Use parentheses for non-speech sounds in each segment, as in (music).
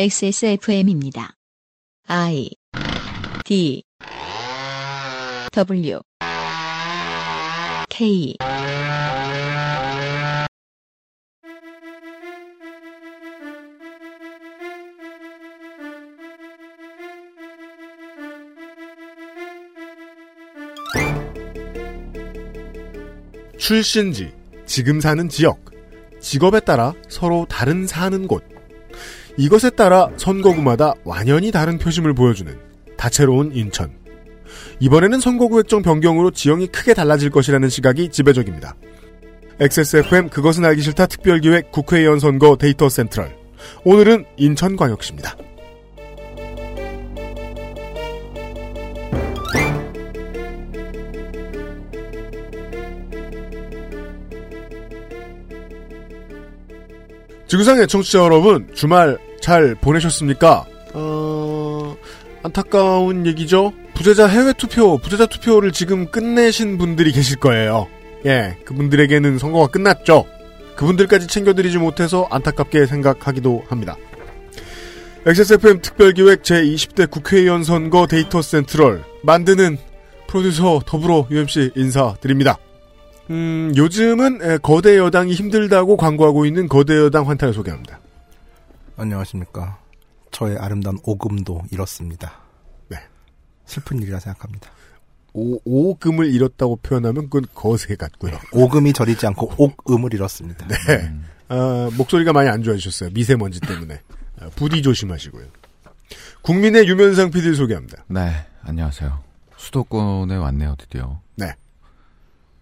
XSFM입니다. I D W K 출신지, 지금 사는 지역, 직업에 따라 서로 다른 사는 곳. 이것에 따라 선거구마다 완연히 다른 표심을 보여주는 다채로운 인천. 이번에는 선거구 획정 변경으로 지형이 크게 달라질 것이라는 시각이 지배적입니다. XSFM 그것은 알기 싫다 특별기획 국회의원 선거 데이터 센트럴. 오늘은 인천광역시입니다. 지구상의 청취자 여러분, 주말 잘 보내셨습니까? 어, 안타까운 얘기죠? 부재자 해외 투표, 부재자 투표를 지금 끝내신 분들이 계실 거예요. 예, 그분들에게는 선거가 끝났죠. 그분들까지 챙겨드리지 못해서 안타깝게 생각하기도 합니다. XSFM 특별기획 제20대 국회의원 선거 데이터 센트럴 만드는 프로듀서 더불어 UMC 인사드립니다. 음, 요즘은 에, 거대 여당이 힘들다고 광고하고 있는 거대 여당 환타를 소개합니다. 안녕하십니까. 저의 아름다운 오금도 잃었습니다. 네. 슬픈 일이라 생각합니다. 오, 오금을 잃었다고 표현하면 그건 거세 같고요. 오금이 저리지 않고 옥음을 잃었습니다. 네. 아, 목소리가 많이 안 좋아지셨어요. 미세먼지 때문에. 아, 부디 조심하시고요. 국민의 유면상 PD를 소개합니다. 네, 안녕하세요. 수도권에 왔네요, 드디어. 네.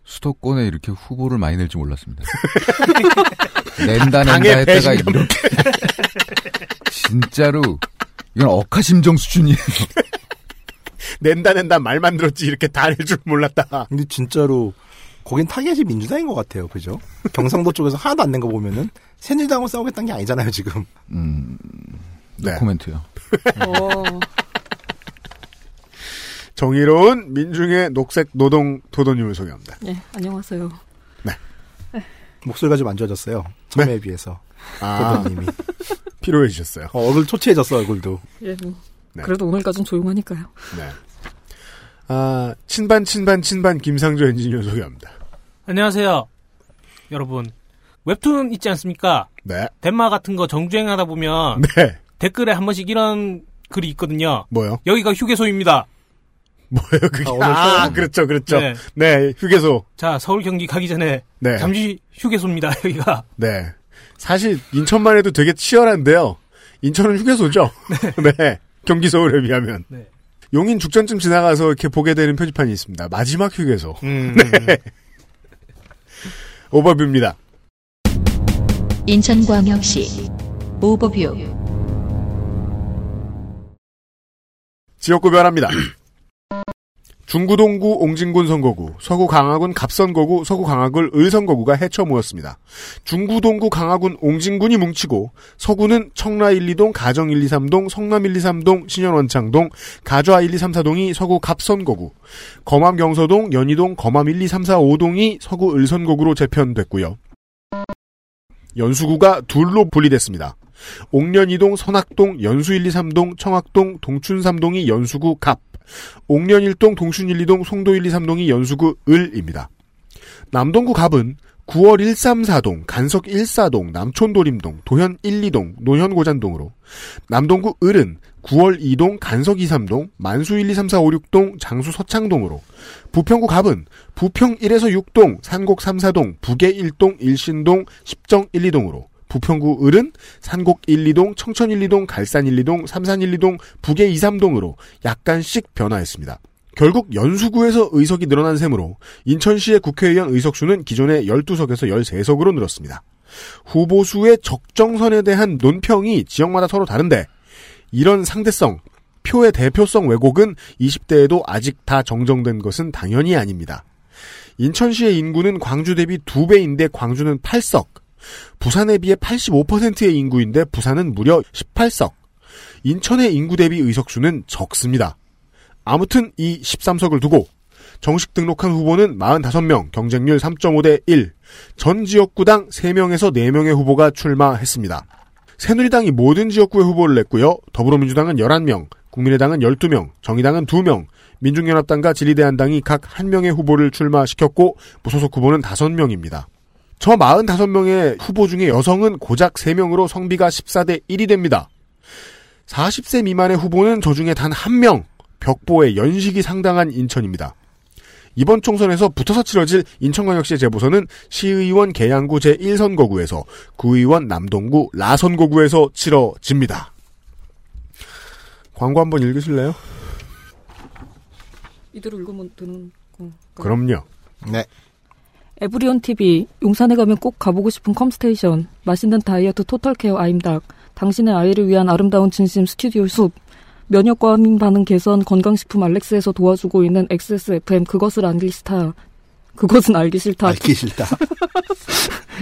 수도권에 이렇게 후보를 많이 낼지 몰랐습니다. 낸다 낸다 했다가. 이렇게 (laughs) 진짜로 이건 억하심정 수준이에요. 낸다 낸다 말만 들었지 이렇게 다 낼 줄 몰랐다. 근데 진짜로 거긴 타겟이 민주당인 것 같아요. 그죠? 경상도 쪽에서 하나도 안 낸 거 보면은 새누리당하고 싸우겠다는 게 아니잖아요, 지금. 음, 네. 노코멘트요. 정의로운 민중의 녹색 노동 도도님을 소개합니다. 네, 안녕하세요. 목소리가 좀 안 좋아졌어요. 처음에 비해서. 네. 아, 도도님이. (laughs) 피로해지셨어요. 어, 얼굴 초췌해졌어, 얼굴도. 예, 뭐. 네. 그래도 오늘까진 조용하니까요. 네. 아, 친반, 친반, 친반 김상조 엔지니어 소개합니다. 안녕하세요. 여러분. 웹툰 있지 않습니까? 네. 덴마 같은 거 정주행하다 보면 네. 댓글에 한 번씩 이런 글이 있거든요. 뭐요? 여기가 휴게소입니다. 뭐예요, 그게? 아, 오늘 아. 그렇죠, 그렇죠. 네. 네. 휴게소. 자, 서울 경기 가기 전에 네. 잠시 휴게소입니다. (laughs) 여기가. 네. 사실, 인천만 해도 되게 치열한데요. 인천은 휴게소죠? (laughs) 네. 경기 서울에 비하면. 네. 용인 죽전쯤 지나가서 이렇게 보게 되는 표지판이 있습니다. 마지막 휴게소. 음, (laughs) 오버뷰입니다. 인천광역시 오버뷰 지역구별합니다. 중구동구 옹진군 선거구, 서구 강화군 갑선거구, 서구 강화군 을선거구가 해쳐 모였습니다. 중구동구 강화군 옹진군이 뭉치고 서구는 청라 1, 2동, 가정 1, 2, 3동, 성남 1, 2, 3동, 신현원창동, 가좌 1, 2, 3, 4동이 서구 갑선거구, 검암 경서동, 연희동, 검암 1, 2, 3, 4, 5동이 서구 을선거구로 재편됐고요. 연수구가 둘로 분리됐습니다. 옥년이동, 선악동, 연수 1, 2, 3동, 청학동, 동춘 3동이 연수구 갑, 옥년 1동, 동춘 1, 2동, 송도 1, 2, 3동이 연수구 을입니다. 남동구 갑은 9월 134동, 간석 14동, 남촌도림동, 도현 1, 2동, 노현고잔동으로 남동구 을은 9월 2동, 간석 2, 3동, 만수 1, 2, 3, 4, 5, 6동, 장수 서창동으로 부평구 갑은 부평 1에서 6동, 산곡 3, 4동, 북계 1동, 일신동, 십정 1, 2동으로 부평구 을은 산곡 1, 2동, 청천 1, 2동, 갈산 1, 2동, 삼산 1, 2동, 북계 2, 3동으로 약간씩 변화했습니다. 결국 연수구에서 의석이 늘어난 셈으로 인천시의 국회의원 의석수는 기존의 12석에서 13석으로 늘었습니다. 후보 수의 적정선에 대한 논평이 지역마다 서로 다른데 이런 상대성, 표의 대표성 왜곡은 20대에도 아직 다 정정된 것은 당연히 아닙니다. 인천시의 인구는 광주 대비 2배인데 광주는 8석, 부산에 비해 85%의 인구인데 부산은 무려 18석. 인천의 인구 대비 의석수는 적습니다. 아무튼 이 13석을 두고 정식 등록한 후보는 45명, 경쟁률 3.5대 1. 전 지역구당 3명에서 4명의 후보가 출마했습니다. 새누리당이 모든 지역구에 후보를 냈고요. 더불어민주당은 11명, 국민의당은 12명, 정의당은 2명, 민중연합당과 진리대한당이 각 1명의 후보를 출마시켰고 무소속 후보는 5명입니다. 저 45명의 후보 중에 여성은 고작 3명으로 성비가 14대 1이 됩니다. 40세 미만의 후보는 저 중에 단 한 명, 벽보에 연식이 상당한 인천입니다. 이번 총선에서 붙어서 치러질 인천광역시 재보선은 시의원 계양구 제1선거구에서 구의원 남동구 라선거구에서 치러집니다. 광고 한번 읽으실래요? 이대로 읽으면 되는 거. 그럼요. 네. 에브리온 TV 용산에 가면 꼭 가보고 싶은 컴스테이션 맛있는 다이어트 토탈케어 아임닭 당신의 아이를 위한 아름다운 진심 스튜디오 숲 면역과 민 반응 개선 건강식품 알렉스에서 도와주고 있는 XSFM 그것을 알기 싫다 그것은 알기 싫다 알기 싫다. (laughs)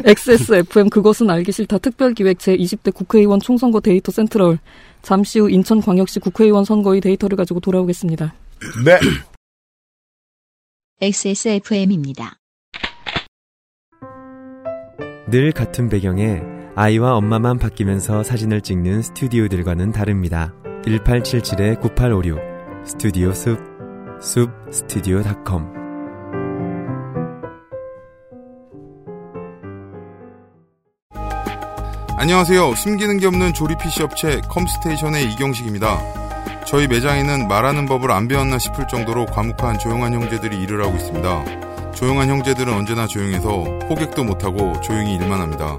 XSFM 그것은 알기 싫다 특별기획 제20대 국회의원 총선거 데이터 센트럴 잠시 후 인천광역시 국회의원 선거의 데이터를 가지고 돌아오겠습니다. 네. (clears throat) XSFM입니다. 늘 같은 배경에 아이와 엄마만 바뀌면서 사진을 찍는 스튜디오들과는 다릅니다. 1877-9856 스튜디오 숲, 숲 스튜디오닷컴 안녕하세요. 숨기는 게 없는 조립 PC 업체 컴스테이션의 이경식입니다. 저희 매장에는 말하는 법을 안 배웠나 싶을 정도로 과묵한 조용한 형제들이 일을 하고 있습니다. 조용한 형제들은 언제나 조용해서 호객도 못하고 조용히 일만 합니다.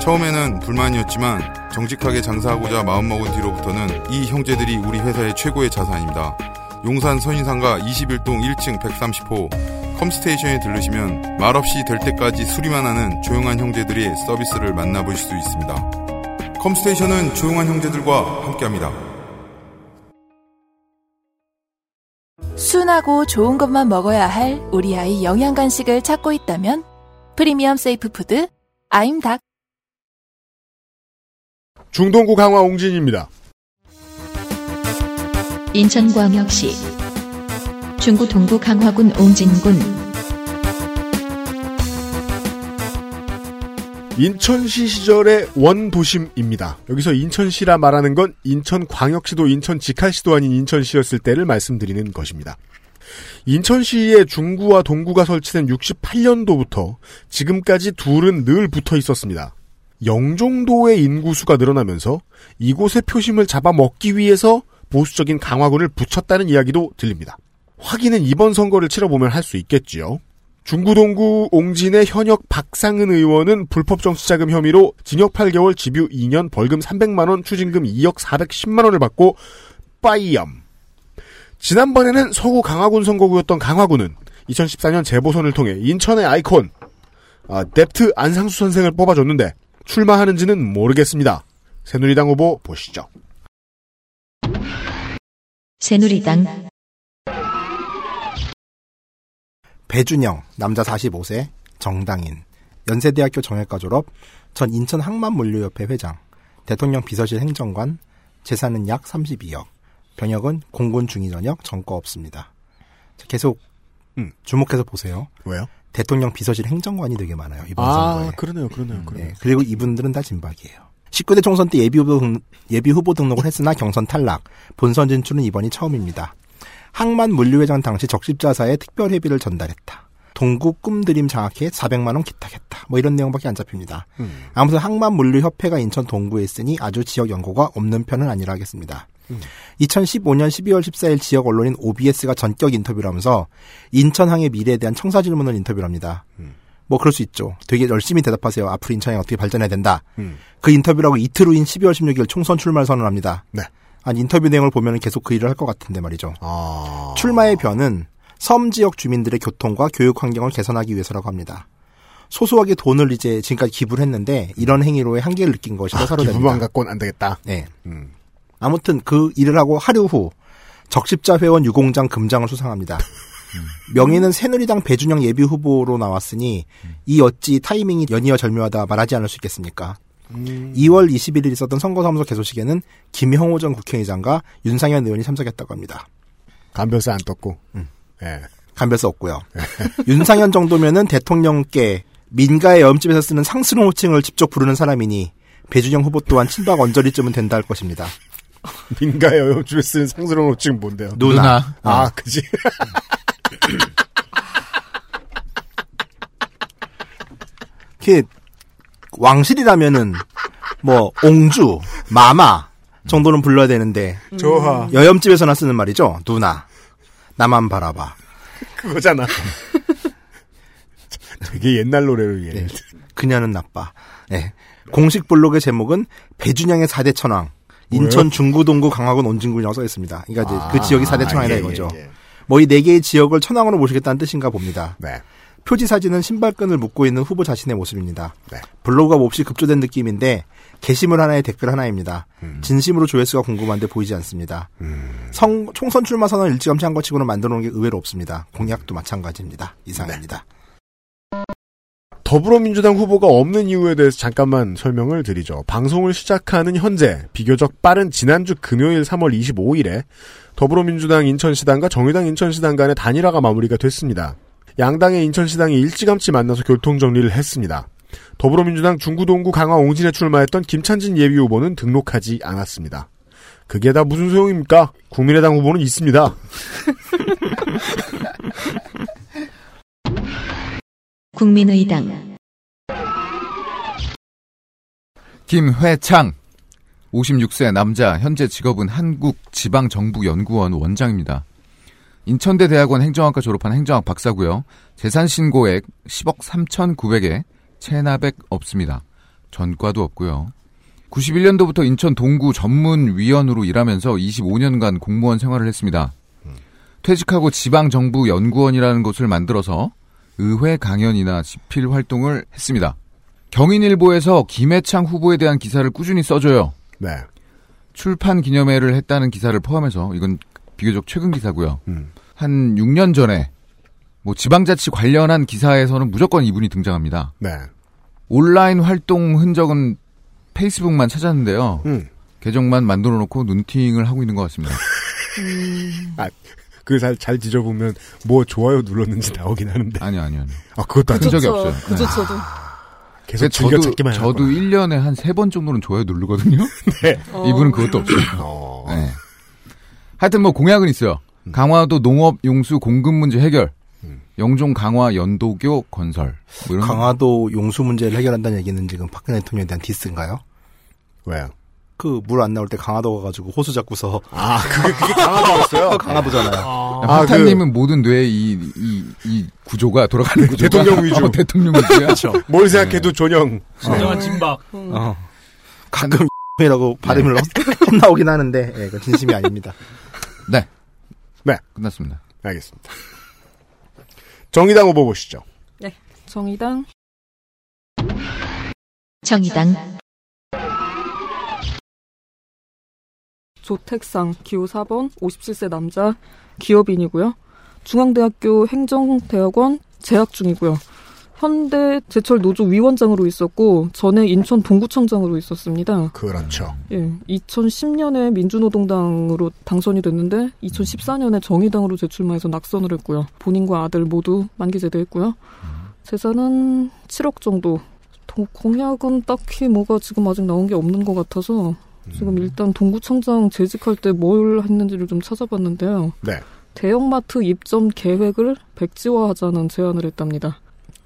처음에는 불만이었지만 정직하게 장사하고자 마음먹은 뒤로부터는 이 형제들이 우리 회사의 최고의 자산입니다. 용산 선인상가 21동 1층 130호 컴스테이션에 들르시면 말없이 될 때까지 수리만 하는 조용한 형제들의 서비스를 만나보실 수 있습니다. 컴스테이션은 조용한 형제들과 함께합니다. 순하고 좋은 것만 먹어야 할 우리 아이 영양 간식을 찾고 있다면 프리미엄 safe food 아임닭 중동구 강화 옹진입니다. 인천광역시 중구 동부 강화군 옹진군 인천시 시절의 원도심입니다. 여기서 인천시라 말하는 건 인천광역시도 인천 직할시도 아닌 인천시였을 때를 말씀드리는 것입니다. 인천시의 중구와 동구가 설치된 68년도부터 지금까지 둘은 늘 붙어 있었습니다. 영종도의 인구수가 늘어나면서 이곳의 표심을 잡아먹기 위해서 보수적인 강화군을 붙였다는 이야기도 들립니다. 확인은 이번 선거를 치러보면 할 수 있겠지요. 중구동구 옹진의 현역 박상은 의원은 불법 정치자금 혐의로 징역 8개월, 집유 2년, 벌금 300만 원, 추징금 2억 410만 원을 받고 빠이염. 지난번에는 서구 강화군 선거구였던 강화군은 2014년 재보선을 통해 인천의 아이콘 아, 뎁트 안상수 선생을 뽑아줬는데 출마하는지는 모르겠습니다. 새누리당 후보 보시죠. 새누리당 배준영, 남자 45세, 정당인, 연세대학교 정외과 졸업, 전 인천 항만물류협회 회장, 대통령 비서실 행정관, 재산은 약 32억, 병역은 공군 중위 전역, 전과 없습니다. 자, 계속 음. 주목해서 보세요. 왜요? 대통령 비서실 행정관이 되게 많아요 이번 아, 선거에. 그러네요, 그러네요, 그러네요. 네, 그리고 이분들은 다 진박이에요. 19대 총선 때 예비 후보, 등, 예비 후보 등록을 했으나 경선 탈락, 본선 진출은 이번이 처음입니다. 항만 물류회장 당시 적십자사에 특별회비를 전달했다. 동구 꿈드림 장학회 400만 원 기탁했다. 뭐 이런 내용밖에 안 잡힙니다. 음. 아무튼 항만 물류협회가 인천 동구에 있으니 아주 지역 연고가 없는 편은 아니라 하겠습니다. 음. 2015년 12월 14일 지역 언론인 OBS가 전격 인터뷰를 하면서 인천항의 미래에 대한 청사 질문을 인터뷰를 합니다. 음. 뭐 그럴 수 있죠. 되게 열심히 대답하세요. 앞으로 인천이 어떻게 발전해야 된다. 음. 그 인터뷰라고 이틀 후인 12월 16일 총선 출마를 선언합니다. 네. 아니 인터뷰 내용을 보면 계속 그 일을 할 것 같은데 말이죠. 아. 출마의 변은 섬 지역 주민들의 교통과 교육 환경을 개선하기 위해서라고 합니다. 소소하게 돈을 이제 지금까지 기부를 했는데 이런 행위로의 한계를 느낀 것이 서로 기부만 됩니다. 갖고는 안 되겠다. 네. 음. 아무튼 그 일을 하고 하루 후 적십자 회원 유공장 금장을 수상합니다. 명의는 새누리당 배준영 예비 후보로 나왔으니 이 어찌 타이밍이 연이어 절묘하다 말하지 않을 수 있겠습니까? 음. 2월 21일 있었던 선거사무소 개소식에는 김형호 전 국회의장과 윤상현 의원이 참석했다고 합니다. 간별세 안 떴고. 음. 예. 간별수 없고요. (laughs) 윤상현 정도면은 대통령께 민가의 염집에서 쓰는 상스러운 호칭을 직접 부르는 사람이니 배준영 후보 또한 친박 언저리쯤은 된다 할 것입니다. (laughs) 민가의 어영주에 쓰는 상스러운 호칭 뭔데요? 누나. 누나. 아, 그지. 이게 (laughs) 왕실이라면은 뭐 옹주, 마마 정도는 불러야 되는데 조하. 여염집에서나 쓰는 말이죠. 누나. 나만 바라봐. 그거잖아. (laughs) 되게 옛날 노래로 이해. 네. 그녀는 나빠. 예. 공식 블록의 제목은 배준영의 4대 천왕. 인천 중구동구 강화군 온진군이라고 써 있습니다. 그러니까 이제 그 지역이 4대 천왕이다 예, 이거죠. 예, 예. 뭐이 네 개의 지역을 천왕으로 모시겠다는 뜻인가 봅니다. 네. 표지 사진은 신발끈을 묶고 있는 후보 자신의 모습입니다. 네. 블로그가 몹시 급조된 느낌인데 게시물 하나에 댓글 하나입니다. 음. 진심으로 조회수가 궁금한데 보이지 않습니다. 성, 총선 출마 선언 일찌감치 한 것 치고는 만들어 놓은 게 의외로 없습니다. 공약도 마찬가지입니다. 이상입니다. 더불어민주당 후보가 없는 이유에 대해서 잠깐만 설명을 드리죠. 방송을 시작하는 현재 비교적 빠른 지난주 금요일 3월 25일에 더불어민주당 인천시당과 정의당 인천시당 간의 단일화가 마무리가 됐습니다. 양당의 인천시당이 일찌감치 만나서 교통정리를 했습니다. 더불어민주당 중구동구 강화 옹진에 출마했던 김찬진 예비 후보는 등록하지 않았습니다. 그게 다 무슨 소용입니까? 국민의당 후보는 있습니다. (laughs) 국민의당 김회창 56세 남자 현재 직업은 한국지방정부연구원 원장입니다. 인천대 대학원 행정학과 졸업한 행정학 박사고요. 재산 신고액 10억 3,900에 체납액 없습니다. 전과도 없고요. 91년도부터 인천 동구 전문위원으로 일하면서 25년간 공무원 생활을 했습니다. 퇴직하고 지방정부 연구원이라는 곳을 만들어서 의회 강연이나 집필 활동을 했습니다. 경인일보에서 김해창 후보에 대한 기사를 꾸준히 써줘요. 네. 출판 기념회를 했다는 기사를 포함해서 이건 비교적 최근 기사고요. 음. 한 6년 전에 뭐 지방자치 관련한 기사에서는 무조건 이분이 등장합니다. 네. 온라인 활동 흔적은 페이스북만 찾았는데요. 음. 계정만 만들어 놓고 눈팅을 하고 있는 것 같습니다. (laughs) 그잘 잘 뒤져보면 뭐 좋아요 눌렀는지 나오긴 하는데. 아니요, 아니요. 아니요. 아 그것도 한. 적이 없어요. 그죠, 네. 저도. 계속 저도, 찾기만 저도 1년에 한세번 정도는 좋아요 누르거든요. (laughs) 네. 이분은 그것도 없어요. 어. 네. 하여튼 뭐 공약은 있어요. 강화도 농업 용수 공급 문제 해결. 영종 강화 연도교 건설. 뭐 이런 강화도 용수 문제를 해결한다는 얘기는 지금 박근혜 대통령에 대한 디스인가요? 왜요? 그 물 안 나올 때 강화도 가가지고 호수 잡고서 아 그게 그게 강화도였어요. (laughs) 강화도잖아요. 아, 아, 하타님은 모든 뇌의 이, 이, 이 구조가 돌아가는 구조가 대통령 위주. 어, 대통령 위주야. 그렇죠. 뭘 생각해도 존영. 진정한 진박. 어. 가끔 (laughs) 이라고 발음을 헛나오긴 하는데 예, 그 진심이 아닙니다. 네. 네. 끝났습니다. 알겠습니다. 정의당 후보 보시죠. 정의당 정의당 조택상 기호 4번 57세 남자 기업인이고요. 중앙대학교 행정대학원 재학 중이고요. 현대 제철 노조 위원장으로 있었고 전에 인천 동구청장으로 있었습니다. 그렇죠. 예, 2010년에 민주노동당으로 당선이 됐는데 2014년에 정의당으로 재출마해서 낙선을 했고요. 본인과 아들 모두 만기 제대했고요. 재산은 7억 정도. 도- 공약은 딱히 뭐가 지금 아직 나온 게 없는 것 같아서 지금 일단 동구청장 재직할 때 뭘 했는지를 좀 찾아봤는데요. 네. 대형마트 입점 계획을 백지화하자는 제안을 했답니다.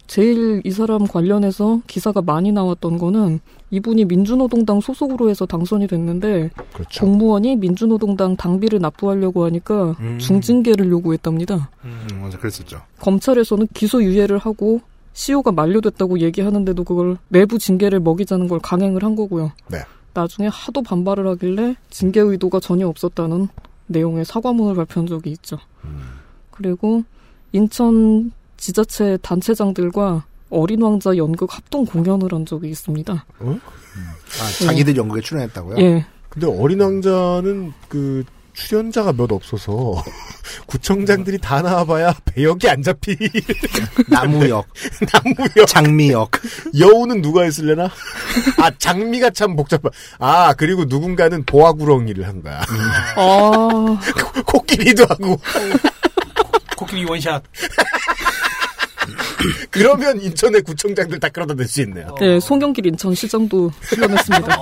제일 이 사람 관련해서 기사가 많이 나왔던 거는 이분이 민주노동당 소속으로 해서 당선이 됐는데 그렇죠. 공무원이 민주노동당 당비를 납부하려고 하니까 음. 중징계를 요구했답니다. 음, 맞아 그랬었죠. 검찰에서는 기소 유예를 하고 시효가 만료됐다고 얘기하는데도 그걸 내부 징계를 먹이자는 걸 강행을 한 거고요. 네. 나중에 하도 반발을 하길래 징계 의도가 전혀 없었다는 내용의 사과문을 발표한 적이 있죠. 그리고 인천 지자체 단체장들과 어린 왕자 연극 합동 공연을 한 적이 있습니다. 아, 자기들 연극에 출연했다고요? 예. 근데 어린 왕자는 그 출연자가 몇 없어서 (laughs) 구청장들이 다 나와봐야 배역이 안 잡히 (laughs) 나무역, (laughs) 나무역 장미역. 여우는 누가 했을래나? 아 장미가 참 복잡하. 아 그리고 누군가는 보아구렁이를 한 거야. 아, 코끼리도 하고 코끼리 원샷. (laughs) 그러면 인천의 구청장들 다 끌어다 댈수 있네요. 네, 송영길 인천 시장도 출연했습니다. (laughs)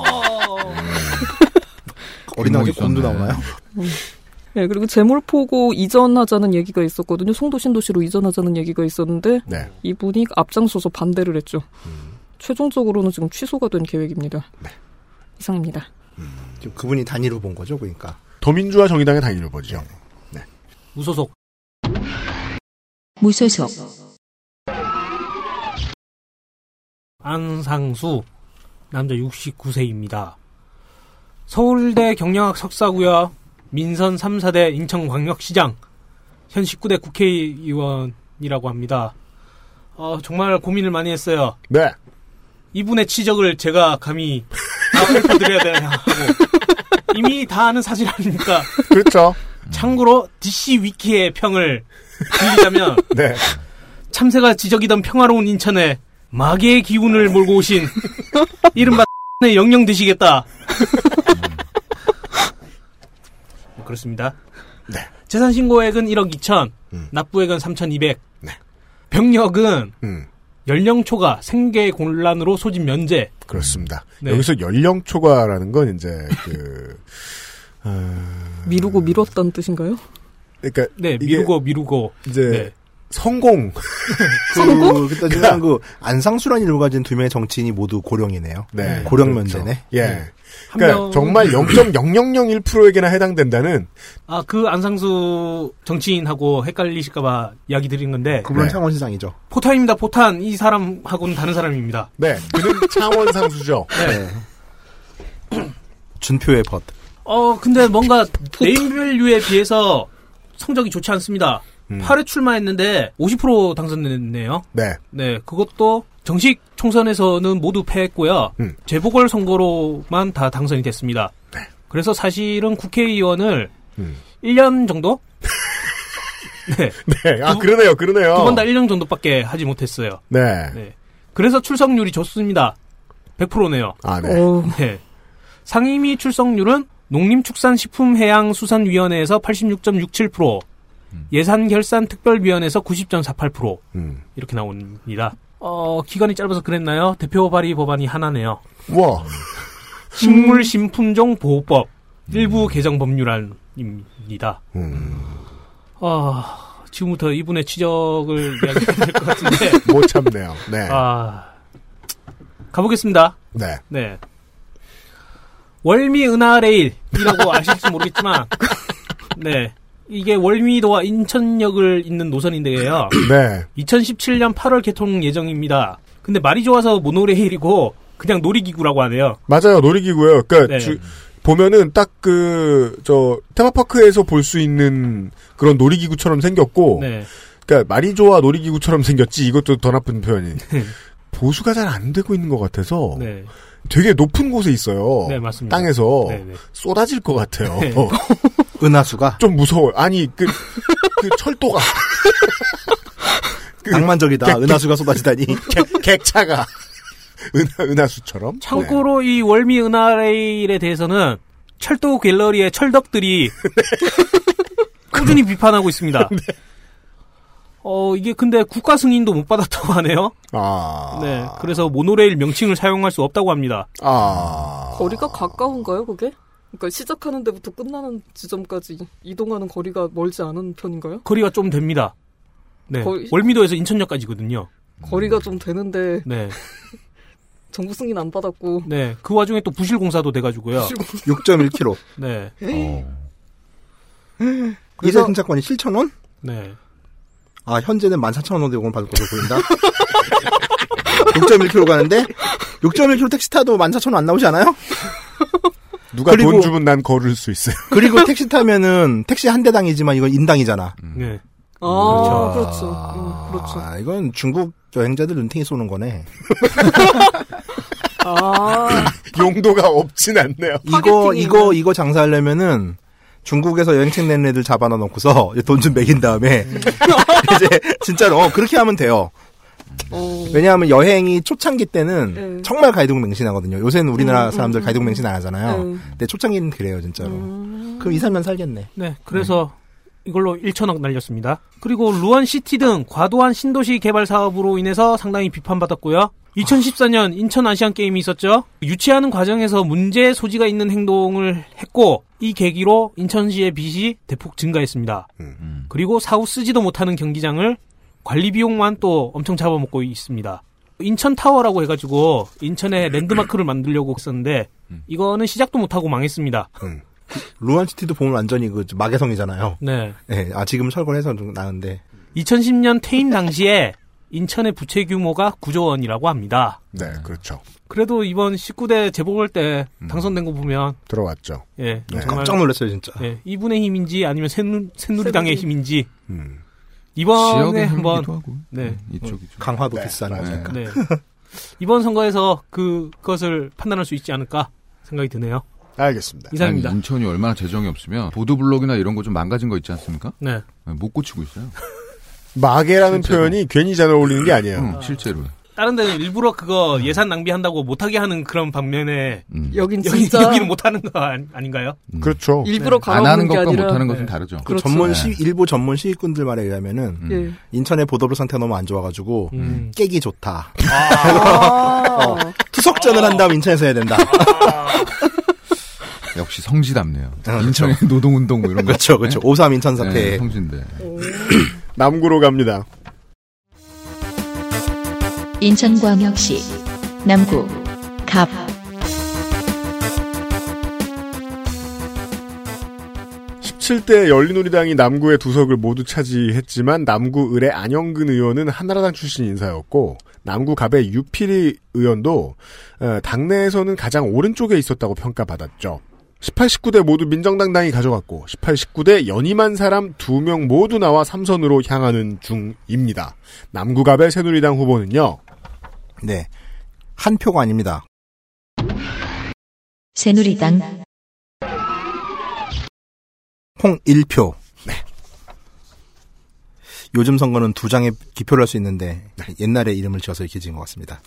어린아이. 곰도 나오나요? 네, 그리고 재물포고 이전하자는 얘기가 있었거든요. 송도 신도시로 이전하자는 얘기가 있었는데 네. 이분이 앞장서서 반대를 했죠. 최종적으로는 지금 취소가 된 계획입니다. 이상입니다. 지금 그분이 단일후 본 거죠, 그러니까. 더민주와 정의당의 단일 후보죠. 무소속. 무소속, 안상수 남자 69세입니다. 서울대 경영학 석사고요. 민선 3사대 인천광역시장 현 19대 국회의원이라고 합니다. 어, 정말 고민을 많이 했어요. 네. 이분의 치적을 제가 감히 다 읊어드려야 되나 하고 이미 다 아는 사실 아닙니까? 그렇죠. 참고로 DC 위키의 평을 빌리자면 (laughs) 네. 참새가 지적이던 평화로운 인천에 마계의 기운을 몰고 오신 이른바 의 영영 되시겠다. 뭐 그렇습니다. 네. 재산 신고액은 1억 2천, 음. 납부액은 3,200. 네. 병력은 음, 연령 초과 생계 곤란으로 소집 면제. 그렇습니다. 네. 여기서 연령 초과라는 건 이제 그 (laughs) 어, 미루고 미뤘다는 뜻인가요? 그러니까 네, 미루고 미루고. 이제 네. 성공 (laughs) 그, 그때 중요한 그, 안상수란 이름을 가진 두 명의 정치인이 모두 고령이네요. 네. 고령 그렇죠. 면제네. 예. 한 그러니까 명- 정말 0.0001%에게나 해당된다는 아, 그 안상수 정치인하고 헷갈리실까봐 이야기 드린 건데. 그분은 네. 창원시장이죠. 포탄입니다, 포탄. 이 사람하고는 다른 사람입니다. 네. 그는 창원 상수죠. (laughs) 네. (clears throat) 준표의 벗. 어, 근데 뭔가 네임밸류에 비해서 성적이 좋지 않습니다. 음. 8회 출마했는데 50% 당선됐네요. 네. 네, 그것도 정식 총선에서는 모두 패했고요. 음. 재보궐 선거로만 다 당선이 됐습니다. 네. 그래서 사실은 국회의원을 음. 1년 정도? (laughs) 네. 네. 아 두- 그러네요. 그러네요. 두 번 다 1년 정도밖에 하지 못했어요. 네. 네. 그래서 출석률이 좋습니다. 100%네요. 아 네. 어, 네. 상임위 출석률은 농림축산식품해양수산위원회에서 86.67%, 예산결산특별위원회에서 90.48% 음. 이렇게 나옵니다. 어, 기간이 짧아서 그랬나요? 대표 발의 법안이 하나네요. 와. (laughs) 식물신품종 보호법 일부 개정 법률안입니다. 음. 아, 지금부터 이분의 지적을 이야기해야 될 것 같은데, (laughs) 못 참네요. 네. 아, 가보겠습니다. 네. 네. 월미 은하레일이라고 아실지 모르겠지만, (laughs) 네. 이게 월미도와 인천역을 잇는 노선인데요. (coughs) 네. 2017년 8월 개통 예정입니다. 근데 말이 좋아서 모노레일이고, 그냥 놀이기구라고 하네요. 맞아요. 놀이기구예요. 그러니까 네. 주- 보면은 딱 그 저 테마파크에서 볼 수 있는 그런 놀이기구처럼 생겼고, 네. 그러니까 말이 좋아 놀이기구처럼 생겼지. 이것도 더 나쁜 표현이. (laughs) 보수가 잘 안 되고 있는 것 같아서 네. 되게 높은 곳에 있어요. 네, 맞습니다. 땅에서 네, 네. 쏟아질 것 같아요. 네. (laughs) 은하수가 좀 무서워요. 아니 그, 그 철도가 그 낭만적이다. 객- 은하수가 쏟아지다니. (laughs) 객, 객차가 은하, 은하수처럼. 참고로 이 월미 은하레일에 대해서는 철도 갤러리의 철덕들이 꾸준히 비판하고 있습니다. (laughs) 어, 이게 근데 국가 승인도 못 받았다고 하네요. 아. 네. 그래서 모노레일 명칭을 사용할 수 없다고 합니다. 아. 거리가 가까운가요, 그게? 그러니까 시작하는 데부터 끝나는 지점까지 이동하는 거리가 멀지 않은 편인가요? 거리가 좀 됩니다. 네. 거의- 월미도에서 인천역까지거든요. 거리가 좀 되는데 네. (laughs) 정부 승인 안 받았고 네. 그 와중에 또 부실 공사도 돼가지고요. 6.1km. 네. 이세 그래서- 승차권이 7,000원? 네. 아, 현재는 14,000원 대공을 받을 것으로 보인다. 6.1km 가는데 6.1km 택시 타도 14,000원 안 나오지 않아요? 누가 그리고- 돈 주면 난 걸을 수 있어요. 그리고 택시 타면은 택시 한 대당이지만 이건 인당이잖아. 네. 아, 그렇죠. 그렇죠. 음, 그렇죠. 아, 이건 중국 여행자들 눈탱이 쏘는 거네. 아, (laughs) 용도가 없진 않네요. 이거 이거. 이거 장사하려면은 중국에서 여행책 낸 애들 잡아놔 놓고서 돈 좀 매긴 다음에 (laughs) 이제 진짜로 어, 그렇게 하면 돼요. 어, 왜냐하면 여행이 초창기 때는 네. 정말 가이동 맹신하거든요. 요새는 우리나라 음, 사람들 음, 가이동 음. 맹신 안 하잖아요. 네. 근데 초창기는 그래요, 진짜로. 음. 그럼 2, 3년 살겠네. 네. 그래서 이걸로 1천억 날렸습니다. 그리고 루안시티 등 과도한 신도시 개발 사업으로 인해서 상당히 비판받았고요. 2014년 인천 아시안 게임이 있었죠. 유치하는 과정에서 문제 소지가 있는 행동을 했고 이 계기로 인천시의 빚이 대폭 증가했습니다. 음. 그리고 사후 쓰지도 못하는 경기장을 관리 비용만 또 엄청 잡아먹고 있습니다. 인천 타워라고 해가지고 인천에 랜드마크를 만들려고 했었는데 이거는 시작도 못하고 망했습니다. 루안시티도 보면 완전히 그 마개성이잖아요. 네. 네, 아 지금 철거해서 좀 나은데 2010년 퇴임 당시에 인천의 부채 규모가 9조 원이라고 합니다. 네, 그렇죠. 그래도 이번 19대 재보궐 때 당선된 거 보면 들어왔죠. 예, 네. 깜짝 놀랐어요 진짜. 예, 이분의 힘인지 아니면 새누, 새누리당의 새누리. 힘인지 음. 이번에 한번 하고. 네. 이쪽이죠. 강화도 네, 비싼. 거니까. 네. 이번 선거에서 그것을 판단할 수 있지 않을까 생각이 드네요. 알겠습니다. 이상입니다. 아니, 인천이 얼마나 재정이 없으면 보도블록이나 이런 거 좀 망가진 거 있지 않습니까? 네. 못 고치고 있어요. (laughs) 마개라는 실제로. 표현이 괜히 잘 어울리는 게 아니에요. 응, 실제로. 다른 데는 일부러 그거 예산 낭비한다고 못하게 하는 그런 반면에 음. 여긴 여기, 진짜 여기 는 못하는 거 아니, 아닌가요? 음. 그렇죠. 일부러 안 갈아엎는 하는 게 것과 아니라 못하는 것은 네. 다르죠. 그 그렇죠. 전문 네. 시 일부 전문 시위꾼들 말에 의하면은 음. 예. 인천의 보도블록 상태가 너무 안 좋아가지고 음. 깨기 좋다. 아. (laughs) 투석전을 한 다음 인천에서 해야 된다. (laughs) 역시 성지답네요. 그렇죠. 인천의 (laughs) 노동운동 뭐 이런 거. 그렇죠, 그렇죠. 5.3 인천 사태. 네, 성지인데. (clears throat) 남구로 갑니다. 인천광역시 남구 갑 17대 열린우리당이 남구의 두석을 모두 차지했지만 남구 을의 안영근 의원은 한나라당 출신 인사였고 남구 갑의 유필이 의원도 어, 당내에서는 가장 오른쪽에 있었다고 평가받았죠. 18, 19대 모두 민정당당이 가져갔고 18, 19대 연임한 사람 2명 모두 나와 삼선으로 향하는 중입니다. 남구갑의 새누리당 후보는요. 네. 한 표가 아닙니다. 새누리당 홍 1표. 네. 요즘 선거는 두 장의 기표를 할 수 있는데 옛날에 이름을 지어서 이렇게 지은 것 같습니다.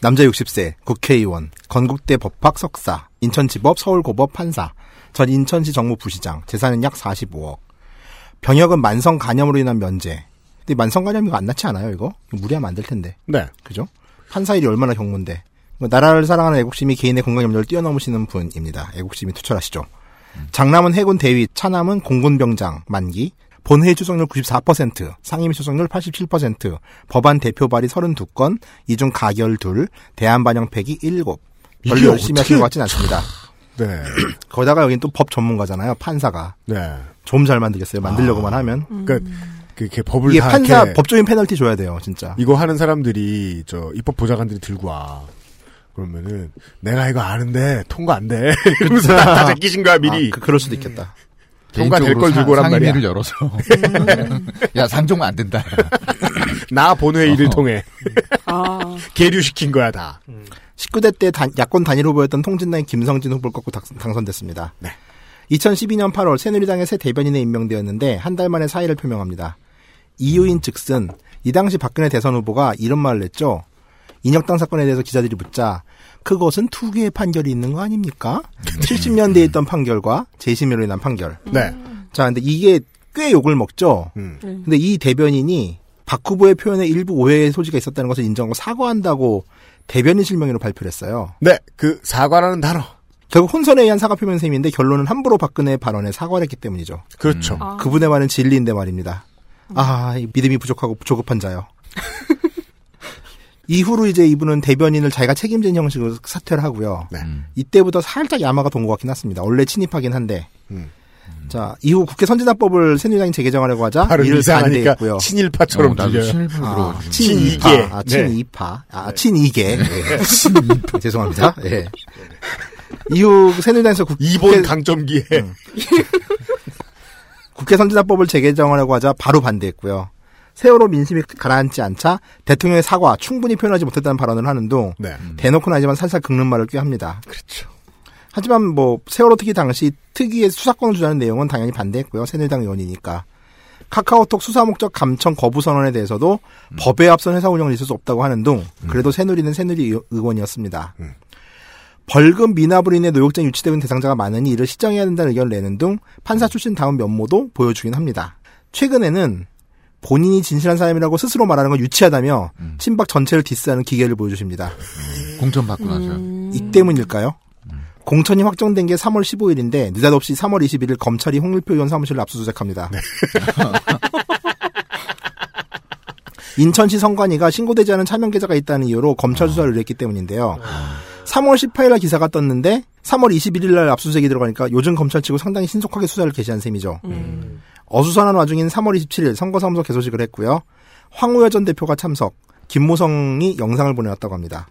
남자 60세, 국회의원, 건국대 법학 석사, 인천지법 서울고법 판사, 전 인천시 정무 부시장, 재산은 약 45억. 병역은 만성 간염으로 인한 면제. 근데 만성 간염 이거 안 낫지 않아요, 이거? 이거 무리하면 안 될 텐데. 네. 그죠? 판사일이 얼마나 경문데. 뭐 나라를 사랑하는 애국심이 개인의 건강 염려를 뛰어넘으시는 분입니다. 애국심이 투철하시죠. 장남은 해군 대위, 차남은 공군병장 만기, 본회의 출석률 94%, 상임위 출석률 87%, 법안 대표 발의 32건, 이중 가결 둘, 대안 반영 폐기 7. 별로 열심히 하시는 것 같진 않습니다. 네. (clears throat) 거기다가 여긴 또 법 전문가잖아요, 판사가. 네. 좀 잘 만들겠어요, 만들려고만 아. 하면. 그러니까 그렇게 법을 이게 다 판사, 이렇게 법조인 페널티 줘야 돼요, 진짜. 이거 하는 사람들이 저 입법 보좌관들이 들고 와. 그러면은 내가 이거 아는데 통과 안 돼. (laughs) 이러면서 다, 다 제끼신 거야 미리. 아, 그, 그럴 수도 있겠다. 통과될 개인적으로 걸 사- 들고 오란 말이야. 상임위를 열어서. (laughs) 야, 상종은 안 된다. (laughs) 나 본회의를 어허. 통해 아. 계류시킨 거야 다. 19대 때 단- 야권 단일 후보였던 통진당의 김성진 후보를 꺾고 당- 당선됐습니다. 네. 2012년 8월 새누리당의 새 대변인에 임명되었는데 한 달 만에 사의를 표명합니다. 이유인 즉슨 이 당시 박근혜 대선 후보가 이런 말을 했죠. 인혁당 사건에 대해서 기자들이 묻자 그것은 투기의 판결이 있는 거 아닙니까? 70년대에 있던 판결과 재심으로 인한 판결. 네. 자, 근데 이게 꽤 욕을 먹죠. 음. 근데 이 대변인이 박 후보의 표현에 일부 오해의 소지가 있었다는 것을 인정하고 사과한다고 대변인 실명으로 발표를 했어요. 네, 그 사과라는 단어. 결국 혼선에 의한 사과 표명 셈인데 결론은 함부로 박근혜의 발언에 사과를 했기 때문이죠. 그렇죠. 아. 그분의 말은 진리인데 말입니다. 아, 이 믿음이 부족하고 조급한 자요. (laughs) 이후로 이제 이분은 대변인을 자기가 책임진 형식으로 사퇴를 하고요. 네. 음. 이때부터 살짝 야마가 돈 것 같긴 했습니다. 원래 친입하긴 한데. 음. 자, 이후 국회 선진화법을 새누리당이 재개정하려고 하자 이를 반대했고요. 친일파처럼 어, 들려요. 신일파로 아. 친이파. 친이계. 아, 네. 친이파. 아, 친이계. 예. (laughs) 죄송합니다. 예. 이후 새누리당에서 국- 이본 국회, 강점기에 국회 선진화법을 재개정하려고 하자 바로 반대했고요. 세월호 민심이 가라앉지 않자 대통령의 사과 충분히 표현하지 못했다는 발언을 하는 둥 네. 대놓고는 아니지만 살살 긁는 말을 꾀합니다. 그렇죠. 하지만 뭐 세월호 특위 당시 특위의 수사권을 주자는 내용은 당연히 반대했고요. 새누리당 의원이니까. 카카오톡 수사 목적 감청 거부 선언에 대해서도 법에 앞선 회사 운영을 있을 수 없다고 하는 둥 그래도 새누리는 새누리 의- 의원이었습니다. 음. 벌금 미납으로 인해 노역장 유치되는 대상자가 많으니 이를 시정해야 된다는 의견을 내는 등 판사 출신 다운 면모도 보여주긴 합니다. 최근에는 본인이 진실한 사람이라고 스스로 말하는 건 유치하다며 음. 친박 전체를 디스하는 기계를 보여주십니다. 공천 받고 나서요. 음. 이 때문일까요? 공천이 확정된 게 3월 15일인데 느닷없이 3월 21일 검찰이 홍일표 의원 사무실을 압수수색합니다. (laughs) 인천시 성관이가 신고되지 않은 차명 계좌가 있다는 이유로 검찰 수사를 의뢰했기 때문인데요. 3월 18일 날 기사가 떴는데 3월 21일 날 압수수색이 들어가니까 요즘 검찰 치고 상당히 신속하게 수사를 개시한 셈이죠. 음. 어수선한 와중인 3월 27일 선거사무소 개소식을 했고요. 황우여 전 대표가 참석, 김모성이 영상을 보내왔다고 합니다.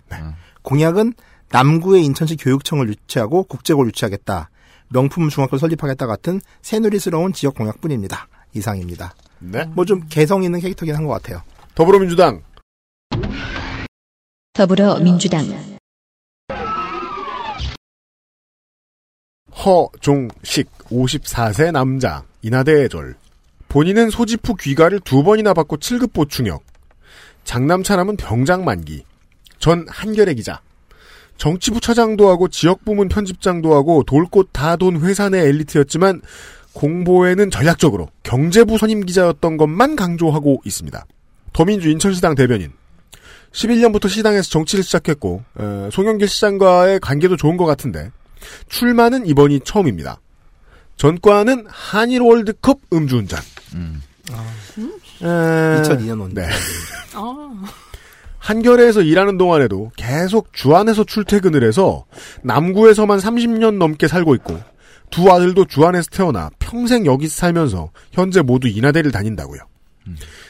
공약은 남구의 인천시 교육청을 유치하고 국제고를 유치하겠다. 명품 중학교 설립하겠다 같은 새누리스러운 지역 공약뿐입니다. 이상입니다. 네. 뭐 좀 개성 있는 캐릭터긴 한 것 같아요. 더불어민주당 더불어민주당 허종식 54세 남자 인하대절 본인은 소집 후 귀가를 두 번이나 받고 7급 보충역 장남 차남은 병장 만기 전 한겨레 기자 정치부 차장도 하고 지역부문 편집장도 하고 돌곳다돈 회사 내 엘리트였지만 공보에는 전략적으로 경제부 선임 기자였던 것만 강조하고 있습니다. 더민주 인천시당 대변인 11년부터 시당에서 정치를 시작했고 에, 송영길 시장과의 관계도 좋은 것 같은데 출마는 이번이 처음입니다. 전과는 한일 월드컵 음주운전. 음. 에, 2002년 원. 네. 아. 한겨레에서 일하는 동안에도 계속 주안에서 출퇴근을 해서 남구에서만 30년 넘게 살고 있고 두 아들도 주안에서 태어나 평생 여기서 살면서 현재 모두 인하대를 다닌다고요.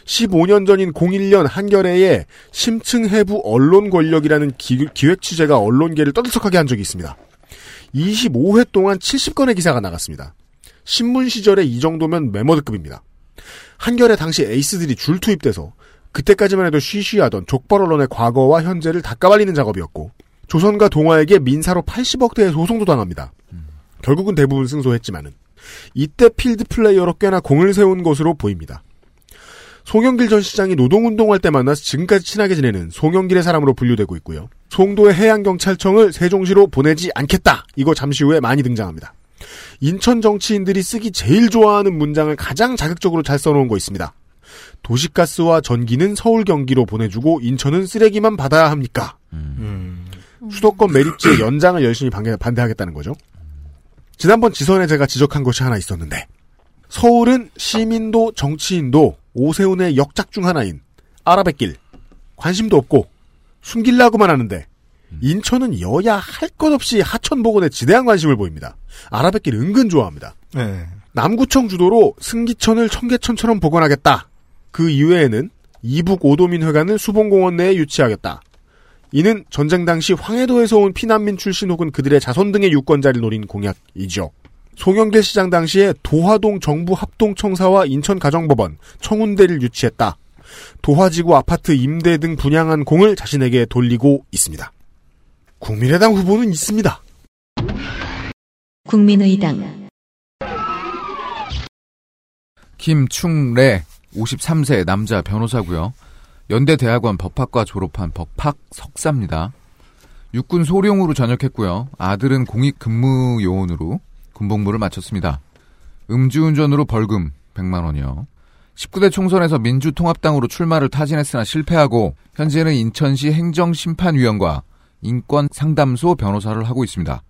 15년 전인 01년 한겨레에 심층 해부 언론 권력이라는 기, 기획 취재가 언론계를 떠들썩하게 한 적이 있습니다. 25회 동안 70건의 기사가 나갔습니다. 신문 시절에 이 정도면 메머드급입니다. 한겨레 당시 에이스들이 줄 투입돼서 그때까지만 해도 쉬쉬하던 족벌 언론의 과거와 현재를 다 까발리는 작업이었고 조선과 동아에게 민사로 80억대의 소송도 당합니다. 결국은 대부분 승소했지만은 이때 필드 플레이어로 꽤나 공을 세운 것으로 보입니다. 송영길 전 시장이 노동운동할 때 만나서 지금까지 친하게 지내는 송영길의 사람으로 분류되고 있고요. 송도의 해양경찰청을 세종시로 보내지 않겠다. 이거 잠시 후에 많이 등장합니다. 인천 정치인들이 쓰기 제일 좋아하는 문장을 가장 자극적으로 잘 써놓은 거 있습니다. 도시가스와 전기는 서울 경기로 보내주고 인천은 쓰레기만 받아야 합니까? 음. 수도권 매립지의 연장을 열심히 반대, 반대하겠다는 거죠. 지난번 지선에 제가 지적한 것이 하나 있었는데 서울은 시민도 정치인도 오세훈의 역작 중 하나인 아라뱃길 관심도 없고 숨기려고만 하는데 인천은 여야 할 것 없이 하천복원에 지대한 관심을 보입니다. 아라뱃길 은근 좋아합니다. 네. 남구청 주도로 승기천을 청계천처럼 복원하겠다. 그 이외에는 이북 오도민 회관을 수봉공원 내에 유치하겠다. 이는 전쟁 당시 황해도에서 온 피난민 출신 혹은 그들의 자손 등의 유권자를 노린 공약이죠. 송영길 시장 당시에 도화동 정부 합동청사와 인천가정법원, 청운대를 유치했다. 도화지구 아파트 임대 등 분양한 공을 자신에게 돌리고 있습니다. 국민의당 후보는 있습니다. 국민의당 김충래 53세 남자 변호사고요. 연대 대학원 법학과 졸업한 법학 석사입니다. 육군 소령으로 전역했고요. 아들은 공익 근무 요원으로 군복무를 마쳤습니다. 음주운전으로 벌금 100만 원이요. 19대 총선에서 민주통합당으로 출마를 타진했으나 실패하고 현재는 인천시 행정심판위원과 인권상담소 변호사를 하고 있습니다.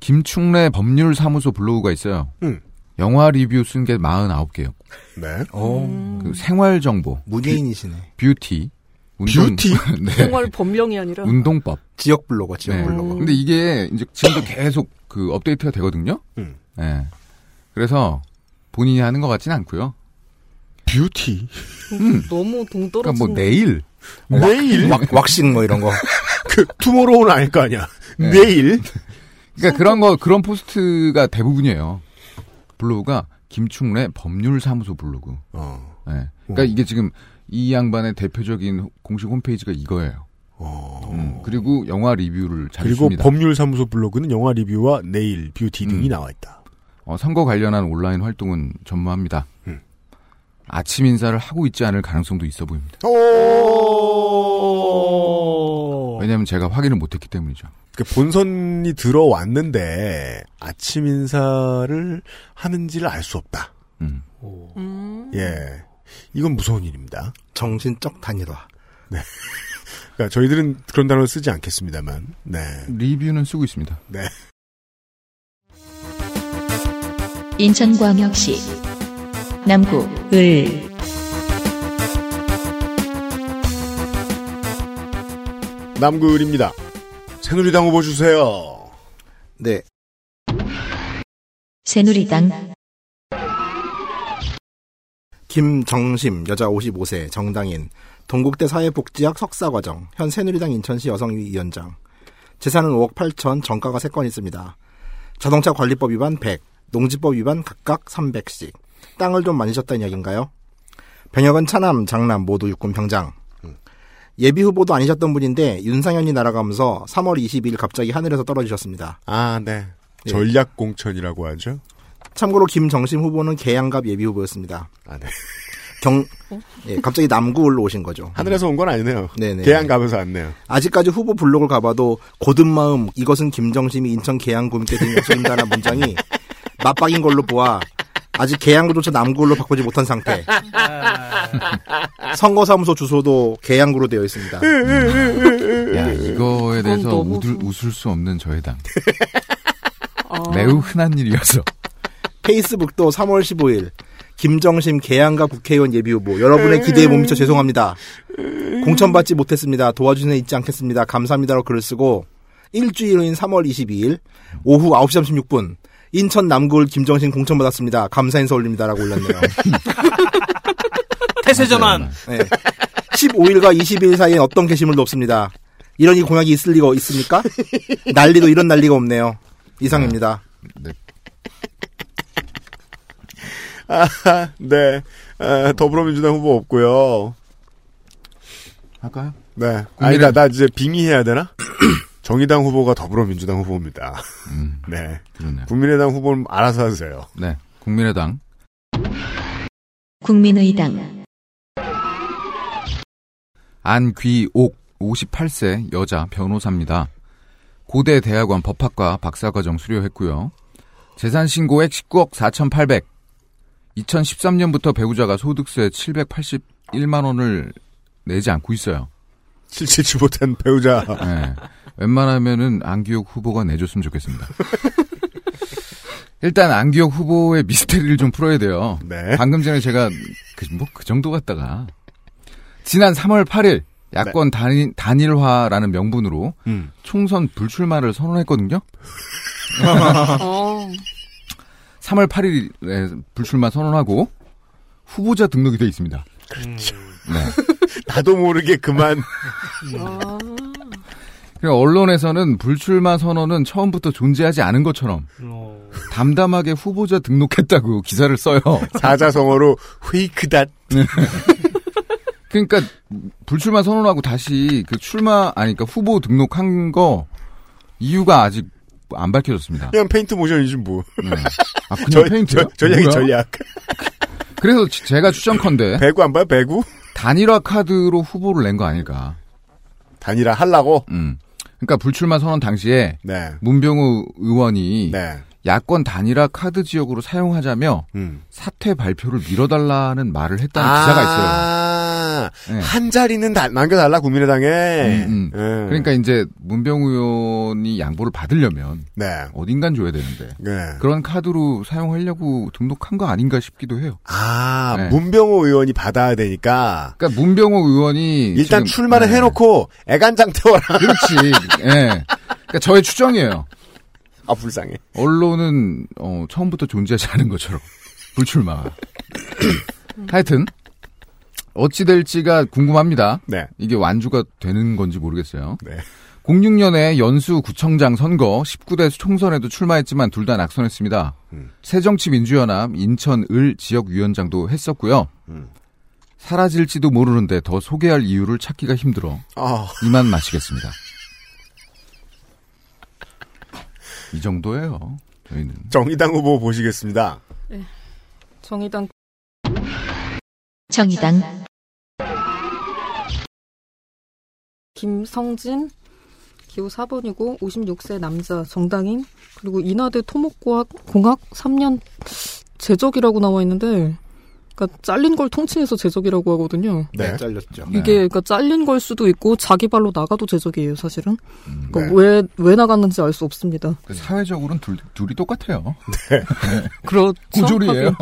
김충래 법률사무소 블로그가 있어요. 음. 영화 리뷰 쓴 게 49개요. 네. 오. 그 생활 정보, 문예인이시네. 뷰티, 운동, 뷰티? (laughs) 네. 생활 법령이 아니라 운동법. 지역 블로거, 지역 네. 블로거. 근데 이게 이제 지금도 계속 그 업데이트가 되거든요. 음. 네. 그래서 본인이 하는 것 같지는 않고요. 뷰티. 음. 너무 동떨어진 그러니까 뭐 네일 네일? 왁, 왁싱 뭐 이런 거. (laughs) 그, tomorrow는 아닐 거 아니야. 네. 내일? 그러니까 그런 거 그런 포스트가 대부분이에요. 블로그가 김충래 법률사무소 블로그. 어. 네. 그러니까 이게 지금 이 양반의 대표적인 공식 홈페이지가 이거예요. 어. 음, 그리고 영화 리뷰를 잘 그리고 씁니다. 법률사무소 블로그는 영화 리뷰와 네일, 뷰티 등이 음. 나와 있다. 어, 선거 관련한 온라인 활동은 전무합니다. 음. 아침 인사를 하고 있지 않을 가능성도 있어 보입니다. 오. 왜냐하면 제가 확인을 못했기 때문이죠. 그 본선이 들어왔는데 아침 인사를 하는지를 알 수 없다. 음. 음. 예. 이건 무서운 일입니다. 정신적 단일화. (laughs) 그러니까 저희들은 그런 단어를 쓰지 않겠습니다만. 네. 리뷰는 쓰고 있습니다. 네. 인천광역시 남구 을 남구 을입니다. 새누리당 후보 주세요. 네. 새누리당 김정심, 여자 55세, 정당인, 동국대 사회복지학 석사과정, 현 새누리당 인천시 여성위원장. 재산은 5억 8천, 정가가 3건 있습니다. 자동차 관리법 위반 100, 농지법 위반 각각 300씩. 땅을 좀 만지셨다는 이야기인가요? 병역은 차남, 장남 모두 육군 병장. 예비 후보도 아니셨던 분인데 윤상현이 날아가면서 3월 22일 갑자기 하늘에서 떨어지셨습니다. 아, 네. 예. 전략 공천이라고 하죠. 참고로 김정심 후보는 개양갑 예비 후보였습니다. 아, 네. 경, 예, 갑자기 남구을로 오신 거죠. 하늘에서 온 건 아니네요. 네네. 계양 가면서 왔네요. 아직까지 후보 블록을 가봐도 고든 마음 이것은 김정심이 인천 계양구임께 든 약속입니다라는 문장이 맞박인 걸로 보아 아직 계양구조차 남구로 바꾸지 못한 상태. 선거사무소 주소도 계양구로 되어 있습니다. 야, 이거에 대해서 너무 웃을, 좀- 웃을 수 없는 저의 당. 아. 매우 흔한 일이어서. 페이스북도 3월 15일 김정심 계양가 국회의원 예비후보 여러분의 기대에 못 미쳐 죄송합니다. 공천받지 못했습니다. 도와주는 잊지 않겠습니다. 감사합니다라고 글을 쓰고 일주일 후인 3월 22일 오후 9시 36분 인천 남구을 김정심 공천받았습니다. 감사 인사 올립니다라고 올렸네요. (laughs) 태세 전환. 네. 15일과 20일 사이에 어떤 게시물도 없습니다. 이런 이 공약이 있을 리가 있습니까? 난리도 이런 난리가 없네요. 이상입니다. 네. 아, 네. 아, 더불어민주당 후보 없고요. 할까요? 네. 국민의- 아니다, 나 이제 빙의해야 되나? 정의당 후보가 더불어민주당 후보입니다. 음, (laughs) 네. 그러네요. 국민의당 후보는 알아서 하세요. 네. 국민의당. 국민의당 안귀옥 58세 여자 변호사입니다. 고대 대학원 법학과 박사과정 수료했고요. 재산 신고액 19억 4,800. 2013년부터 배우자가 소득세 781만 원을 내지 않고 있어요. 실질치 못한 배우자. 네. 웬만하면은 안규혁 후보가 내줬으면 좋겠습니다. 일단 안규혁 후보의 미스테리를 좀 풀어야 돼요. 네. 방금 전에 제가 그, 뭐, 그 정도 갔다가 지난 3월 8일 야권 단일, 단일화라는 명분으로 음. 총선 불출마를 선언했거든요. 어. 3월 8일에 불출마 선언하고 후보자 등록이 돼 있습니다. 네. (laughs) 나도 모르게 그만. 아. 그리고 언론에서는 불출마 선언은 처음부터 존재하지 않은 것처럼 어. 담담하게 후보자 등록했다고 (laughs) 기사를 써요. 사자성어로 페이크닷. (laughs) 그러니까 불출마 선언하고 다시 그 출마 아니 그러니까 후보 등록한 거 이유가 아직 안 밝혀졌습니다. 그냥 페인트 모션이지 뭐. 네. 아 (laughs) 그냥 저, 페인트요? 저, 전략이 뭐야? 전략. 그래서 지- 제가 추정컨대 배구 안 봐요? 배구? 단일화 카드로 후보를 낸 거 아닐까. 단일화 하려고? 음. 그러니까 불출마 선언 당시에 네. 문병우 의원이 네. 야권 단일화 카드 지역으로 사용하자며 음. 사퇴 발표를 미뤄달라는 말을 했다는 기사가 있어요. 아, 네. 한 자리는 다- 남겨달라, 국민의당에. 음, 음. 예. 그러니까 이제 문병우 의원이 양보를 받으려면 네. 어딘간 줘야 되는데 네. 그런 카드로 사용하려고 등록한 거 아닌가 싶기도 해요. 아, 네. 문병호 의원이 받아야 되니까. 그러니까 문병호 의원이 일단 지금- 출마를 네. 해놓고 애간장 태워라. 그렇지. (laughs) 예. 그러니까 저의 추정이에요. 아, 불쌍해. 언론은 어, 처음부터 존재하지 않은 것처럼 불출마. (laughs) 하여튼 어찌 될지가 궁금합니다. 네. 이게 완주가 되는 건지 모르겠어요. 네. 06년에 연수 구청장 선거 19대 총선에도 출마했지만 둘 다 낙선했습니다. 음. 새정치민주연합 인천 을 지역위원장도 했었고요. 음. 사라질지도 모르는데 더 소개할 이유를 찾기가 힘들어 아, 이만 마치겠습니다. 이 정도예요. 저희는 정의당 후보 보시겠습니다. 정의당 정의당 김성진, 기호 4번이고 56세 남자 정당인 그리고 인하대 토목공학 공학 3년 제적이라고 나와 있는데 그러니까 잘린 걸 통칭해서 제적이라고 하거든요. 네, 네. 잘렸죠. 이게 그러니까 잘린 걸 수도 있고 자기 발로 나가도 제적이에요, 사실은. 음, 그러니까 네. 왜, 왜 나갔는지 알 수 없습니다. 그 사회적으로는 둘, 둘이 똑같아요. (laughs) 그렇죠. 고졸이에요. (laughs)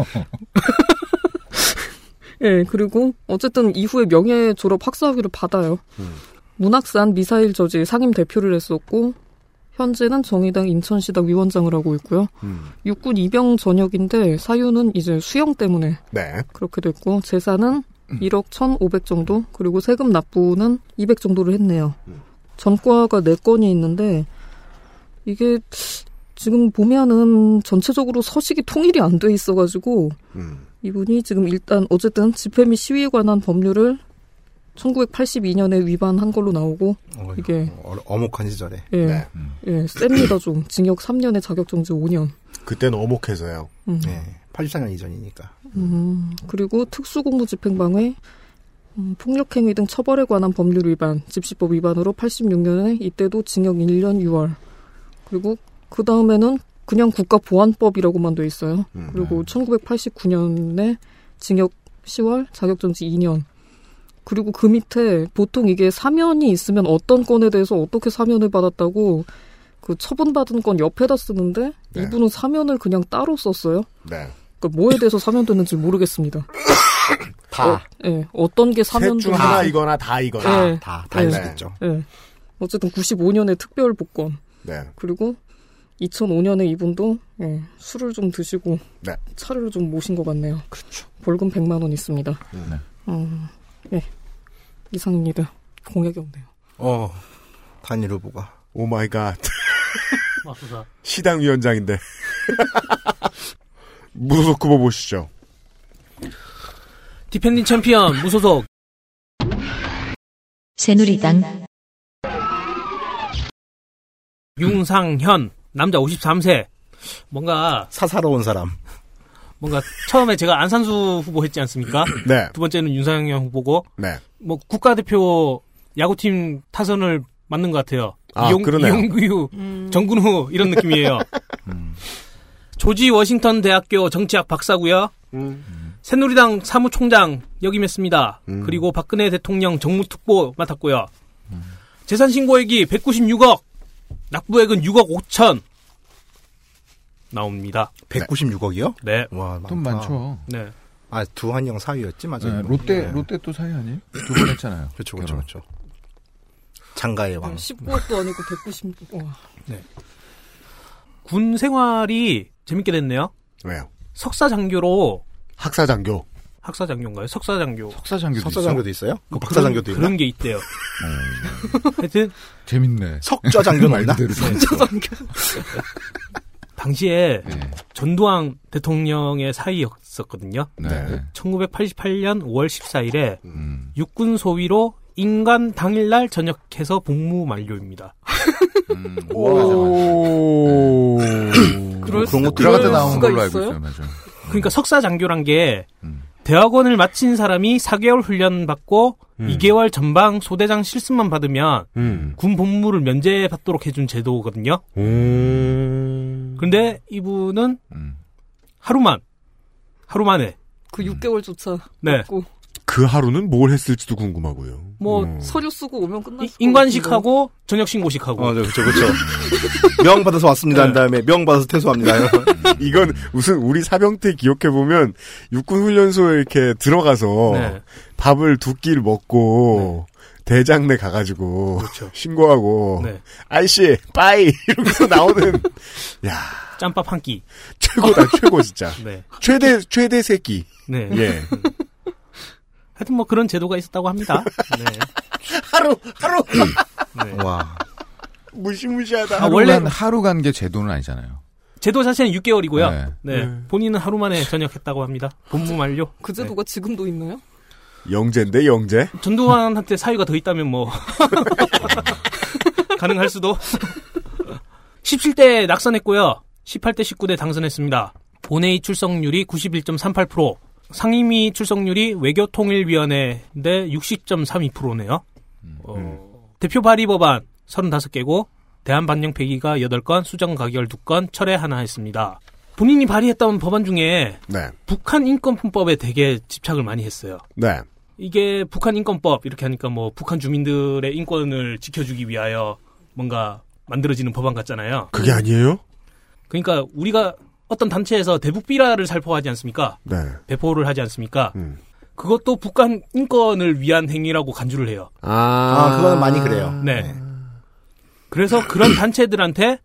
예, 그리고 어쨌든 이후에 명예 졸업 학사학위를 받아요. 음. 문학산 미사일 저지 상임 대표를 했었고 현재는 정의당 인천시당 위원장을 하고 있고요. 음. 육군 입영 전역인데 사유는 이제 수영 때문에 네. 그렇게 됐고 재산은 1억 1,500 정도 그리고 세금 납부는 200 정도를 했네요. 전과가 4건이 있는데 이게 지금 보면은 전체적으로 서식이 통일이 안 돼 있어가지고 음. 이분이 지금 일단 어쨌든 집회 및 시위에 관한 법률을 1982년에 위반한 걸로 나오고 어, 이게 어, 어목한 시절에. 예, 네. 예, 셉니다 좀 징역 3년에 자격정지 5년. 그때는 어목해서요. 음. 네. 84년 이전이니까. 음, 그리고 특수공무집행방해, 음, 폭력행위 등 처벌에 관한 법률 위반, 집시법 위반으로 86년에 이때도 징역 1년 6월. 그리고 그 다음에는 그냥 국가보안법이라고만 돼 있어요. 음. 그리고 1989년에 징역 10월, 자격정지 2년. 그리고 그 밑에 보통 이게 사면이 있으면 어떤 건에 대해서 어떻게 사면을 받았다고 그 처분받은 건 옆에다 쓰는데 네. 이분은 사면을 그냥 따로 썼어요. 네. 그러니까 뭐에 대해서 사면됐는지 모르겠습니다. (coughs) 다. 예, 어떤 게 셋 사면됐는지. 중 하나 이거나 다 이거나. 예, 다, 다 네. 할 수 있죠. 예. 어쨌든 95년에 특별 복권 네. 그리고 2005년에 이분도 예, 술을 좀 드시고 네. 차를 좀 모신 것 같네요. 그렇죠. 벌금 100만 원 있습니다. 네. 음, 예, 이상입니다. 공약이 없네요. 어, 단일 후보가. oh my god. 맙소사. 시당 위원장인데. (laughs) 무소속 후보 보시죠. 디펜딩 챔피언 무소속 새누리당 윤상현 남자 53세 뭔가 사사로운 사람. 뭔가 처음에 제가 안상수 후보 했지 않습니까? (clears throat) 네. 두 번째는 윤상현 후보고 네. 뭐 국가대표 야구팀 타선을 맡는 것 같아요. 아, 이용, 그러네요. 이용규, 음. 정근후 이런 느낌이에요. (laughs) 조지 워싱턴 대학교 정치학 박사고요. 새누리당 사무총장 역임했습니다. 음. 그리고 박근혜 대통령 정무특보 맡았고요. 재산 신고액이 196억, 납부액은 6억 5천 나옵니다. 196억이요? 네, 와, 돈 많다. 많죠. 네. 아, 두한영 사위였지, 맞아요. 네, 롯데 네. 롯데 또 사이 아니에요? 두 번 했잖아요. 그렇죠, 그렇죠. 그렇죠. 장가의 왕. 19억도 아니고 190. 와. 군 생활이 재밌게 됐네요. 왜요? 석사 장교로 학사 장교. 학사 장교인가요? 석사 장교. 석사 장교도 석사? 장교도 있어요? 그뭐 박사 장교도 있나? 그런 게 있대요. 하여튼 재밌네. 석좌 장교는 없나? (laughs) 말대로 당시에 네. 전두환 대통령의 사이였었거든요. 네. 네. 1988년 5월 14일에 음. 육군 소위로 인간 당일날 전역해서 복무 만료입니다. 음. 오. 그럴 그런 것도 그럴 나온 걸로 알고 있어요? 있어요. 맞아. 그러니까 석사 장교란 게 음. 대학원을 마친 사람이 4개월 훈련 받고 음. 2개월 전방 소대장 실습만 받으면 음. 군 복무를 면제받도록 해준 제도거든요. 음. 근데 이분은 음. 하루만 하루 만에 그 6개월조차 네 없고 그 하루는 뭘 했을지도 궁금하고요. 뭐 음. 서류 쓰고 오면 것 인관식하고 저녁 신고식하고 어, 네, 그렇죠, 그렇죠. (laughs) 명 받아서 왔습니다. 한 다음에 명 받아서 퇴소합니다. (laughs) 이건 무슨 우리 사병 때 기억해 보면 육군 훈련소에 이렇게 들어가서 네. 밥을 두 끼를 먹고 대장내 가가지고 그렇죠. 신고하고 네. 아이씨 빠이 이러면서 나오는 (laughs) 야 짬밥 한 끼. 최고다 최고 진짜 (laughs) 네. 최대 최대 새끼 네. 예 (laughs) 하여튼 뭐 그런 제도가 있었다고 합니다. 네. 하루 하루 네. 와. 무시무시하다 아, 하루 원래- 간 하루 간 게 제도는 아니잖아요. 제도 자체는 6개월이고요. 네. 네. 네. 본인은 하루 만에 전역했다고 합니다. 복무 만료. 그 제도가 지금도 있나요? 영재인데 영재 전두환한테 사유가 더 있다면 뭐 (laughs) 가능할 수도. 17대 낙선했고요. 18대 19대 당선했습니다. 본회의 출석률이 91.38%, 상임위 출석률이 외교통일위원회인데 60.32%네요. 어, 대표 발의 법안 35개고 대한반영 폐기가 8건, 수정 가결 2건, 철회 하나 했습니다. 본인이 발의했던 법안 중에 네. 북한 인권법에 되게 집착을 많이 했어요. 네. 이게 북한 인권법 이렇게 하니까 뭐 북한 주민들의 인권을 지켜주기 위하여 뭔가 만들어지는 법안 같잖아요. 그게 아니에요? 그러니까 우리가 어떤 단체에서 대북 비라를 살포하지 않습니까? 네. 배포를 하지 않습니까? 음. 그것도 북한 인권을 위한 행위라고 간주를 해요. 아, 아, 그거는 많이 그래요. 네. 그래서 그런 (coughs) 단체들한테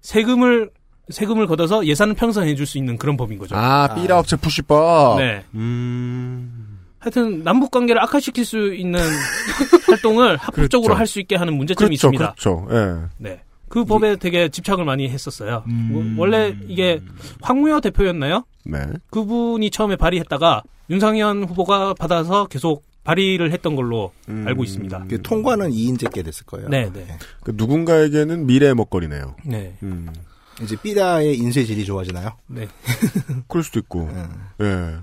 세금을 세금을 걷어서 예산을 편성해 줄 수 있는 그런 법인 거죠. 아, 삐라 업체 푸시법. 네. 음. 하여튼 남북 관계를 악화시킬 수 있는 (laughs) 활동을 합법적으로 그렇죠. 할수 있게 하는 문제점이 그렇죠, 있습니다. 그렇죠. 예. 네. 그 법에 되게 집착을 많이 했었어요. 음. 원래 이게 황우여 대표였나요? 네. 그분이 처음에 발의했다가 윤상현 후보가 받아서 계속 발의를 했던 걸로 음. 알고 있습니다. 그 통과는 이인제 께 됐을 거예요. 네, 네. 그 누군가에게는 미래의 먹거리네요. 네. 음. 이제 삐라의 인쇄질이 좋아지나요? 네. (laughs) 그럴 수도 있고. 네. 예.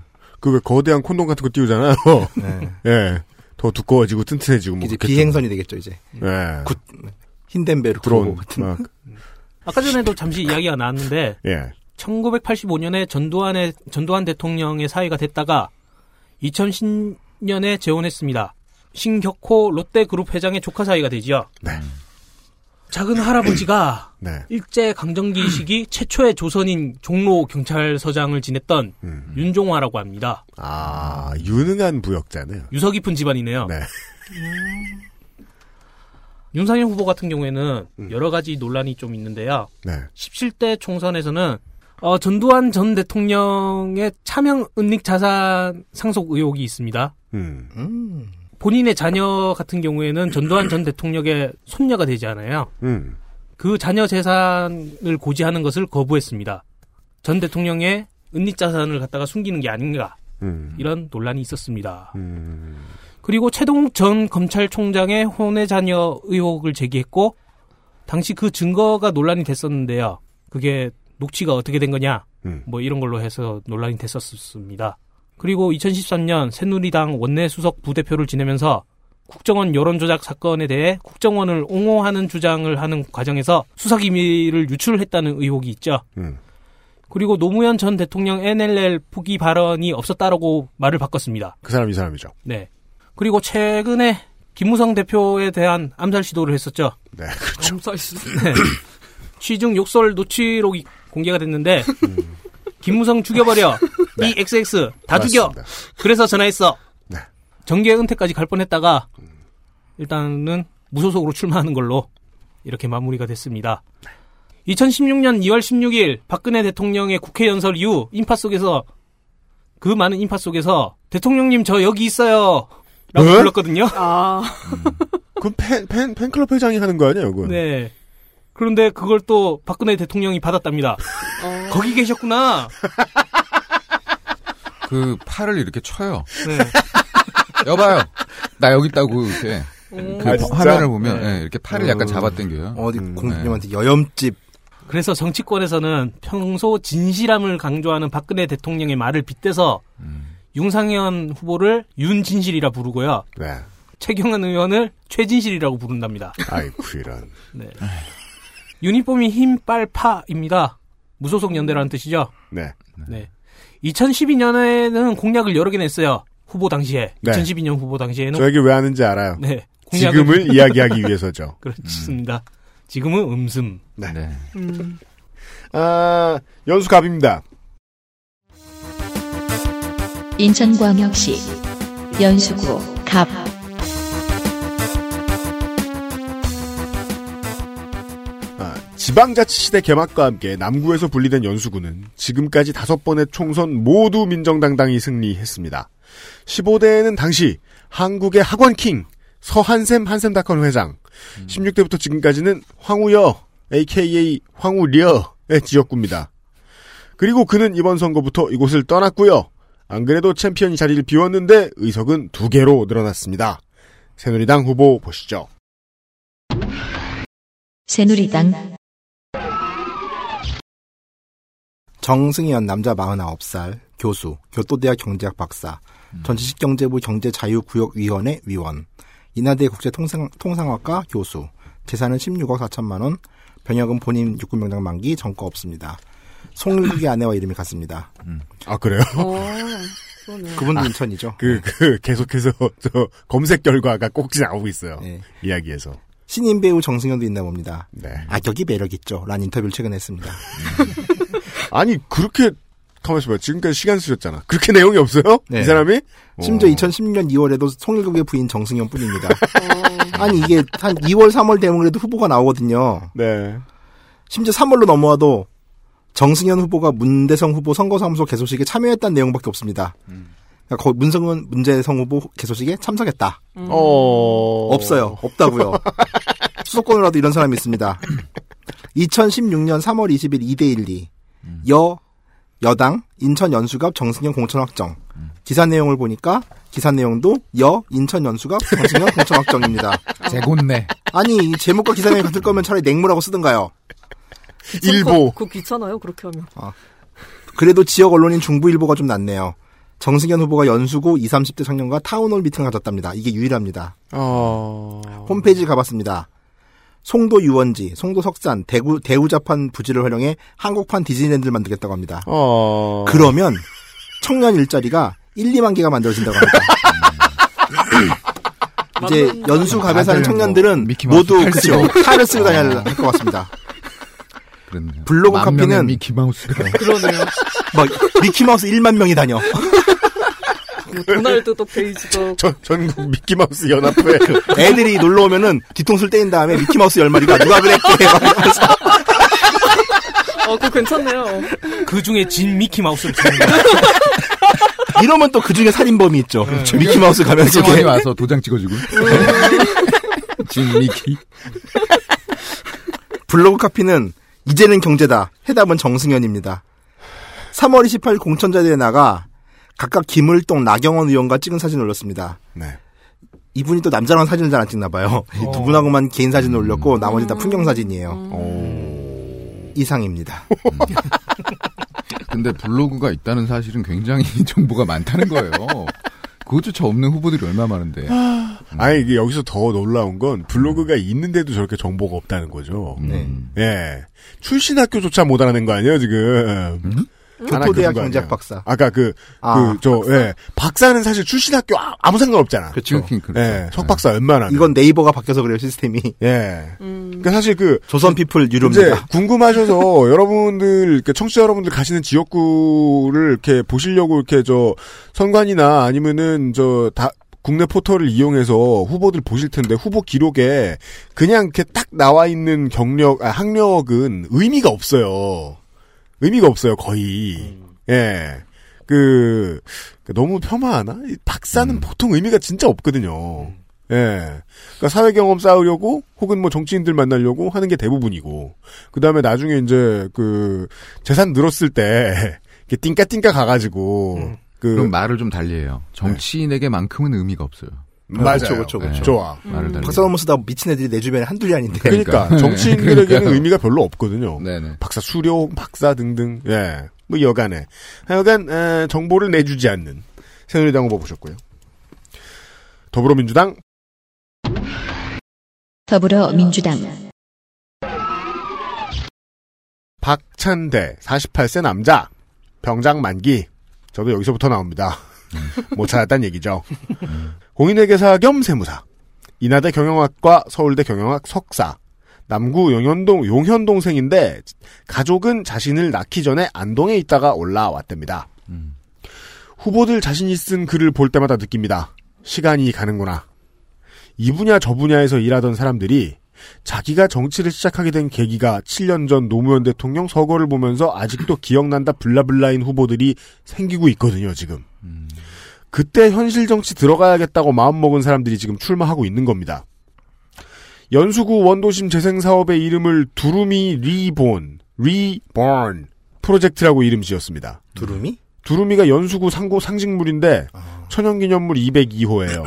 그 왜 거대한 콘돔 같은 거 띄우잖아요. 네. (laughs) 예. 더 두꺼워지고 튼튼해지고 뭐 이제 그렇겠죠. 비행선이 되겠죠, 이제. 예. good. 힌덴베르크 드론 같은. 막 (laughs) 아까 전에도 잠시 이야기가 나왔는데 예. 1985년에 전두환의 전두환 대통령의 사위가 됐다가 2010년에 재혼했습니다. 신격호 롯데그룹 회장의 조카 사이가 되지요. 네. 작은 할아버지가 (clears throat) 네. 일제 강점기 (clears throat) 시기 최초의 조선인 종로 경찰서장을 지냈던 음. 윤종화라고 합니다. 아, 유능한 부역자네요. 유서 깊은 집안이네요. 네. 윤상현 후보 같은 경우에는 음. 여러 가지 논란이 좀 있는데요. 네. 17대 총선에서는 어, 전두환 전 대통령의 차명 은닉 자산 상속 의혹이 있습니다. 음. 음. 본인의 자녀 같은 경우에는 전두환 전 대통령의 손녀가 되지 않아요. 음. 그 자녀 재산을 고지하는 것을 거부했습니다. 전 대통령의 은닉 자산을 갖다가 숨기는 게 아닌가 음. 이런 논란이 있었습니다. 음. 그리고 최동 전 검찰총장의 혼외 자녀 의혹을 제기했고 당시 그 증거가 논란이 됐었는데요. 그게 녹취가 어떻게 된 거냐 음. 뭐 이런 걸로 해서 논란이 됐었습니다. 그리고 2013년 새누리당 원내 수석 부대표를 지내면서 국정원 여론조작 사건에 대해 국정원을 옹호하는 주장을 하는 과정에서 수사기밀을 유출했다는 의혹이 있죠. 음. 그리고 노무현 전 대통령 NLL 포기 발언이 없었다라고 말을 바꿨습니다. 그 사람 이 사람이죠. 네. 그리고 최근에 김무성 대표에 대한 암살 시도를 했었죠. 네. 그렇죠. 네. 취중 욕설 노치록이 공개가 됐는데 김무성 죽여버려 (laughs) 이 XX 다 죽여 맞습니다. 그래서 전화했어 네. 정계 은퇴까지 갈 뻔했다가 일단은 무소속으로 출마하는 걸로 이렇게 마무리가 됐습니다. 2016년 2월 16일 박근혜 대통령의 국회 연설 이후 인파 속에서 그 많은 인파 속에서 대통령님 저 여기 있어요 라고 에? 불렀거든요. 아, 그건 팬, 팬, 팬클럽 회장이 하는 거 아니에요, 그건? 네. 그런데 그걸 또 박근혜 대통령이 받았답니다. 어, 거기 계셨구나. 그 팔을 이렇게 쳐요. 네. (laughs) 여봐요. 나 여기 있다고 이렇게 그 아, 진짜? 화면을 보면 네. 예, 이렇게 팔을 약간 잡아당겨요. 어디 음, 공주님한테 여염집 그래서 정치권에서는 평소 진실함을 강조하는 박근혜 대통령의 말을 빗대서 윤상현 후보를 윤진실이라 부르고요. 네. 최경환 의원을 최진실이라고 부른답니다. 아이고, 이런. 네. (laughs) 유니폼이 힘빨파입니다. 무소속 연대라는 뜻이죠. 네. 네. 2012년에는 공약을 여러 개 냈어요. 후보 당시에. 네. 2012년 후보 당시에는 저 얘기 왜 하는지 알아요. 네. 공약을- 지금을 (laughs) 이야기하기 위해서죠. (laughs) 그렇습니다. 지금은 음슴. 네. 네. 음. 아, 연수갑입니다. 인천광역시 연수구 갑 지방자치시대 개막과 함께 남구에서 분리된 연수구는 지금까지 다섯 번의 총선 모두 민정당당히 승리했습니다. 15대에는 당시 한국의 학원킹 서한샘 한샘닷컴 회장, 16대부터 지금까지는 황우여 aka 황우려의 지역구입니다. 그리고 그는 이번 선거부터 이곳을 떠났고요. 안 그래도 챔피언이 자리를 비웠는데 의석은 두 개로 늘어났습니다. 새누리당 후보 보시죠. 새누리당 정승현 남자 49살 교수 교토대학 경제학 박사 전시식경제부 경제자유구역위원회 위원 인하대 국제통상학과 교수 재산은 16억 4천만 원. 병역은 본인 육군병장 만기 전과 없습니다. 송일국의 아내와 이름이 같습니다. 아 그래요? 어, (laughs) 그러네. 그분도 인천이죠. 그, 그, 계속해서, (laughs) 저, 검색 결과가 꼭지 나오고 있어요. 네. 이야기에서. 신인 배우 정승현도 있나 봅니다. 네. 악역이 매력 있죠. 라는 인터뷰를 최근에 했습니다. 아니, 그렇게, 가만있어 봐. 지금까지 시간 쓰셨잖아. 그렇게 (laughs) 내용이 없어요? 네. 이 사람이? 심지어 어. 2016년 2월에도 송일국의 부인 정승현 뿐입니다. 아니 이게 한 2월 3월 되면 도 후보가 나오거든요. 네. 심지어 3월로 넘어와도 정승현 후보가 문대성 후보 선거사무소 개소식에 참여했다는 내용밖에 없습니다. 그러니까 거기 문성은 문재성 후보 개소식에 참석했다. 어. 없어요. 없다고요. (laughs) 수도권으로도 이런 사람이 있습니다. 2016년 3월 20일 이데일리 여 여당 인천 연수갑 정승현 공천 확정. 기사 내용을 보니까 기사 내용도 여 인천 연수갑 정승현 공천 확정입니다. (laughs) 제곧내. 아니 이 제목과 기사 내용이 같을 거면 차라리 냉무라고 쓰든가요. 일보. 그거 귀찮아요, 그렇게 하면. 그래도 지역 언론인 중부일보가 좀 낫네요. 정승현 후보가 연수구 20, 30대 청년과 타운홀 미팅을 가졌답니다. 이게 유일합니다. 어. 홈페이지 가봤습니다. 송도 유원지, 송도 석산, 대구, 대우자판 부지를 활용해 한국판 디즈니랜드를 만들겠다고 합니다. 어. 그러면 청년 일자리가 1, 2만 개가 만들어진다고 합니다. (laughs) 이제 연수 갑에 사는 뭐 청년들은 미키마우스 모두 쓰고. 칼을 쓰고 다녀야 할 것 같습니다. 그렇네요. 블로그 카피는- 미키마우스가. 그러네요. 막 미키마우스 1만 명이 다녀. (laughs) 뭐 도날드도 베이지도 (laughs) 전, 전국 미키마우스 연합회. (laughs) 애들이 놀러 오면은 뒤통수를 떼인 다음에 미키마우스 열 마리가 누가 그랬게 막 이러면서 어, 그거 괜찮네요. 그 중에 진 미키 마우스를 주는 거야. (laughs) 이러면 또 그 중에 살인범이 있죠. 저 미키마우스 가면 직원이 속에 와서 도장 찍어주고. 진 미키. 블로그 카피는 이제는 경제다. 해답은 정승현입니다. 3월 28일 공천자대에 나가 각각 김을동, 나경원 의원과 찍은 사진을 올렸습니다. 네. 이분이 또 남자랑 사진을 잘 안 찍나 봐요. (laughs) 이두 분하고만 개인 사진을 올렸고 나머지 다 풍경 사진이에요. 오. 이상입니다. (laughs) 근데 블로그가 있다는 사실은 굉장히 (laughs) 정보가 많다는 거예요. 그것조차 없는 후보들이 얼마 많은데. 아니, 이게 여기서 더 놀라운 건 블로그가 있는데도 저렇게 정보가 없다는 거죠. 네. 음. 예. 출신 학교조차 못 알아낸 거 아니에요, 지금? 교토대학 경제학? 박사. 아까 그, 아, 그, 저, 예. 박사는 사실 출신 학교 아- 아무 상관 없잖아. 그렇죠. 그렇긴 그렇죠. 예. 석박사 웬만하면. 이건 네이버가 바뀌어서 그래요 시스템이. 예. 음. 그러니까 사실 그, 조선 피플 이제 유료입니다. 궁금하셔서 (laughs) 여러분들, 이렇게 청취자 여러분들 가시는 지역구를 이렇게 보시려고 이렇게 저 선관이나 아니면은 저 다, 국내 포털을 이용해서 후보들 보실 텐데 후보 기록에 그냥 이렇게 딱 나와 있는 경력, 아, 학력은 의미가 없어요. 의미가 없어요, 거의. 예. 그, 너무 폄하하나? 이 박사는 보통 의미가 진짜 없거든요. 예. 그러니까 사회 경험 쌓으려고 혹은 뭐 정치인들 만나려고 하는 게 대부분이고 그 다음에 나중에 이제 그 재산 늘었을 때 (laughs) 이렇게 띵까띵까 가가지고 그 그럼 말을 좀 달리해요. 정치인에게만큼은 의미가 없어요. 맞아요. 그쵸, 그쵸, 그쵸. 네. 좋아. 말을 달리. 박사 논문 쓰다 미친 애들이 내 주변에 한둘이 아닌데. 그러니까 그러니까. 정치인들에게는 그러니까요. 의미가 별로 없거든요. 네네. 박사 수료, 박사 등등. 예. 뭐 여간에 하여간 에, 정보를 내주지 않는 새누리당 후보 보셨고요. 더불어민주당 더불어민주당 박찬대 48세 남자 병장 만기 저도 여기서부터 나옵니다. 못 찾았다는 얘기죠. 공인회계사 겸 세무사 인하대 경영학과 서울대 경영학 석사 남구 용현동 용현 동생인데 가족은 자신을 낳기 전에 안동에 있다가 올라왔답니다. 음. 후보들 자신이 쓴 글을 볼 때마다 느낍니다. 시간이 가는구나. 이 분야 저 분야에서 일하던 사람들이 자기가 정치를 시작하게 된 계기가 7년 전 노무현 대통령 서거를 보면서 아직도 기억난다 블라블라인 후보들이 생기고 있거든요, 지금. 음. 그때 현실 정치 들어가야겠다고 마음먹은 사람들이 지금 출마하고 있는 겁니다. 연수구 원도심 재생 사업의 이름을 두루미 리본, 리본 프로젝트라고 이름 지었습니다. 두루미? 두루미가 연수구 상고 상징물인데 천연기념물 202호예요.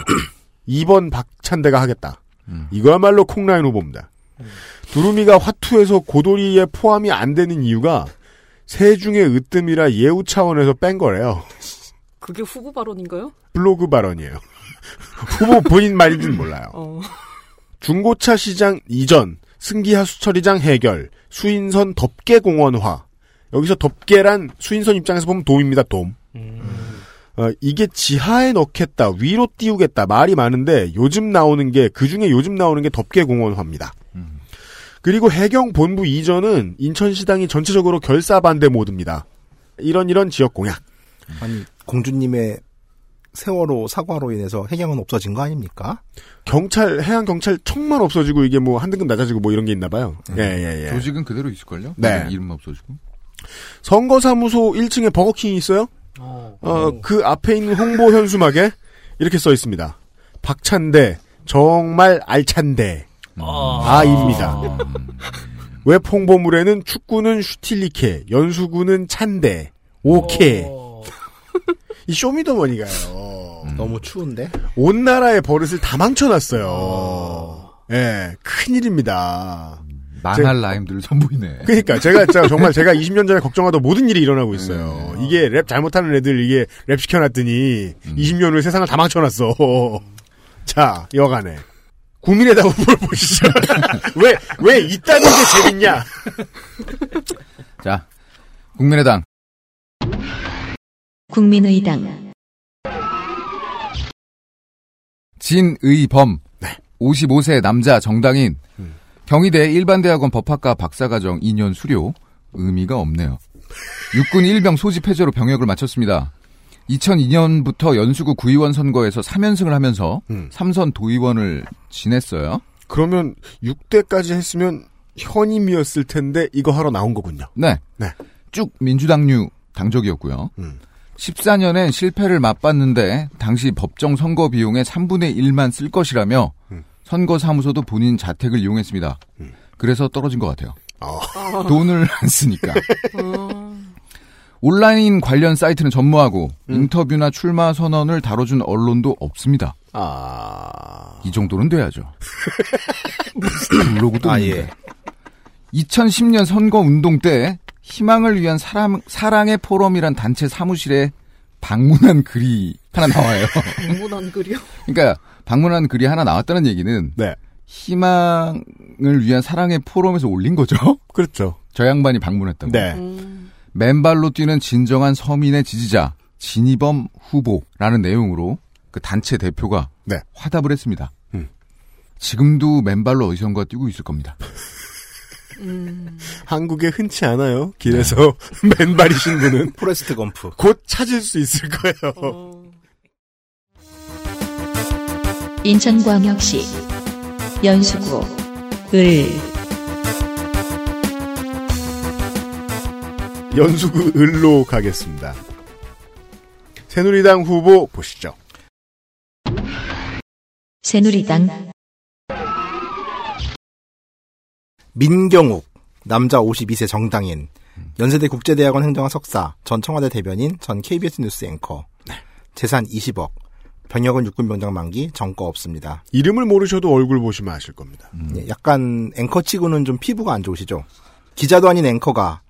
2번 (clears throat) 박찬대가 하겠다. 음. 이거야말로 콩라인 후보입니다. 두루미가 화투에서 고도리에 포함이 안 되는 이유가 세중의 으뜸이라 예우 차원에서 뺀 거래요. (laughs) 그게 후보 발언인가요? 블로그 발언이에요. (laughs) 후보 본인 말인지는 몰라요. 어. 중고차 시장 이전, 승기하 수 처리장 해결, 수인선 덮개 공원화. 여기서 덮개란 수인선 입장에서 보면 돔입니다, 돔. 어, 이게 지하에 넣겠다, 위로 띄우겠다, 말이 많은데 요즘 나오는 게, 그 중에 요즘 나오는 게 덮개 공원화입니다. 그리고 해경 본부 이전은 인천시당이 전체적으로 결사 반대 모드입니다. 이런 이런 지역 공약. 아니 공주님의 세월호 사과로 인해서 해경은 없어진 거 아닙니까? 경찰, 해양 경찰 청만 없어지고 이게 뭐 한 등급 낮아지고 뭐 이런 게 있나 봐요. 예, 예, 예. 조직은 그대로 있을걸요? 네. 이름 없어지고. 선거사무소 1층에 버거킹이 있어요. 어, 그 앞에 있는 홍보 현수막에 이렇게 써 있습니다. 박찬대, 정말 알찬대. 아입니다. 웹 홍보물에는 축구는 슈틸리케, 연수구는 찬대, 오케. 이 쇼미더머니가요. 너무 추운데? 온 나라의 버릇을 다 망쳐놨어요. 예, 큰일입니다. 망할 라임들 전부 있네. 그러니까 제가 진짜 (laughs) 정말 제가 20년 전에 걱정하던 모든 일이 일어나고 있어요. 네. 이게 랩 잘못하는 애들 이게 랩 시켜놨더니 음. 20년 후에 세상을 다 망쳐놨어. (laughs) 자, 여간에 국민의당 후보를 보시죠. 왜, 왜 이따는 게 재밌냐? (laughs) 자, 국민의당. 국민의당 진의범. 네. 55세 남자 정당인. 음. 경희대 일반대학원 법학과 박사과정 2년 수료. 의미가 없네요. 육군 일병 소집 해제로 병역을 마쳤습니다. 2002년부터 연수구 구의원 선거에서 3연승을 하면서 음. 삼선 도의원을 지냈어요. 그러면 6대까지 했으면 현임이었을 텐데 이거 하러 나온 거군요. 네. 네. 쭉 민주당류 당적이었고요. 음. 14년엔 실패를 맛봤는데 당시 법정 선거 비용의 3분의 1만 쓸 것이라며 음. 선거 사무소도 본인 자택을 이용했습니다. 음. 그래서 떨어진 것 같아요. 어. 돈을 (laughs) 안 쓰니까. 온라인 관련 사이트는 전무하고 음. 인터뷰나 출마 선언을 다뤄준 언론도 없습니다. 아. 이 정도는 돼야죠. (laughs) 블로그도 아, 있는데. 예. 2010년 선거 운동 때 희망을 위한 사람, 사랑의 포럼이란 단체 사무실에 방문한 글이 하나 나와요. (laughs) (laughs) 방문한 글이요? 그러니까 방문한 글이 하나 나왔다는 얘기는 네. 희망을 위한 사랑의 포럼에서 올린 거죠. (laughs) 그렇죠. 저 양반이 방문했다고. 네. 음. 맨발로 뛰는 진정한 서민의 지지자 진이범 후보라는 내용으로 그 단체 대표가 네. 화답을 했습니다. 음. 지금도 맨발로 어디선가 뛰고 있을 겁니다. 음. 한국에 흔치 않아요. 길에서 (laughs) 맨발이신 분은 포레스트 검프. 곧 찾을 수 있을 거예요. 어. 인천광역시 연수구 을 연수구 을로 가겠습니다. 새누리당 후보 보시죠. 새누리당 민경욱 남자 52세 정당인 연세대 국제대학원 행정학 석사 전 청와대 대변인 전 KBS 뉴스 앵커 재산 20억 병역은 육군병장 만기 정거 없습니다. 이름을 모르셔도 얼굴 보시면 아실 겁니다. 예, 약간 앵커치고는 좀 피부가 안 좋으시죠? 기자도 아닌 앵커가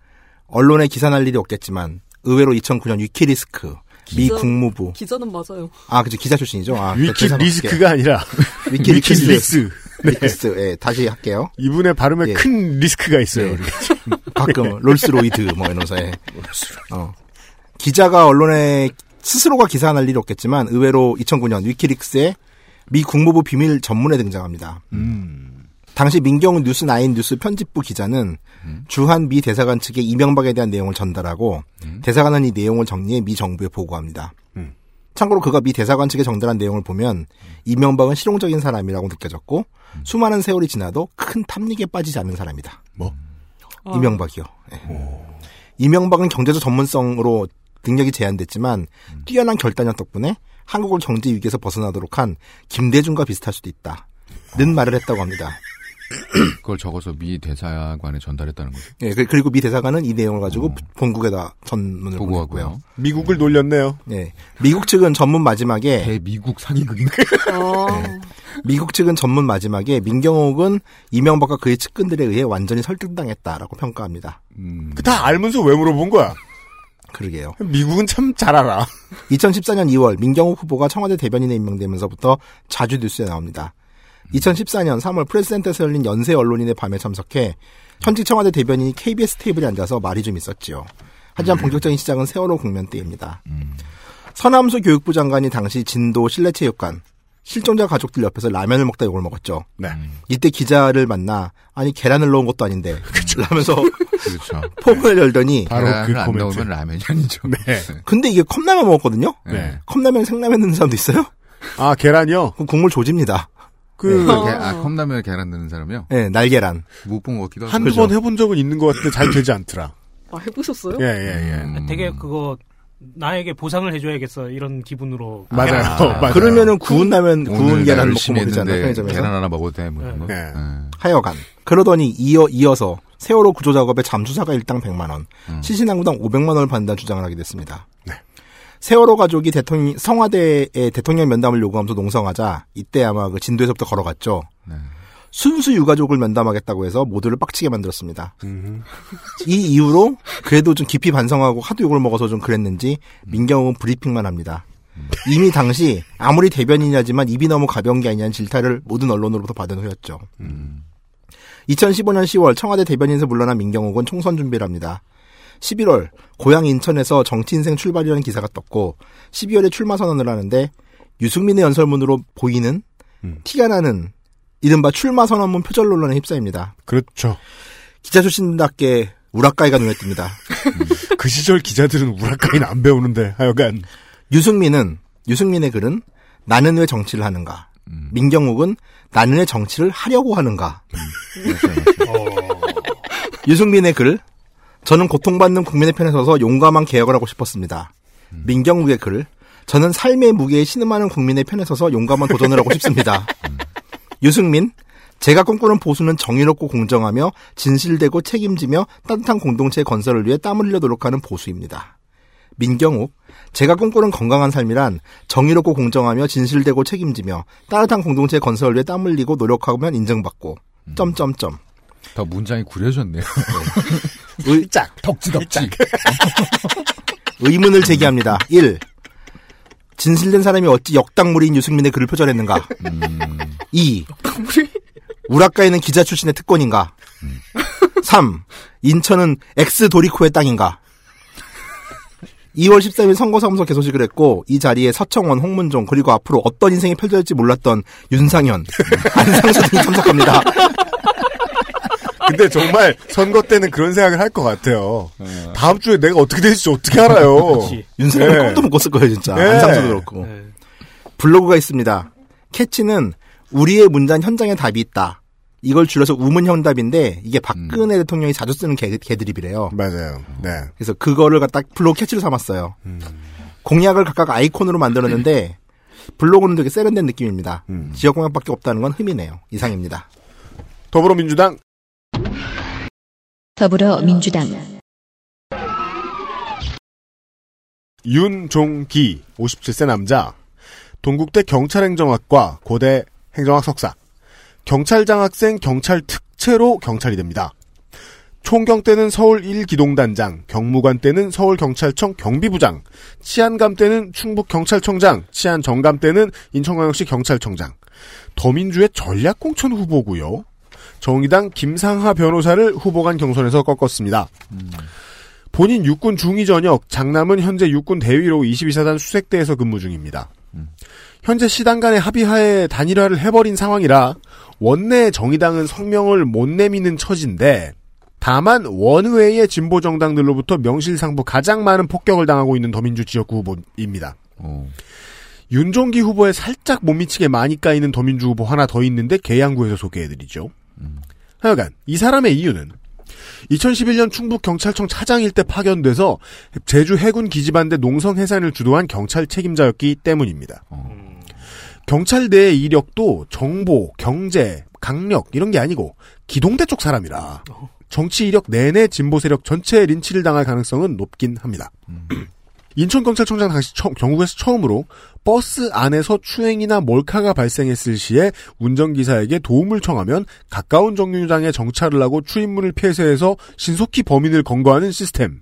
언론에 기사 날 일이 없겠지만 의외로 2009년 위키리스크 미 기자- 국무부 기자는 맞아요. 아 그죠 기자 출신이죠. 아, 계산 위키리스크가 아니라 어떻게. 위키리스 위키리스. 위키리스 예 다시 할게요. 이분의 발음에 예. 큰 리스크가 있어요. 예. 우리가. (laughs) 가끔 롤스로이드 뭐 이러면서 예. 어. 기자가 언론에 스스로가 기사 날 일이 없겠지만 의외로 2009년 위키리스에 미 국무부 비밀 전문에 등장합니다. 음. 당시 민경훈 뉴스9 뉴스 편집부 기자는 주한 미 대사관 측에 이명박에 대한 내용을 전달하고 대사관은 이 내용을 정리해 미 정부에 보고합니다. 음. 참고로 그가 미 대사관 측에 전달한 내용을 보면 이명박은 실용적인 사람이라고 느껴졌고 수많은 세월이 지나도 큰 탐닉에 빠지지 않는 사람이다. 뭐? 아. 이명박이요. 예. 이명박은 경제적 전문성으로 능력이 제한됐지만 뛰어난 결단력 덕분에 한국을 경제 위기에서 벗어나도록 한 김대중과 비슷할 수도 있다. 는 말을 했다고 합니다. 그걸 적어서 미 대사관에 전달했다는 거죠. 예, 그- 그리고 미 대사관은 이 내용을 가지고 본국에다 전문을 보고고요. 보고하고요. 미국을 놀렸네요. 예, 미국 측은 전문 마지막에 대미국 사기극이네. 아. (laughs) 미국 측은 전문 마지막에 민경옥은 이명박과 그의 측근들에 의해 완전히 설득당했다라고 평가합니다. 음, 그다 알면서 왜 물어본 거야? 그러게요. 미국은 참 잘 알아. 2014년 2월 민경욱 후보가 청와대 대변인에 임명되면서부터 자주 뉴스에 나옵니다. 2014년 3월 프레스센터에서 열린 연세 언론인의 밤에 참석해 현직 청와대 대변인이 KBS 테이블에 앉아서 말이 좀 있었지요. 하지만 본격적인 시작은 세월호 국면 때입니다. 서남수 교육부 장관이 당시 진도 실내체육관 실종자 가족들 옆에서 라면을 먹다 욕을 먹었죠. 네. 이때 기자를 만나 아니 계란을 넣은 것도 아닌데 (laughs) 라면서 그렇죠. 포문을 (laughs) 열더니 바로 그 계란을 안 코멘트. 넣으면 라면이 아니죠. 네. 근데 이게 컵라면 먹었거든요. 네. 컵라면 생라면 넣는 사람도 있어요? 아, 계란이요? 그럼 국물 조집니다. 그, 그 게- 아, 컵라면에 계란 넣는 사람이요? 네, 날계란. 못 본 것 같기도 하고. 한두 번 해본 적은 있는 것 같은데 잘 되지 않더라. 아, 해보셨어요? 예, 예, 예. 음. 되게 그거 나에게 보상을 해줘야겠어 이런 기분으로 맞아요. 계란- 맞아요. 그러면은 구운 라면, 구운 계란 먹고 먹잖아요. 계란 하나 먹어도 돼. 뭐 이런 거. 네. 네. 하여간. 그러더니 이어, 이어서 세월호 구조 작업에 잠수사가 일당 100만 원, 음. 시신항구당 500만 원을 받는다는 주장을 하게 됐습니다. 네. 세월호 가족이 대통령, 성화대에 대통령 면담을 요구하면서 농성하자, 이때 아마 그 진도에서부터 걸어갔죠. 네. 순수 유가족을 면담하겠다고 해서 모두를 빡치게 만들었습니다. 음. 이 이후로 그래도 좀 깊이 반성하고 하도 욕을 먹어서 좀 그랬는지 민경욱은 브리핑만 합니다. 이미 당시 아무리 대변인이라지만 입이 너무 가벼운 게 아니냐는 질타를 모든 언론으로부터 받은 후였죠. 음. 2015년 10월 청와대 대변인에서 물러난 민경욱은 총선 준비를 합니다. 11월 고향 인천에서 정치 인생 출발이라는 기사가 떴고 12월에 출마 선언을 하는데 유승민의 연설문으로 보이는 음. 티가 나는 이른바 출마 선언문 표절 논란에 휩싸입니다. 그렇죠. 기자 출신답게 우라카이가 눈에 띕니다. 그 시절 기자들은 우라카이는 안 배우는데, 하여간. 유승민은 유승민의 글은 나는 왜 정치를 하는가? 음. 민경욱은 나는 왜 정치를 하려고 하는가? 어, 유승민의 글 저는 고통받는 국민의 편에 서서 용감한 개혁을 하고 싶었습니다. 민경욱의 글 저는 삶의 무게에 신음하는 국민의 편에 서서 용감한 도전을 하고 싶습니다. (laughs) 유승민 제가 꿈꾸는 보수는 정의롭고 공정하며 진실되고 책임지며 따뜻한 공동체 건설을 위해 땀을 흘려 노력하는 보수입니다. 민경욱 제가 꿈꾸는 건강한 삶이란 정의롭고 공정하며 진실되고 책임지며 따뜻한 공동체 건설을 위해 땀 흘리고 노력하면 인정받고 점점점 더 문장이 구려졌네요. (laughs) 의짝 덕지덕지. 의문을 제기합니다. 1. 진실된 사람이 어찌 역당무리인 유승민의 글을 표절했는가? 음. 2. 우라카이는 기자 출신의 특권인가? 3. 인천은 엑스 도리코의 땅인가? 2월 13일 선거사무소 개소식을 했고 이 자리에 서청원, 홍문종 그리고 앞으로 어떤 인생이 펼쳐질지 몰랐던 윤상현, 안상수 등이 참석합니다. 근데 정말 선거 때는 그런 생각을 할 것 같아요. 다음 주에 내가 어떻게 될지 어떻게 알아요. 그렇지. 윤상현 네. 꿈도 못 꿨을 거예요 진짜. 네. 안상수도 그렇고. 네. 블로그가 있습니다. 캐치는 우리의 문장 현장에 답이 있다. 이걸 줄여서 우문현답인데 이게 박근혜 음. 대통령이 자주 쓰는 개, 개드립이래요. 맞아요. 네. 그래서 그거를 갖다 블로그 캐치로 삼았어요. 음. 공약을 각각 아이콘으로 만들었는데 블로그는 되게 세련된 느낌입니다. 음. 지역 공약밖에 없다는 건 흠이네요. 이상입니다. 더불어민주당 더불어민주당 윤종기 57세 남자 동국대 경찰행정학과 고대 행정학 석사 경찰장 학생 경찰 특채로 경찰이 됩니다. 총경 때는 서울 1기동단장, 경무관 때는 서울경찰청 경비부장, 치안감 때는 충북경찰청장, 치안정감 때는 인천광역시 경찰청장. 더민주의 전략공천 후보고요. 정의당 김상하 변호사를 후보 간 경선에서 꺾었습니다. 본인 육군 중위 전역, 장남은 현재 육군 대위로 22사단 수색대에서 근무 중입니다. 현재 시당 간의 합의하에 단일화를 해버린 상황이라 원내 정의당은 성명을 못 내미는 처진데 다만 원외의 진보 정당들로부터 명실상부 가장 많은 폭격을 당하고 있는 더민주 지역구 후보입니다. 어. 윤종기 후보에 살짝 못 미치게 많이 까이는 더민주 후보 하나 더 있는데 계양구에서 소개해드리죠. 하여간 이 사람의 이유는 2011년 충북경찰청 차장일 때 파견돼서 제주 해군 기지반대 농성 해산을 주도한 경찰 책임자였기 때문입니다. 경찰 내의 이력도 정보, 경제, 강력 이런 게 아니고 기동대 쪽 사람이라 정치 이력 내내 진보 세력 전체에 린치를 당할 가능성은 높긴 합니다. 인천경찰청장 당시 처- 경북에서 처음으로 버스 안에서 추행이나 몰카가 발생했을 시에 운전기사에게 도움을 청하면 가까운 정류장에 정차를 하고 출입문을 폐쇄해서 신속히 범인을 검거하는 시스템.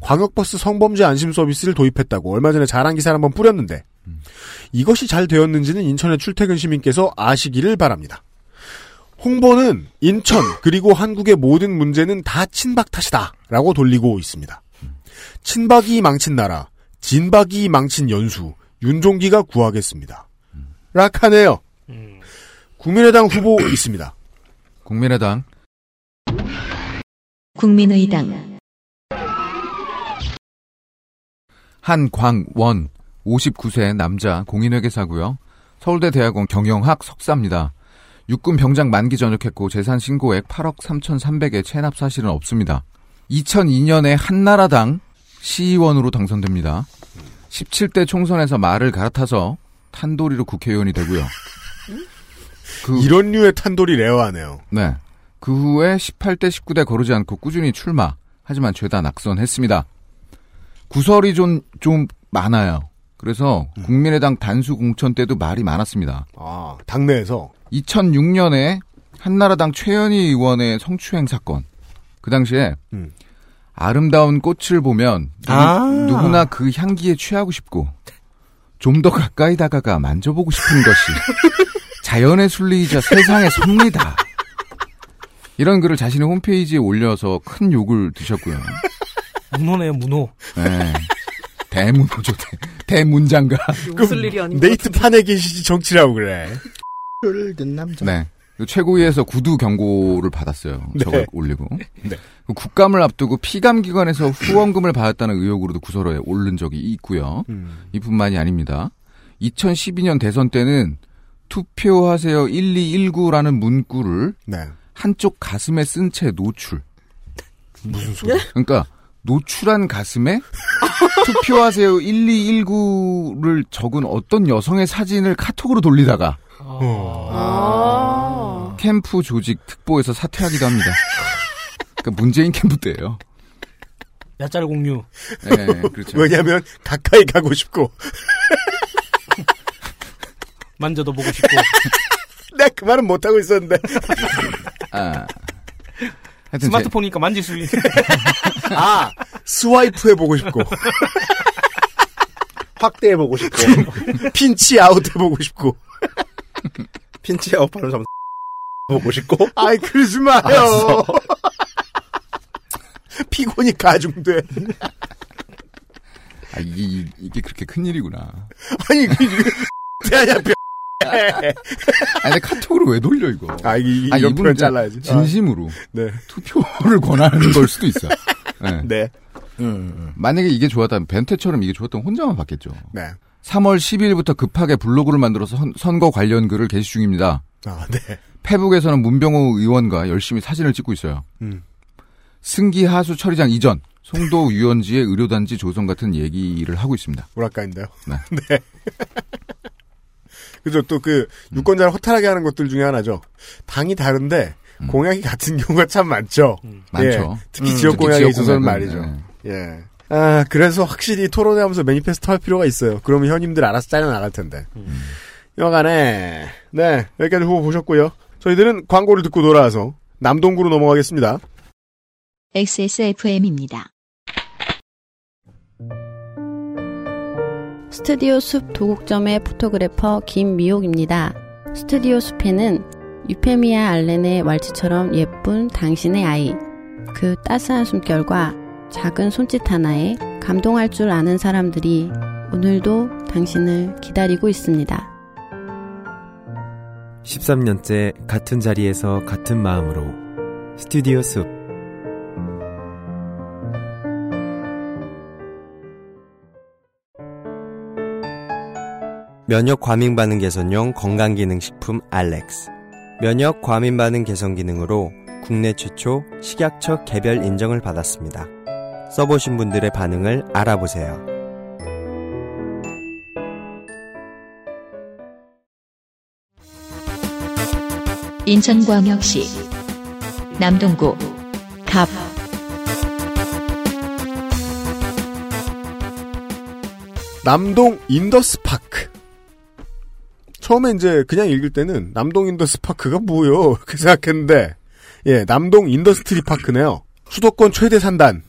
광역버스 성범죄 안심 서비스를 도입했다고 얼마 전에 자랑 기사를 한번 뿌렸는데 이것이 잘 되었는지는 인천의 출퇴근 시민께서 아시기를 바랍니다. 홍보는 인천 그리고 한국의 모든 문제는 다 친박 탓이다 라고 돌리고 있습니다. 친박이 망친 나라, 진박이 망친 연수, 윤종기가 구하겠습니다. 락하네요. 국민의당 후보 (coughs) 있습니다. 국민의당 국민의당 한광원 59세 남자 공인회계사고요. 서울대 대학원 경영학 석사입니다. 육군 병장 만기 전역했고 재산 신고액 8억 3,300에 체납 사실은 없습니다. 2002년에 한나라당 시의원으로 당선됩니다. 17대 총선에서 말을 갈아타서 탄도리로 국회의원이 되고요. 그, 이런 류의 탄돌이 레어하네요. 네. 그 후에 18대 19대 거르지 않고 꾸준히 출마. 하지만 죄다 낙선했습니다. 구설이 좀, 좀 많아요. 그래서 국민의당 단수 공천 때도 말이 많았습니다. 아, 당내에서 2006년에 한나라당 최현희 의원의 성추행 사건. 그 당시에 음. 아름다운 꽃을 보면 누구, 아. 누구나 그 향기에 취하고 싶고 좀 더 가까이 다가가 만져보고 싶은 것이 (laughs) 자연의 순리이자 세상의 섭니다. 이런 글을 자신의 홈페이지에 올려서 큰 욕을 드셨고요. 문호네요, 문호. 네. 대문호죠. 대, 대문장가. 웃을 일이 아닌 것 네이트 판에 계시지 정치라고 그래. 를 든 남자. 네. 그 최고위에서 구두 경고를 받았어요. 네. 저걸 올리고. 네. 그 국감을 앞두고 피감기관에서 후원금을 받았다는 의혹으로도 구설에 오른 적이 있고요. 음. 이뿐만이 아닙니다. 2012년 대선 때는 투표하세요 1219라는 문구를 네. 한쪽 가슴에 쓴 채 노출. 무슨 소리? 그러니까 노출한 가슴에 (laughs) 투표하세요 1219를 적은 어떤 여성의 사진을 카톡으로 돌리다가 어. 아. 캠프 조직 특보에서 사퇴하기도 합니다. 그러니까 문재인 캠프 때예요. 야짤 공유. 네, 그렇죠. 왜냐면 가까이 가고 싶고 만져도 보고 싶고. (laughs) 내가 그 말은 못 하고 있었는데. 아. 스마트폰이니까 만질 수 있는. (laughs) 아 swipe 해보고 싶고 (laughs) 확대해보고 싶고. (laughs) pinch out 해보고 싶고. pinch out하는 점 보고 싶고. 아이 그러지 마요. 피곤이 가중돼. 아, 이게, 이게 그렇게 큰 일이구나. 아니 그 뼈. 아니, 카톡으로 왜 돌려, 이거? 아 이, 아, 이런 이분 표현 잘라야지. 진심으로 아, 네. 투표를 권하는 걸 수도 있어. 네. (laughs) 네. 만약에 이게 좋았다면 벤테처럼 이게 좋았다면 혼자만 받겠죠. 네. 3월 10일부터 급하게 블로그를 만들어서 선, 선거 관련 글을 게시 중입니다. 아 네. 페북에서는 문병호 의원과 열심히 사진을 찍고 있어요. 음. 승기 하수 처리장 이전, 송도 유원지의 의료단지 조성 같은 얘기를 하고 있습니다. 오락가인데요. 네. (laughs) 네. 그죠. 또 그 유권자를 허탈하게 하는 것들 중에 하나죠. 당이 다른데 공약이 같은 (laughs) 경우가 참 많죠. 많죠. 예, 특히 음, 지역 특히 공약에 지역 있어서는 말이죠. 네. 예. 아, 그래서 확실히 토론회하면서 매니페스토 할 필요가 있어요. 그러면 현임들 알아서 짜려 나갈 텐데. 여간에, 네, 여기까지 후보 보셨고요. 저희들은 광고를 듣고 돌아와서 남동구로 넘어가겠습니다. XSFM입니다. 스튜디오 숲 도곡점의 포토그래퍼 김미옥입니다. 스튜디오 숲에는 유페미아 알렌의 왈츠처럼 예쁜 당신의 아이, 그 따스한 숨결과 작은 손짓 하나에 감동할 줄 아는 사람들이 오늘도 당신을 기다리고 있습니다. 13년째 같은 자리에서 같은 마음으로 스튜디오 숲 면역 과민 반응 개선용 건강 기능 식품 알렉스 면역 과민 반응 개선 기능으로 국내 최초 식약처 개별 인정을 받았습니다. 써보신 분들의 반응을 알아보세요. 인천광역시 남동구 갑 남동 인더스파크. 처음에 이제 그냥 읽을 때는 남동 인더스 파크가 뭐요? (laughs) 그렇게 생각했는데, 예, 남동 industry park네요. 수도권 최대 산단.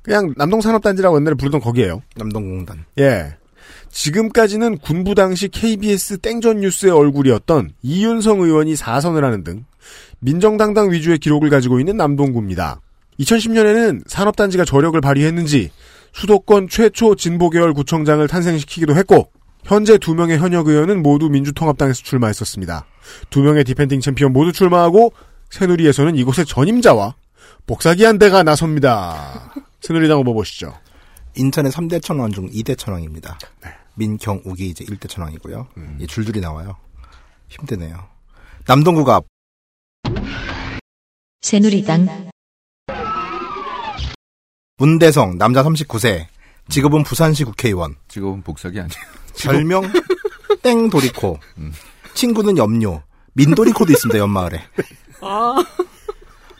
그냥 남동 산업단지라고 옛날에 부르던 거기에요. 남동공단. 예. 지금까지는 군부 당시 KBS 땡전 뉴스의 얼굴이었던 이윤성 의원이 4선을 하는 등 민정당당 위주의 기록을 가지고 있는 남동구입니다. 2010년에는 산업단지가 저력을 발휘했는지 수도권 최초 진보계열 구청장을 탄생시키기도 했고 현재 두 명의 현역 의원은 모두 민주통합당에서 출마했었습니다. 두 명의 defending champion 모두 출마하고 새누리에서는 이곳의 전임자와 복사기 한 대가 나섭니다. (laughs) 새누리당 후보 보시죠. 인천의 3대 천왕 중 2대 천왕입니다. 민경욱이 이제 1대 천왕이고요. 이 줄줄이 나와요. 힘드네요. 남동구가 새누리당 문대성, 남자 39세, 직업은 부산시 국회의원, 직업은 복사기 아니에요. (laughs) 별명 땡도리코, 친구는 염료, 민도리코도 있습니다, 연마을에.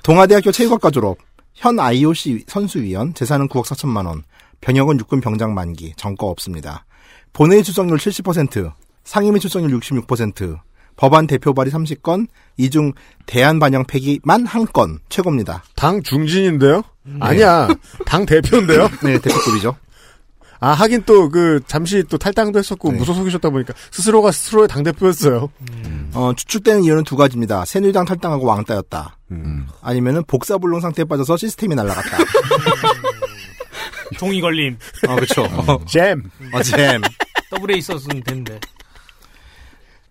동아대학교 체육학과 졸업, 현 IOC 선수위원, 재산은 9억 4천만 원, 병역은 육군 병장 만기, 정거 없습니다. 본회의 출석률 70%, 상임위 출석률 66%, 법안 대표 발의 30건, 이 중 대안 반영 폐기만 한 건, 최고입니다. 당 중진인데요? 아니야. 당 대표인데요? 네, 대표급이죠. 아, 하긴 또, 그, 잠시 또 탈당도 했었고, 네. 무소속이셨다 보니까, 스스로가 스스로의 당 대표였어요. 어, 추측되는 이유는 두 가지입니다. 새누리당 탈당하고 왕따였다. 음. 아니면은 복사불능 상태에 빠져서 시스템이 날아갔다. (laughs) 종이 걸림. 아, 그쵸. 잼. 어, 잼. 더블에 있었으면 됐는데.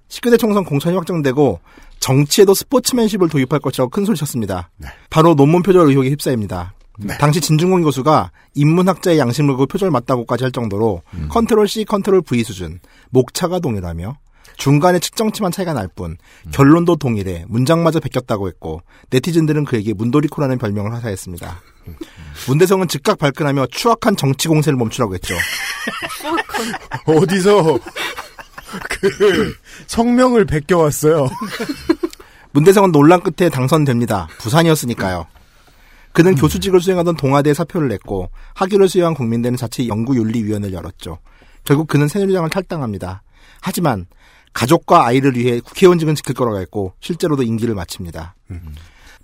19대 총선 공천이 확정되고 정치에도 스포츠맨십을 도입할 것이라고 큰 소리 쳤습니다. 바로 논문 표절 의혹에 휩싸입니다. 당시 진중권 교수가 인문학자의 양심을 그 표절 맞다고까지 할 정도로 control C, control V 수준, 목차가 동일하며 중간에 측정치만 차이가 날뿐 결론도 동일해 문장마저 베꼈다고 했고 네티즌들은 그에게 문도리코라는 별명을 하사했습니다. 문대성은 즉각 발끈하며 추악한 정치 공세를 멈추라고 했죠. (laughs) 어디서, 그, 성명을 베껴왔어요. 문대성은 논란 끝에 당선됩니다. 부산이었으니까요. 그는 교수직을 수행하던 동아대에 사표를 냈고 학위를 수여한 국민대는 자체 연구윤리위원회를 열었죠. 결국 그는 새누리당을 탈당합니다. 하지만 가족과 아이를 위해 국회의원직은 지킬 거라고 했고 실제로도 임기를 마칩니다.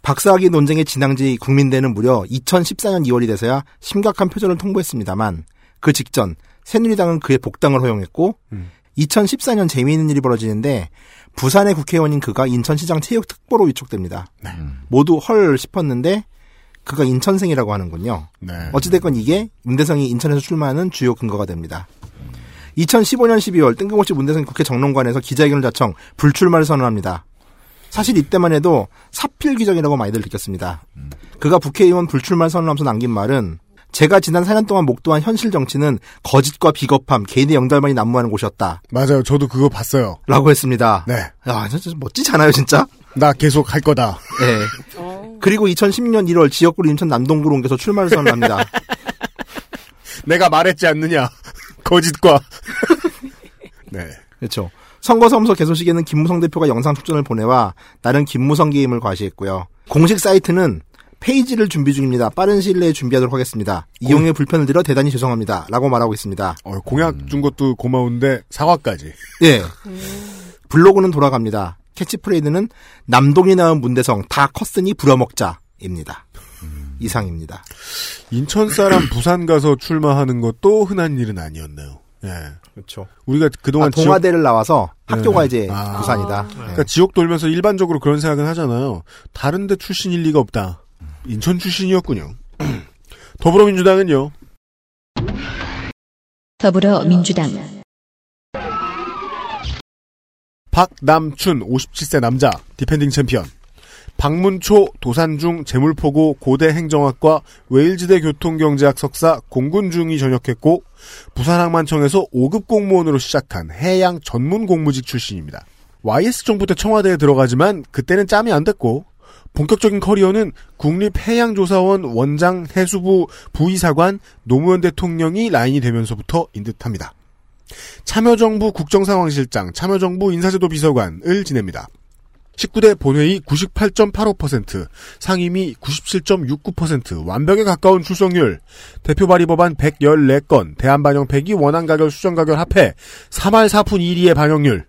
박사학위 논쟁의 진앙지 국민대는 무려 2014년 2월이 돼서야 심각한 표절을 통보했습니다만 그 직전 새누리당은 그의 복당을 허용했고 2014년 재미있는 일이 벌어지는데 부산의 국회의원인 그가 인천시장 체육특보로 위촉됩니다. 모두 헐 싶었는데 그가 인천생이라고 하는군요. 네. 어찌됐건 이게 문대성이 인천에서 출마하는 주요 근거가 됩니다. 2015년 12월 뜬금없이 문대성이 국회 정론관에서 기자회견을 자청 불출마를 선언합니다. 사실 이때만 해도 사필 기적이라고 많이들 느꼈습니다. 그가 국회의원 불출마 선언하면서 남긴 말은 제가 지난 4년 동안 목도한 현실 정치는 거짓과 비겁함, 개인의 영달만이 난무하는 곳이었다. 맞아요. 저도 그거 봤어요. 라고 했습니다. 네. 야, 진짜 멋지지 않아요, 진짜? 나 계속 할 거다. 네. 그리고 2016년 1월 지역구로 인천 남동구로 옮겨서 출마를 선언합니다. (laughs) 내가 말했지 않느냐. (laughs) 거짓과. (laughs) 네. 그렇죠. 선거 사무소 개소식에는 김무성 대표가 영상 축전을 보내와 나는 김무성 게임을 과시했고요. 공식 사이트는 페이지를 준비 중입니다. 빠른 시일 내에 준비하도록 하겠습니다. 이용에 불편을 드려 대단히 죄송합니다. 라고 말하고 있습니다. 어, 공약 준 것도 고마운데, 사과까지. 예. 블로그는 돌아갑니다. 캐치프레이즈는 남동이 낳은 문대성 다 컸으니 부려먹자입니다. 이상입니다. 인천 사람 (clears throat) 부산 가서 출마하는 것도 흔한 일은 아니었네요. 예. 그렇죠. 우리가 그동안 아, 동아대를 지역, 나와서 학교가 네. 이제 아. 부산이다. 그러니까 지역 돌면서 일반적으로 그런 생각은 하잖아요. 다른 데 출신일 리가 없다. 인천 출신이었군요. (clears throat) 더불어민주당은요. 더불어민주당 박남춘 57세 남자 defending champion 박문초 동산중 재물포고 고대 행정학과 웨일즈대 교통경제학 석사 공군중위 전역했고 부산항만청에서 5급 공무원으로 시작한 해양 전문 공무직 출신입니다. YS 정부 때 청와대에 들어가지만 그때는 짬이 안 됐고 본격적인 커리어는 국립해양조사원 원장 해수부 부의사관 노무현 대통령이 라인이 되면서부터인 듯합니다. 참여정부 국정상황실장, 참여정부 인사제도 비서관을 지냅니다. 19대 본회의 98.85%, 상임위 97.69%, 완벽에 가까운 출석률, 대표 발의 법안 114건, 대한반영 폐기 원안가결 수정가결 합해 3할 4푼 1리의 반영률,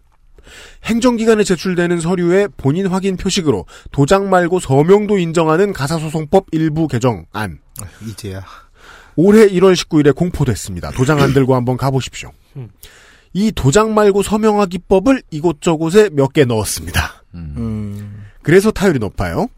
행정기관에 제출되는 서류에 본인 확인 표식으로 도장 말고 서명도 인정하는 가사소송법 일부 개정안. 이제야. 올해 1월 19일에 공포됐습니다. 도장 안 들고 한번 가보십시오. 이 도장 말고 서명화 기법을 이곳저곳에 몇 개 넣었습니다. 음. 그래서 타율이 높아요.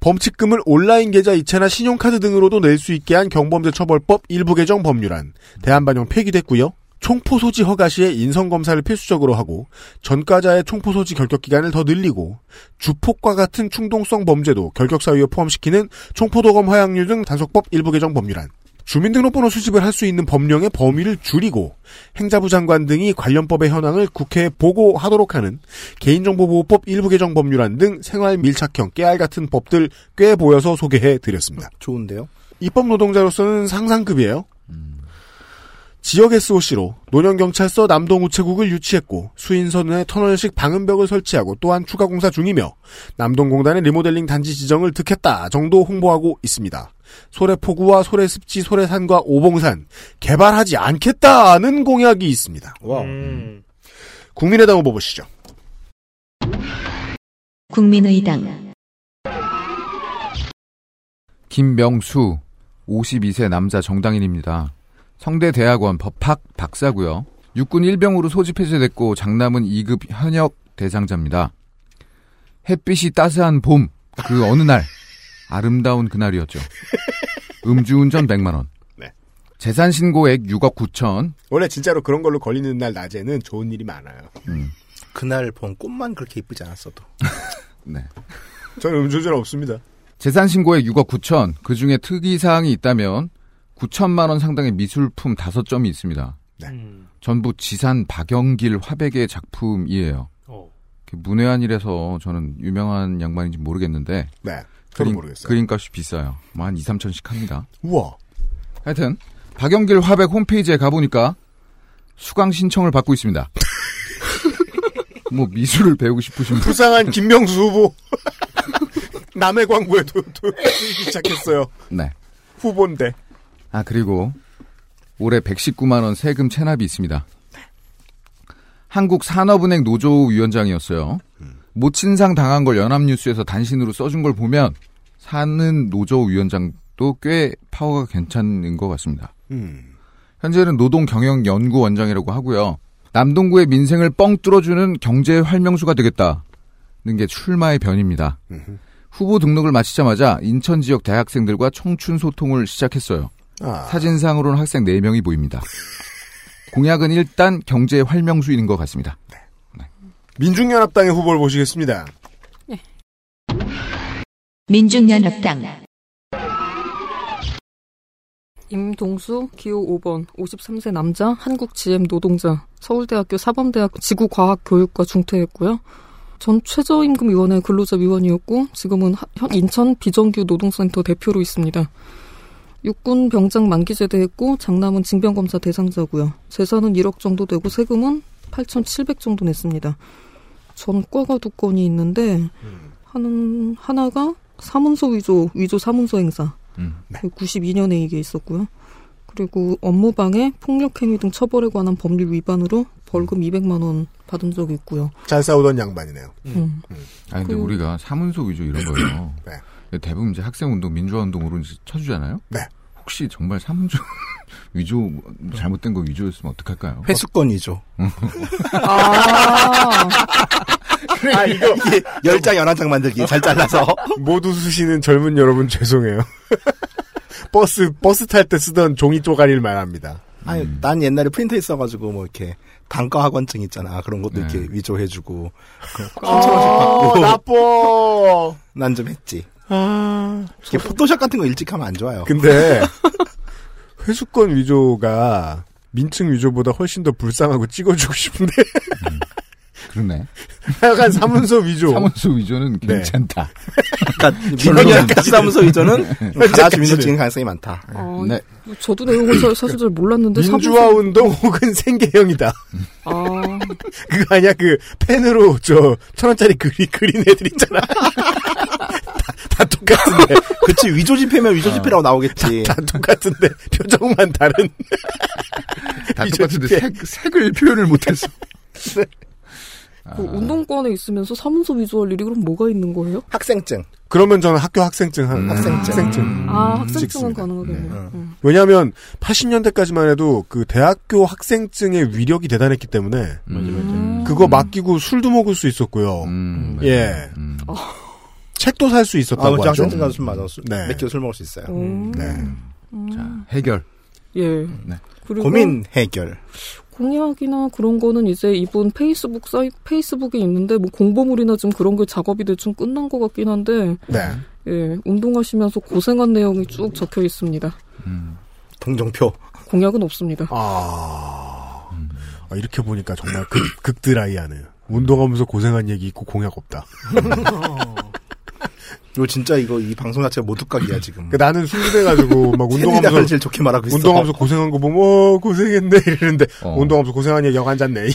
범칙금을 온라인 계좌 이체나 신용카드 등으로도 낼 수 있게 한 경범죄 처벌법 일부 개정 법률안 대한반영 폐기됐고요. 총포 소지 허가 시에 인성 검사를 필수적으로 하고 전과자의 총포 소지 결격 기간을 더 늘리고 주폭과 같은 충동성 범죄도 결격 사유에 포함시키는 총포도검 허용률 등 단속법 일부 개정 법률안 주민등록번호 수집을 할 수 있는 법령의 범위를 줄이고 행자부 장관 등이 관련법의 현황을 국회에 보고하도록 하는 개인정보보호법 일부 개정 법률안 등 생활 밀착형 깨알 같은 법들 꽤 보여서 소개해 드렸습니다. 좋은데요? 입법 노동자로서는 상상급이에요. 지역 SOC로 노년경찰서 남동우체국을 유치했고 수인선에 터널식 방음벽을 설치하고 또한 추가 공사 중이며 남동공단의 리모델링 단지 지정을 득했다 정도 홍보하고 있습니다. 소래포구와 소래습지, 소래산과 오봉산 개발하지 않겠다는 공약이 있습니다. 와. 음. 국민의당 후보 보시죠. 국민의당 김명수 52세 남자 정당인입니다. 성대대학원 법학 박사고요. 육군 일병으로 소집 해제됐고 장남은 2급 현역 대상자입니다. 햇빛이 따스한 봄 그 어느 날 아름다운 그날이었죠. 음주운전 100만 원. 네. 재산 신고액 6억 9천. 원래 진짜로 그런 걸로 걸리는 날 낮에는 좋은 일이 많아요. 음, 그날 본 꽃만 그렇게 이쁘지 않았어도. (laughs) 네. 저는 음주운전 없습니다. 재산 신고액 6억 9천. 그 중에 특이 사항이 있다면 9천만 원 상당의 미술품 5점이 있습니다. 음. 전부 지산 박영길 화백의 작품이에요. 어. 문외한이라서 저는 유명한 양반인지 모르겠는데 네. 그림, 모르겠어요. 그림값이 비싸요. 뭐 한 2, 3천씩 합니다. 우와. 하여튼 박영길 화백 홈페이지에 가보니까 수강 신청을 받고 있습니다. (laughs) 뭐 미술을 배우고 싶으신 분 불쌍한 김명수 후보. (laughs) 남의 광고에도 도- 쓰이기 시작했어요. 네. 후보인데. 아 그리고 올해 119만 원 세금 체납이 있습니다. 한국 산업은행 노조 위원장이었어요. 모친상 당한 걸 연합뉴스에서 단신으로 써준 걸 보면 사는 노조 위원장도 꽤 파워가 괜찮은 것 같습니다. 음. 현재는 노동경영연구원장이라고 하고요. 남동구의 민생을 뻥 뚫어주는 경제 활명수가 되겠다는 게 출마의 변입니다. 음흠. 후보 등록을 마치자마자 인천 지역 대학생들과 청춘 소통을 시작했어요. 아. 사진상으로는 학생 4명이 보입니다. 공약은 일단 경제 활명수인 것 같습니다. 민중연합당의 후보를 보시겠습니다. 민중연합당 임동수 기호 5번 53세 남자 한국 GM 노동자 서울대학교 사범대학 지구과학교육과 중퇴했고요. 전 최저임금위원회 근로자 위원이었고 지금은 하- 현 인천 비정규 노동센터 대표로 있습니다. 육군 병장 만기 제대했고 장남은 징병검사 대상자고요. 재산은 1억 정도 되고 세금은 8,700 정도 냈습니다. 전과가 두 건이 있는데 하는 하나가 사문서 위조 위조 사문서 행사 음. 92년에 이게 있었고요. 그리고 업무방해, 폭력행위 등 처벌에 관한 법률 위반으로 벌금 200만 원 받은 적이 있고요. 잘 싸우던 양반이네요. 음. 아 근데 그- 우리가 사문서 위조 이런 거요. 네. 대부분 이제 학생 운동, 민주화 운동으로 이제 쳐주잖아요. 네. 혹시 정말 사문서 (laughs) 위조 잘못된 거 위조였으면 어떡할까요? 회수권이죠. 아, (laughs) 아, 이거. 이게 열장 연한장 만들기 잘 잘라서. (laughs) 못 웃으시는 젊은 여러분 죄송해요. 버스, 버스 탈 때 쓰던 종이 쪼가리를 말합니다. 아니, 난 옛날에 프린터 있어가지고 뭐 이렇게 단과 학원증 있잖아. 그런 것도 네. 이렇게 위조해주고. 아, 나빠. 난좀 했지. 아. 이게 포토샵 같은 거 일찍 하면 안 좋아요. 근데, (laughs) 회수권 위조가 민증 위조보다 훨씬 더 불쌍하고 찍어주고 싶은데. 그러네. (laughs) 하여간 사문서 위조. 사문서 위조는 네. 괜찮다. 그러니까 민주연까지 사무소 위조는 가나 주민등록증 가능성이 많다. 어, 네. 저도 내용을 잘- 사실 잘 몰랐는데 민주화 사무소- 운동 혹은 생계형이다. 아, (laughs) 그거 아니야? 그 펜으로 저 천 원짜리 그리 그린 애들 있잖아. (laughs) 다, 다 똑같은데 그치 위조 지폐면 위조 지폐라고 나오겠지. 다 똑같은데 표정만 다른. 다 (laughs) 똑같은데. 색, 색을 표현을 못했어. 그 운동권에 있으면서 사문서 위조할 일이 그럼 뭐가 있는 거예요? 학생증. 그러면 저는 학교 학생증 한 음. 학생증. 학생증. 아, 학생증은. 가능하겠네요. 네. 음. 왜냐하면 80년대까지만 해도 그 대학교 학생증의 위력이 대단했기 때문에 음. 그거 맡기고 술도 먹을 수 있었고요. 음. 예. 음. 책도 살수 아, 있었다고 그렇죠. 하죠. 학생증 가서 술 마셔. 술, 네. 몇 킬로 술 먹을 수 있어요. 음. 네. 음. 해결. 예. 네. 그리고 고민 해결. 공약이나 그런 거는 이제 이분 페이스북 사이 페이스북에 있는데 뭐 공보물이나 좀 그런 게 작업이 대충 끝난 것 같긴 한데 네. 예 운동하시면서 고생한 내용이 쭉 적혀 있습니다. 음. 동정표. 공약은 없습니다. 아, 아, 이렇게 보니까 정말 극, 극드라이하네요. 운동하면서 고생한 얘기 있고 공약 없다. (laughs) 이거 진짜 이거 이 방송 자체가 모두까기야 지금. 그 나는 순진해가지고 막 (laughs) 운동하면서 제일 좋게 말하고 있어. 운동하면서 고생한 거 보면 어 고생했네 이러는데 어. 운동하면서 고생한 얘기 안 잤네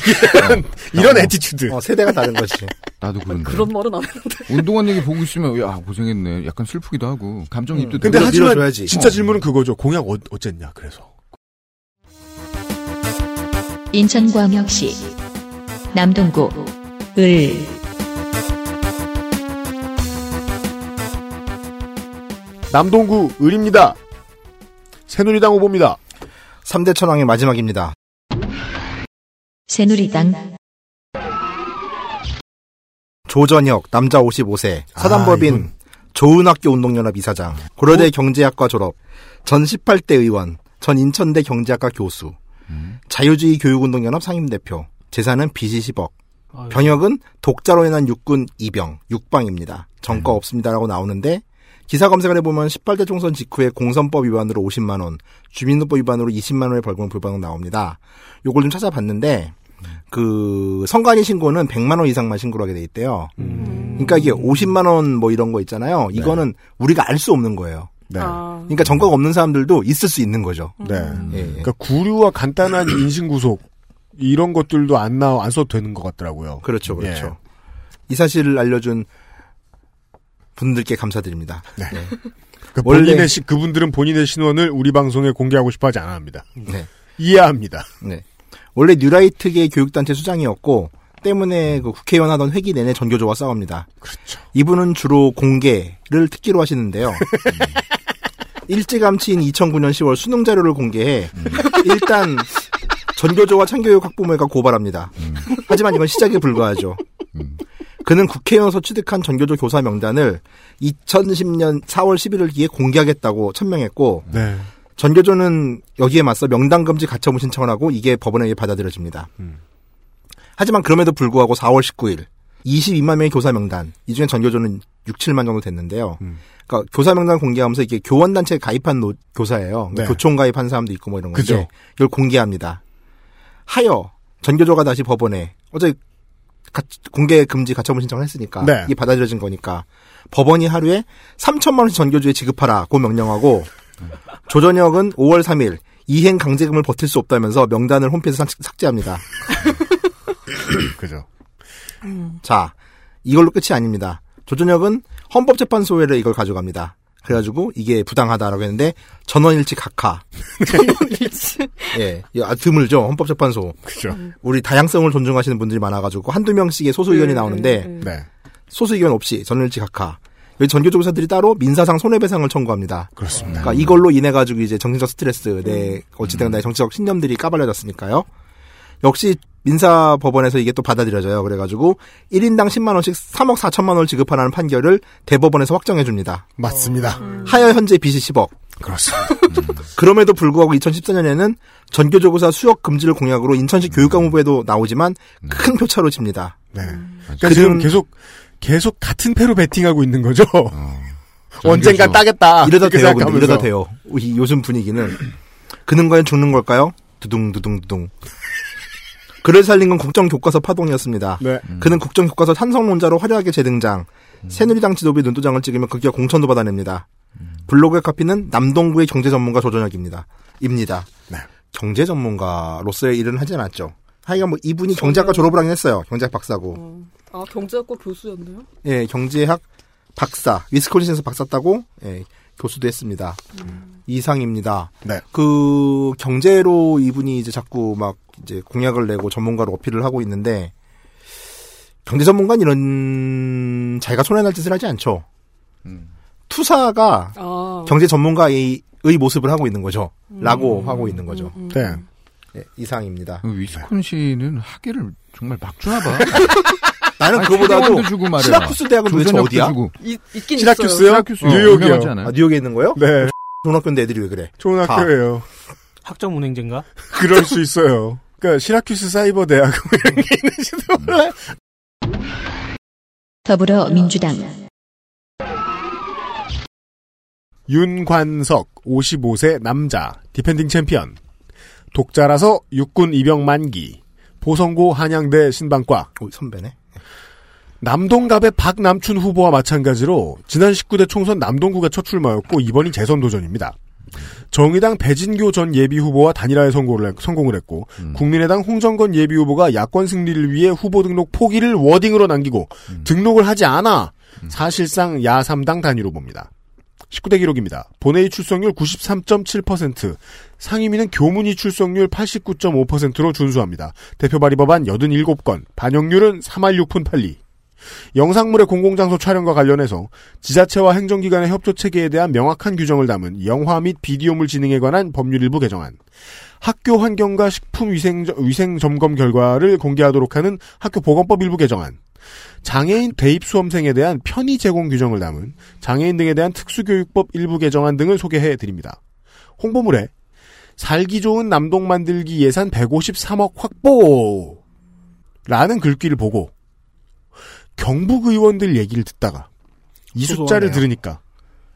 이런 attitude. 어, 세대가 다른 거지. 나도 그런데. 그런 말은 안 했는데. 운동한 얘기 보고 있으면 야 고생했네. 약간 슬프기도 하고 감정이입도 근데 되고. 하지만 밀어줘야지. 진짜 어. 질문은 그거죠. 공약 어, 어쨌냐 그래서. 인천광역시 남동구 을 남동구 을입니다. 새누리당 후보입니다. 3대 천왕의 마지막입니다. 새누리당 조전혁 남자 55세 사단법인 아, 이분. 좋은학교 운동연합 이사장 고려대 경제학과 졸업 전 18대 의원 전 인천대 경제학과 교수 자유주의 교육운동연합 상임대표 재산은 빚이 10억 아유. 병역은 독자로 인한 육군 이병 육방입니다 정가 없습니다라고 나오는데 기사 검색을 해보면 18대 총선 직후에 공선법 위반으로 50만 원, 주민등법 위반으로 20만 원의 벌금을 불방으로 나옵니다. 요걸 좀 찾아봤는데 그 선관위 신고는 100만 원 이상만 신고를 하게 돼 있대요. 그러니까 이게 50만 원 뭐 이런 거 있잖아요. 이거는 우리가 알 수 없는 거예요. 네. 아, 그러니까 정가가 없는 사람들도 있을 수 있는 거죠. 네. 예, 예. 그러니까 구류와 간단한 (clears throat) 인신 구속 이런 것들도 안 나와 안 써도 되는 것 같더라고요. 그렇죠, 그렇죠. 이 사실을 알려준 분들께 감사드립니다. 네. 네. 그 원래- 본인의 시- 그분들은 본인의 신원을 우리 방송에 공개하고 싶어하지 않아 합니다. 네. 이해합니다. 네. 원래 뉴라이트계 교육단체 수장이었고 때문에 그 국회의원 하던 회기 내내 전교조와 싸웁니다. 그렇죠. 이분은 주로 공개를 특기로 하시는데요. 일찌감치인 2009년 10월 수능 자료를 공개해 일단 전교조와 창교육 학부모회가 고발합니다. 하지만 이건 시작에 불과하죠. 그는 국회의원에서 취득한 전교조 교사 명단을 2010년 4월 11일 에 공개하겠다고 천명했고 네. 전교조는 여기에 맞서 명단 금지 가처분 신청을 하고 이게 법원에 의해 받아들여집니다. 음. 하지만 그럼에도 불구하고 4월 19일 22만 명의 교사 명단 이 중에 전교조는 6, 7만 정도 됐는데요. 음. 그러니까 교사 명단 공개하면서 이게 교원 단체에 가입한 노- 교사예요. 네. 교총 가입한 사람도 있고 뭐 이런 건데 그죠. 이걸 공개합니다. 하여 전교조가 다시 법원에 어제 가- 공개 금지 가처분 신청을 했으니까 네. 이게 받아들여진 거니까 법원이 하루에 3천만 원씩 전교조에 지급하라고 명령하고 조전혁은 5월 3일 이행 강제금을 버틸 수 없다면서 명단을 홈페이지에서 삭- 삭제합니다. (laughs) 그죠. 자, 이걸로 끝이 아닙니다. 조전혁은 헌법재판소에 이걸 가져갑니다. 그래가지고 이게 부당하다라고 했는데 전원일치 각하. (laughs) 예, 이거 아, 드물죠 헌법재판소. 그죠. 우리 다양성을 존중하시는 분들이 많아가지고 한두 명씩의 소수 의견이 나오는데 네. 소수 의견 없이 전원일치 각하. 여기 전교조교사들이 따로 민사상 손해배상을 청구합니다. 그렇습니다. 그러니까 이걸로 인해 가지고 이제 정신적 스트레스, 내 어찌된 나의 정치적 신념들이 까발려졌으니까요. 역시 민사 법원에서 이게 또 받아들여져요. 그래가지고 1인당 10만 원씩 3억 4천만 원을 지급하라는 판결을 대법원에서 확정해 줍니다. 맞습니다. 하여 현재 빚이 10억. 그렇습니다. 그럼에도 불구하고 2014년에는 전교조교사 수억 금지를 공약으로 인천시 교육감 후보에도 나오지만 큰 표차로 집니다. 네. 그러니까 지금 계속 계속 같은 패로 베팅하고 있는 거죠. 언젠간 따겠다. 이러다 돼요. 근데. 이러다 돼요. 이 요즘 분위기는 그는 과연 죽는 걸까요? 두둥 두둥 두둥. 그를 살린 건 국정 교과서 파동이었습니다. 네. 그는 국정 교과서 찬성론자로 화려하게 재등장. 새누리당 지도부의 눈도장을 찍으며 극기가 공천도 받아냅니다. 블로그의 카피는 남동구의 경제 전문가 조전혁입니다. 입니다. 네. 경제 전문가로서의 일은 하지 않았죠. 하여간 뭐 이분이 경제학과 졸업을 하긴 했어요. 경제학 박사고. 아 경제학과 교수였네요. 예, 경제학 박사, 위스콘신에서 박사 따고, 예, 교수도 했습니다. 이상입니다. 네. 그, 경제로 이분이 이제 자꾸 막, 이제 공약을 내고 전문가로 어필을 하고 있는데, 경제 전문가는 이런, 자기가 손해날 짓을 하지 않죠. 투사가 아. 경제 전문가의 의 모습을 하고 있는 거죠. 라고 음, 하고 있는 거죠. 음, 음. 네. 네, 이상입니다. 그 위스콘신은 학예를 정말 막 주나 봐. (laughs) 나는 아니, 그거보다도. 시라쿠스 대학은 도대체 어디야? 주고. 있, 있긴 시라큐스요? 있어요. 시라큐스 어, 뉴욕이요. 아, 뉴욕에 있는 거요? 네. 좋은 학교인데 애들이 왜 그래? 좋은 다. 학교예요. 학점은행제인가? 그럴 수 있어요. 그러니까 시라큐스 사이버 대학 뭐 이런 게 있는지도 몰라요. 더불어민주당 윤관석 55세 남자 defending champion 독자라서 육군 입영 만기 보성고 한양대 신방과 오, 선배네. 남동갑의 박남춘 후보와 마찬가지로 지난 19대 총선 남동구가 첫 출마였고 이번이 재선 도전입니다. 정의당 배진교 전 예비 후보와 단일화에 성공을, 했- 성공을 했고 음. 국민의당 홍정건 예비 후보가 야권 승리를 위해 후보 등록 포기를 워딩으로 남기고 음. 등록을 하지 않아 사실상 야3당 단위로 봅니다. 19대 기록입니다. 본회의 출석률 93.7%, 상임위는 교문위 출석률 89.5%로 준수합니다. 대표 발의 법안 87건, 반영률은 3할 6푼 8리. 영상물의 공공장소 촬영과 관련해서 지자체와 행정기관의 협조 체계에 대한 명확한 규정을 담은 영화 및 비디오물 진흥에 관한 법률 일부 개정안. 학교 환경과 식품 위생, 위생 점검 결과를 공개하도록 하는 학교 보건법 일부 개정안. 장애인 대입 수험생에 대한 편의 제공 규정을 담은 장애인 등에 대한 특수교육법 일부 개정안 등을 소개해 드립니다. 홍보물에 살기 좋은 남동 만들기 예산 153억 확보! 라는 글귀를 보고 경북 의원들 얘기를 듣다가 이 숫자를 소소하네요. 들으니까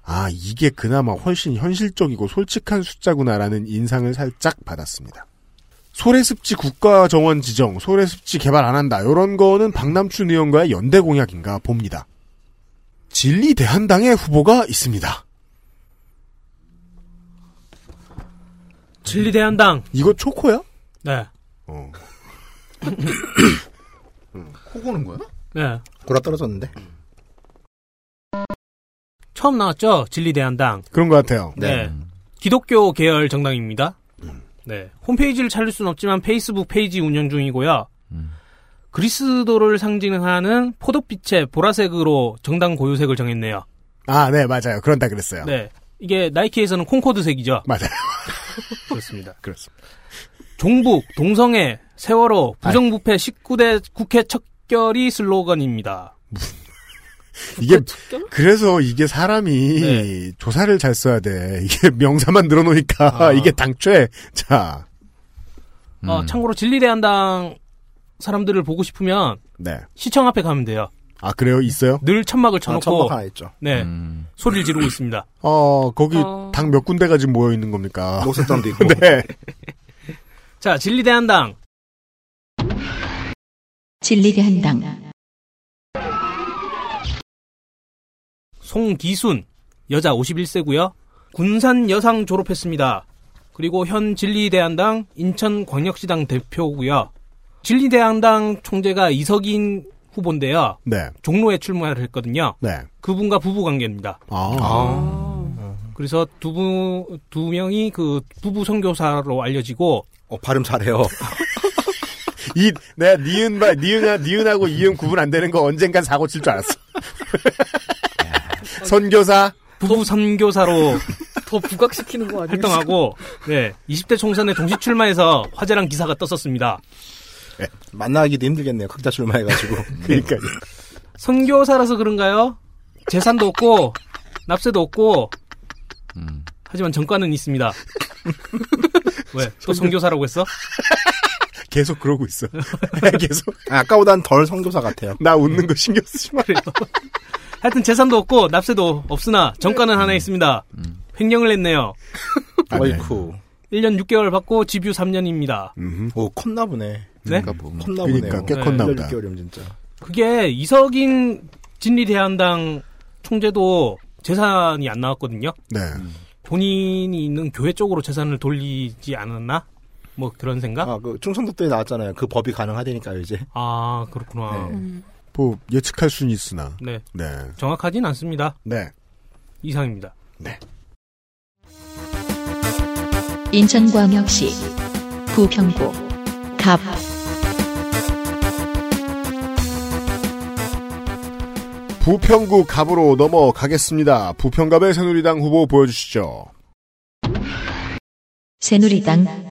아 이게 그나마 훨씬 현실적이고 솔직한 숫자구나라는 인상을 살짝 받았습니다. 소래습지 국가정원 지정, 소래습지 개발 안 한다. 이런 거는 박남춘 의원과의 연대 공약인가 봅니다. 진리 대한당의 후보가 있습니다. 진리 대한당. 이거 초코야? 네. 어. (laughs) 코 고는 거야? 네. 골아 떨어졌는데. 처음 나왔죠? 진리대한당. 그런 것 같아요. 네. 기독교 계열 정당입니다. 네. 홈페이지를 찾을 수는 없지만 페이스북 페이지 운영 중이고요. 음. 그리스도를 상징하는 포도빛의 보라색으로 정당 고유색을 정했네요. 아, 네, 맞아요. 그런다 그랬어요. 네. 이게 나이키에서는 콩코드색이죠. 맞아요. (laughs) 그렇습니다. 그렇습니다. 종북, 동성애, 세월호, 부정부패 19대 국회 척결이 슬로건입니다. (laughs) 이게 그래서 이게 사람이 네. 조사를 잘 써야 돼. 이게 (laughs) 명사만 늘어놓으니까 아. (laughs) 이게 당초에 자, 어, 참고로 진리대한당 사람들을 보고 싶으면 네. 시청 앞에 가면 돼요. 아 그래요? 있어요? 늘 천막을 아, 쳐놓고 천막 하나 있죠. 네 음. 소리를 지르고 있습니다. 어 거기 어. 당몇 군데가 지금 모여 있는 겁니까? 녹색당도 있고. 네. 자 진리대한당 진리대한당 송기순 여자 51세고요. 군산 여상 졸업했습니다. 그리고 현 진리대한당 인천광역시당 대표고요. 진리대한당 총재가 이석인 후보인데요. 네. 종로에 출마를 했거든요. 네. 그분과 부부 관계입니다. 아. 그래서 두 분, 두 명이 그 부부 선교사로 알려지고, 어, 발음 잘해요. (laughs) 이 내가 니은 바 니은하 니은하고 이음 구분 안 되는 거 언젠간 사고 칠 줄 알았어. 선교사 부부 선교사로 더 부각시키는 거 아니에요? 활동하고, 네, 20대 총선에 동시 출마해서 화제란 기사가 떴었습니다. 만나기도 힘들겠네요. 각자 출마해가지고. (laughs) 그러니까 선교사라서 그런가요? 재산도 없고, 납세도 없고, 음. 하지만 정가는 있습니다. 왜? 또 선교사라고 했어? 계속 그러고 있어. (laughs) 계속 아, 아까보단 덜 선교사 같아요. 나 웃는 거 신경 쓰지 마. 그래요. 하여튼 재산도 없고, 납세도 없으나, 정가는 하나 있습니다. 횡령을 했네요. 아, 네. 어이쿠. 1년 6개월 받고 집유 3년입니다. 음흠. 오, 컸나 보네. 네? 그러니까 뭐, 컸나 보네요. 그러니까 꽤 네. 컸나 보다. 6개월이면 진짜. 그게 이석인 진리대한당 총재도 재산이 안 나왔거든요. 네. 본인이 있는 교회 쪽으로 재산을 돌리지 않았나? 뭐 그런 생각? 아, 그 충청도 때 나왔잖아요. 그 법이 가능하다니까요, 이제. 아, 그렇구나. 네. 음. 뭐 예측할 수는 있으나. 네. 네. 정확하진 않습니다. 네. 이상입니다. 인천광역시 부평구 갑 부평구 갑으로 넘어가겠습니다. 부평갑의 새누리당 후보 보여주시죠. 새누리당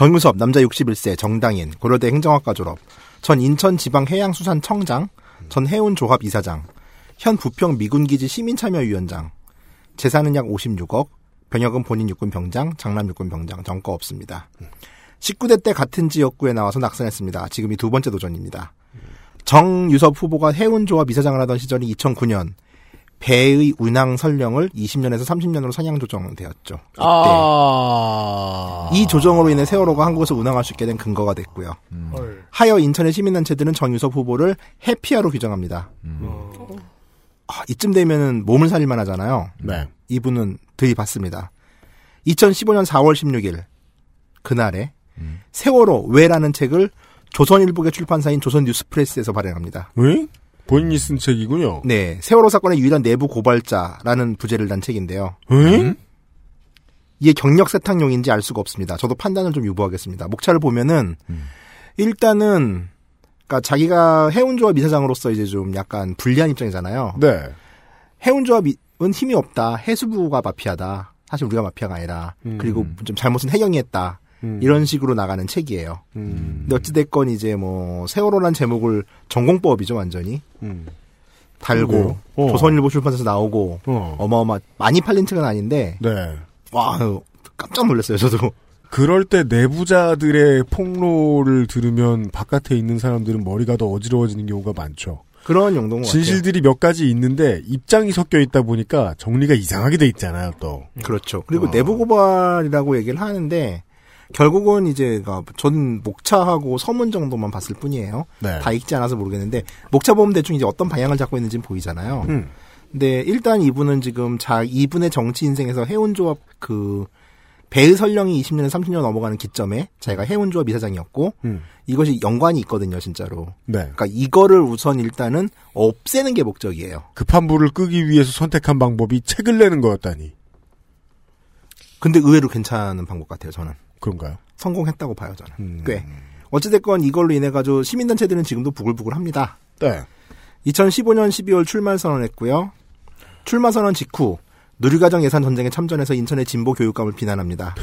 정유섭 남자 61세 정당인 고려대 행정학과 졸업 전 인천지방해양수산청장 전 해운조합 이사장 현 부평 미군기지 시민참여위원장 재산은 약 56억 병역은 본인 육군 병장 장남 육군 병장 정거 없습니다. 19대 때 같은 지역구에 나와서 낙선했습니다. 지금이 두 번째 도전입니다. 정유섭 후보가 해운조합 이사장을 하던 시절이 2009년 배의 운항 설령을 20년에서 30년으로 상향 조정되었죠. 이때 아. 이 조정으로 인해 세월호가 한국에서 운항할 수 있게 된 근거가 됐고요. 하여 인천의 시민단체들은 정유섭 후보를 해피아로 규정합니다. 아, 이쯤 되면은 몸을 살릴만 하잖아요. 네. 이분은 들이받습니다. 2015년 4월 16일 그날에 세월호 왜라는 책을 조선일보계 출판사인 조선뉴스프레스에서 발행합니다. 응? 본인이 쓴 책이군요. 네, 세월호 사건의 유일한 내부 고발자라는 부제를 단 책인데요. 응? 이게 경력 세탁용인지 알 수가 없습니다. 저도 판단을 좀 유보하겠습니다. 목차를 보면은 일단은 그러니까 자기가 해운조합 이사장으로서 이제 좀 약간 불리한 입장이잖아요. 네. 해운조합은 힘이 없다. 해수부가 마피아다. 사실 우리가 마피아가 아니라 음. 그리고 좀 잘못은 해경이 했다. 음. 이런 식으로 나가는 책이에요. 음. 근데 어찌됐건 이제 뭐 세월호란 제목을 전공법이죠 완전히 음. 달고 어. 조선일보 출판사에서 나오고 어. 어마어마 많이 팔린 책은 아닌데 네. 와 깜짝 놀랐어요 저도. 그럴 때 내부자들의 폭로를 들으면 바깥에 있는 사람들은 머리가 더 어지러워지는 경우가 많죠. 그런 용도인. 진실들이 몇 가지 있는데 입장이 섞여 있다 보니까 정리가 이상하게 돼 있잖아요, 또. 그렇죠. 그리고 어. 내부 고발이라고 얘기를 하는데 결국은 이제 그전 목차하고 서문 정도만 봤을 뿐이에요. 네. 다 읽지 않아서 모르겠는데 목차 보면 대충 이제 어떤 방향을 잡고 있는지는 보이잖아요. 음. 근데 일단 이분은 지금 자 이분의 정치 인생에서 해운조합 그 배의 설령이 20년에 30년 넘어가는 기점에 자기가 해운조합 이사장이었고 음. 이것이 연관이 있거든요, 진짜로. 네. 그러니까 이거를 우선 일단은 없애는 게 목적이에요. 급한 불을 끄기 위해서 선택한 방법이 책을 내는 거였다니. 근데 의외로 괜찮은 방법 같아요, 저는. 그런가요? 성공했다고 봐요, 저는. 음. 꽤. 어찌됐건 이걸로 인해 가지고 시민단체들은 지금도 부글부글 합니다. 네. 2015년 12월 출마 선언했고요. 출마 선언 직후 누리과정 예산 전쟁에 참전해서 인천의 진보 교육감을 비난합니다.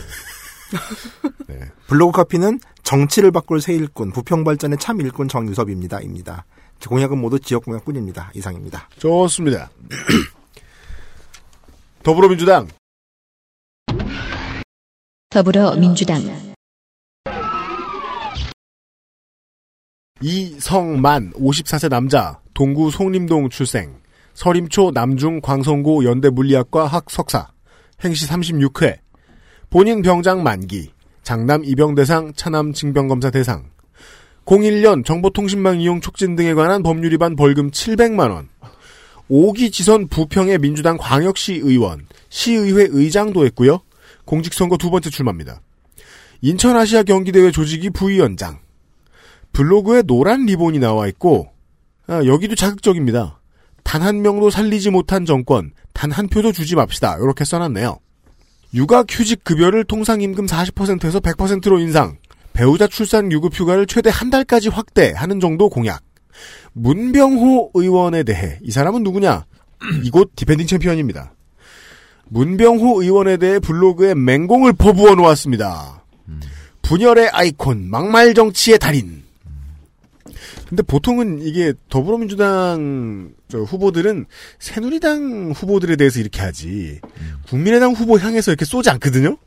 (laughs) 네. 블로그 카피는 정치를 바꿀 새 일꾼, 부평 발전의 참 일꾼 정유섭입니다. 입니다. 공약은 모두 지역 공약뿐입니다. 이상입니다. 좋습니다. (clears throat) 더불어민주당. 더불어민주당. 이성만 54세 남자 동구 송림동 출생. 서림초 남중 광성고 연대 물리학과 학석사. 행시 36회. 본인 병장 만기. 장남 입영 대상 차남 징병 검사 대상. 01년 정보통신망 이용 촉진 등에 관한 법률 위반 벌금 700만 원. 5기 지선 부평의 민주당 광역시 의원 시의회 의장도 했고요 공직선거 두 번째 출마입니다 인천 아시아 경기대회 조직위 부위원장 블로그에 노란 리본이 나와 있고 아, 여기도 자극적입니다. 단 한 명도 살리지 못한 정권, 단 한 표도 주지 맙시다. 이렇게 써놨네요. 육아 휴직 급여를 통상 임금 40%에서 100%로 인상, 배우자 출산 유급 휴가를 최대 한 달까지 확대하는 정도 공약. 문병호 의원에 대해 이 사람은 누구냐? 이곳 defending champion입니다. 문병호 의원에 대해 블로그에 맹공을 퍼부어 놓았습니다. 분열의 아이콘, 막말 정치의 달인. 근데 보통은 이게 더불어민주당 저 후보들은 새누리당 후보들에 대해서 이렇게 하지 국민의당 후보 향해서 이렇게 쏘지 않거든요.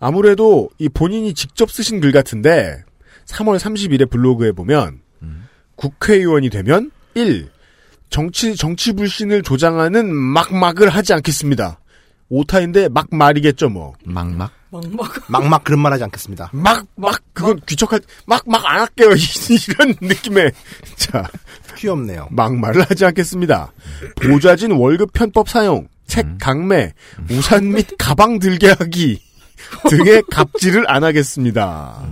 아무래도 이 본인이 직접 쓰신 글 같은데 3월 30일에 블로그에 보면 국회의원이 되면 1. 정치 정치 불신을 조장하는 막막을 하지 않겠습니다. 오타인데 막말이겠죠 뭐. 막막. 막막. 막막 그런 말 하지 않겠습니다. 막, 막, 그건 귀척할, 막, 막 안 할게요. (laughs) 이런 느낌의. 자, 귀엽네요. 막말을 하지 않겠습니다. 보좌진 월급 편법 사용, 책 강매, 우산 및 가방 들게 하기 등의 갑질을 안 하겠습니다.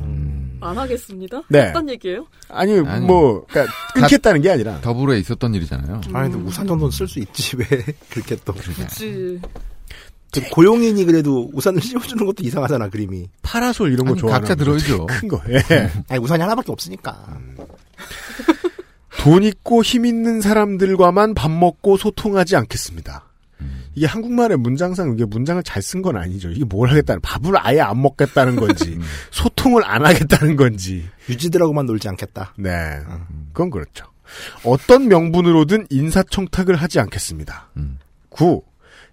안 하겠습니다. 네. 어떤 얘기예요? 아니, 아니. 뭐, 그러니까 끊겠다는 게 아니라. 더불어에 있었던 일이잖아요. 아니, 근데 우산 정도는 쓸 수 있지. 왜 (laughs) 그렇게 또. 굳이 그 고용인이 그래도 우산을 씌워주는 것도 이상하잖아, 그림이. 파라솔 이런 거 아니, 좋아하는 각자 들어야죠. 큰 거. (laughs) 예. 아니, 우산이 하나밖에 없으니까. 돈 있고 힘 있는 사람들과만 밥 먹고 소통하지 않겠습니다. 이게 한국말의 문장상 이게 문장을 잘 쓴 건 아니죠. 이게 뭘 하겠다는 밥을 아예 안 먹겠다는 건지 (laughs) 소통을 안 하겠다는 건지. 유지들하고만 놀지 않겠다. 네, 그건 그렇죠. 어떤 명분으로든 인사청탁을 하지 않겠습니다. 음. 9.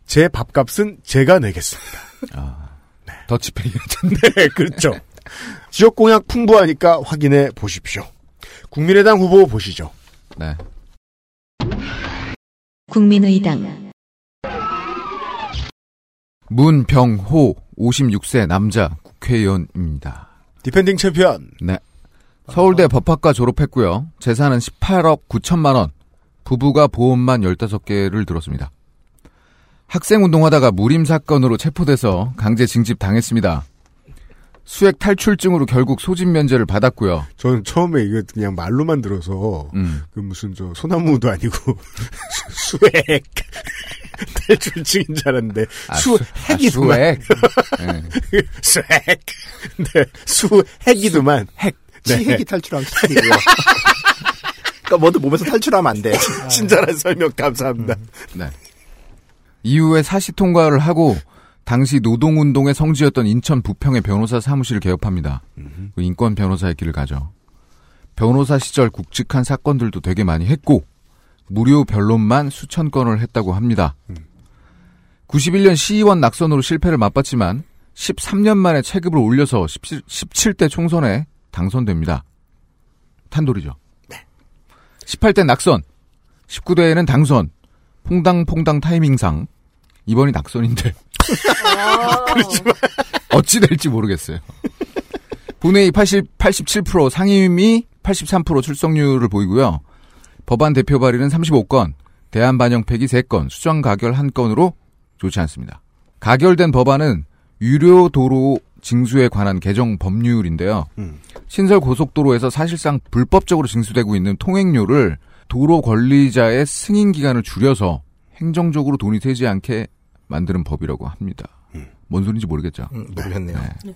제 밥값은 제가 내겠습니다. 아, 더치페이. (laughs) 네, 그렇죠. 지역 공약 풍부하니까 확인해 보십시오. 국민의당 후보 보시죠. 네. 국민의당 문병호 56세 남자 국회의원입니다. defending 챔피언. 네. 서울대 법학과 졸업했고요. 재산은 18억 9천만 원. 부부가 보험만 15개를 들었습니다. 학생 운동하다가 무림 사건으로 체포돼서 강제 징집 당했습니다. 수핵 탈출증으로 결국 소집 면제를 받았고요. 저는 처음에 이거 그냥 말로만 들어서 음. 그 무슨 저 소나무도 아니고 (laughs) 수액 (laughs) 탈출증인 줄 알았는데 아, 수핵이더만 아, (laughs) 수액. 네. 수핵 네 수핵이더만 핵 치핵이 탈출하면 치핵이고요. 그러니까 뭐든 몸에서 탈출하면 안 돼. 친절한 설명 감사합니다. 네. 이후에 사시 통과를 하고 당시 노동운동의 성지였던 인천 부평의 변호사 사무실을 개업합니다. 그 인권 변호사의 길을 가죠. 변호사 시절 굵직한 사건들도 되게 많이 했고 무료 변론만 수천 건을 했다고 합니다. 91년 시의원 낙선으로 실패를 맛봤지만 13년 만에 체급을 올려서 17, 대 총선에 당선됩니다. 탄돌이죠. 18대 낙선, 19대에는 당선, 퐁당퐁당 타이밍상 이번이 낙선인데 (laughs) 어찌 될지 모르겠어요. 본회의 80, 87% 상임위 83% 출석률을 보이고요. 법안 대표 발의는 35건, 대안 반영 폐기 3건, 수정 가결 1건으로 좋지 않습니다. 가결된 법안은 유료 도로 징수에 관한 개정 법률인데요. 음. 신설 고속도로에서 사실상 불법적으로 징수되고 있는 통행료를 도로 관리자의 승인 기간을 줄여서 행정적으로 돈이 새지 않게 만드는 법이라고 합니다. 뭔 소리인지 모르겠죠. 음, 모르겠네요. 네.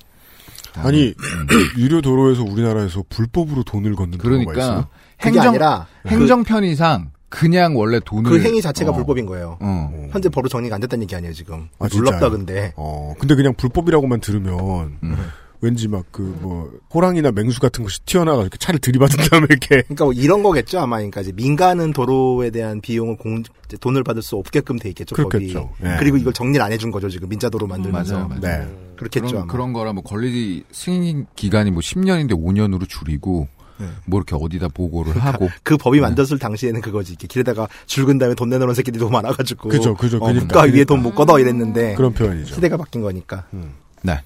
아니 (clears throat) 유료 도로에서 우리나라에서 불법으로 돈을 걷는 있어요. 그러니까 그게 행정 아니라 행정 편의상 그냥 원래 돈을 그 행위 자체가 어, 불법인 거예요. 어. 현재 법으로 정리가 안 됐다는 얘기 아니에요, 지금. 아, 놀랍다, 진짜요? 근데. 어, 근데 그냥 불법이라고만 들으면 음. 왠지 막 그 뭐 호랑이나 맹수 같은 것이 튀어나가 이렇게 차를 들이받은 (laughs) 다음에 이렇게 그러니까 뭐 이런 거겠죠, 아마. 그러니까 이제 민간은 도로에 대한 비용을 공, 이제 돈을 받을 수 없게끔 돼 있겠죠, 그렇겠죠. 예. 그리고 이걸 정리를 안 해준 거죠, 지금. 민자도로 만들면서. 맞아요, 맞아요. 네. 그렇겠죠, 그런, 아마. 그런 거라 뭐 권리 승인 기간이 뭐 10년인데 5년으로 줄이고 네. 뭐 이렇게 어디다 보고를 하고 그 법이 만들었을 당시에는 그거지. 이렇게 길에다가 줄근 다음에 돈 내놓은 새끼들이 너무 많아가지고. 그죠, 그죠. 어, 그러니까, 국가 위에. 돈 못 걷어 이랬는데. 그런 표현이죠. 시대가 바뀐 거니까. 네.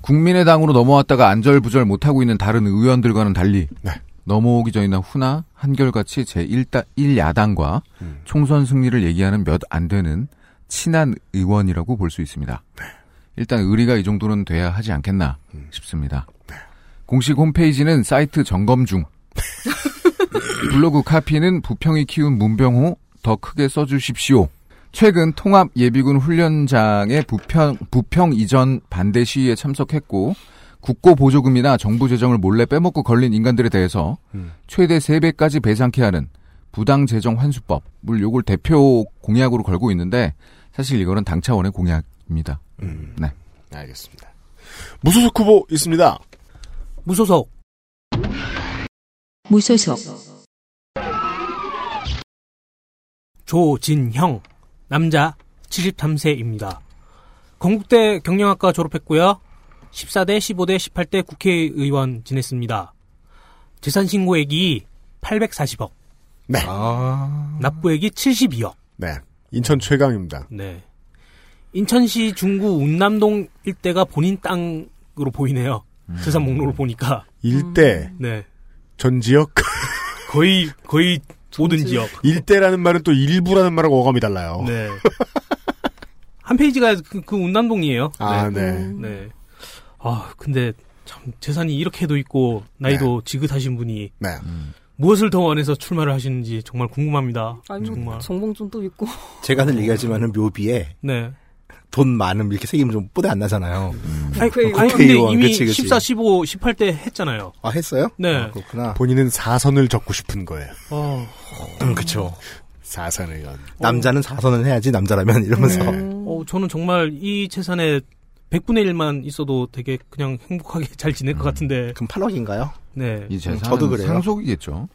국민의당으로 넘어왔다가 안절부절 못하고 있는 다른 의원들과는 달리 네. 넘어오기 전이나 후나 한결같이 제1다, 1야당과 음. 총선 승리를 얘기하는 몇 안 되는 친한 의원이라고 볼 수 있습니다. 네. 일단 의리가 이 정도는 돼야 하지 않겠나 음. 싶습니다. 네. 공식 홈페이지는 사이트 점검 중. (laughs) 블로그 카피는 부평이 키운 문병호 더 크게 써주십시오. 최근 통합 예비군 훈련장의 부평, 부평 이전 반대 시위에 참석했고 국고 보조금이나 정부 재정을 몰래 빼먹고 걸린 인간들에 대해서 음. 최대 3배까지 배상케 하는 부당 재정 환수법을 요걸 대표 공약으로 걸고 있는데 사실 이거는 당 차원의 공약입니다. 음. 네. 알겠습니다. 무소속 후보 있습니다. 무소속 무소속 조진형 남자 73세입니다. 건국대 경영학과 졸업했고요. 14대, 15대, 18대 국회의원 지냈습니다. 재산 신고액이 840억, 네. 납부액이 72억. 네. 인천 최강입니다. 네. 인천시 중구 운남동 일대가 본인 땅으로 보이네요. 재산 목록을 보니까. 일대 네. 전 지역 거의 거의 모든 지역. 일대라는 말은 또 일부라는 말하고 어감이 달라요. 네. (laughs) 한 페이지가 그, 그 운남동이에요. 아, 네. 네. 네. 아, 근데 참 재산이 이렇게도 있고 나이도 지긋하신 분이 네. 무엇을 더 원해서 출마를 하시는지 정말 궁금합니다. 아니, 정말. 정봉준도 있고. 제가 늘 얘기하지만은 묘비에 네. 돈 많음 이렇게 새기면 좀 뽀대 안 나잖아요. 아니, 그 아니 근데 국회의원, 이미 그치, 그치. 14, 15, 18때 했잖아요. 아 했어요? 네. 아, 그렇구나. 본인은 사선을 적고 싶은 거예요. 어, 음, 그쵸. 사선 의원. 남자는 사선은 해야지 남자라면 이러면서. 어, 저는 정말 이 재산에 100분의 1만 있어도 되게 그냥 행복하게 잘 지낼 것 같은데. 그럼 8억인가요? 네. 이 재산 저도 그래요. 상속이겠죠.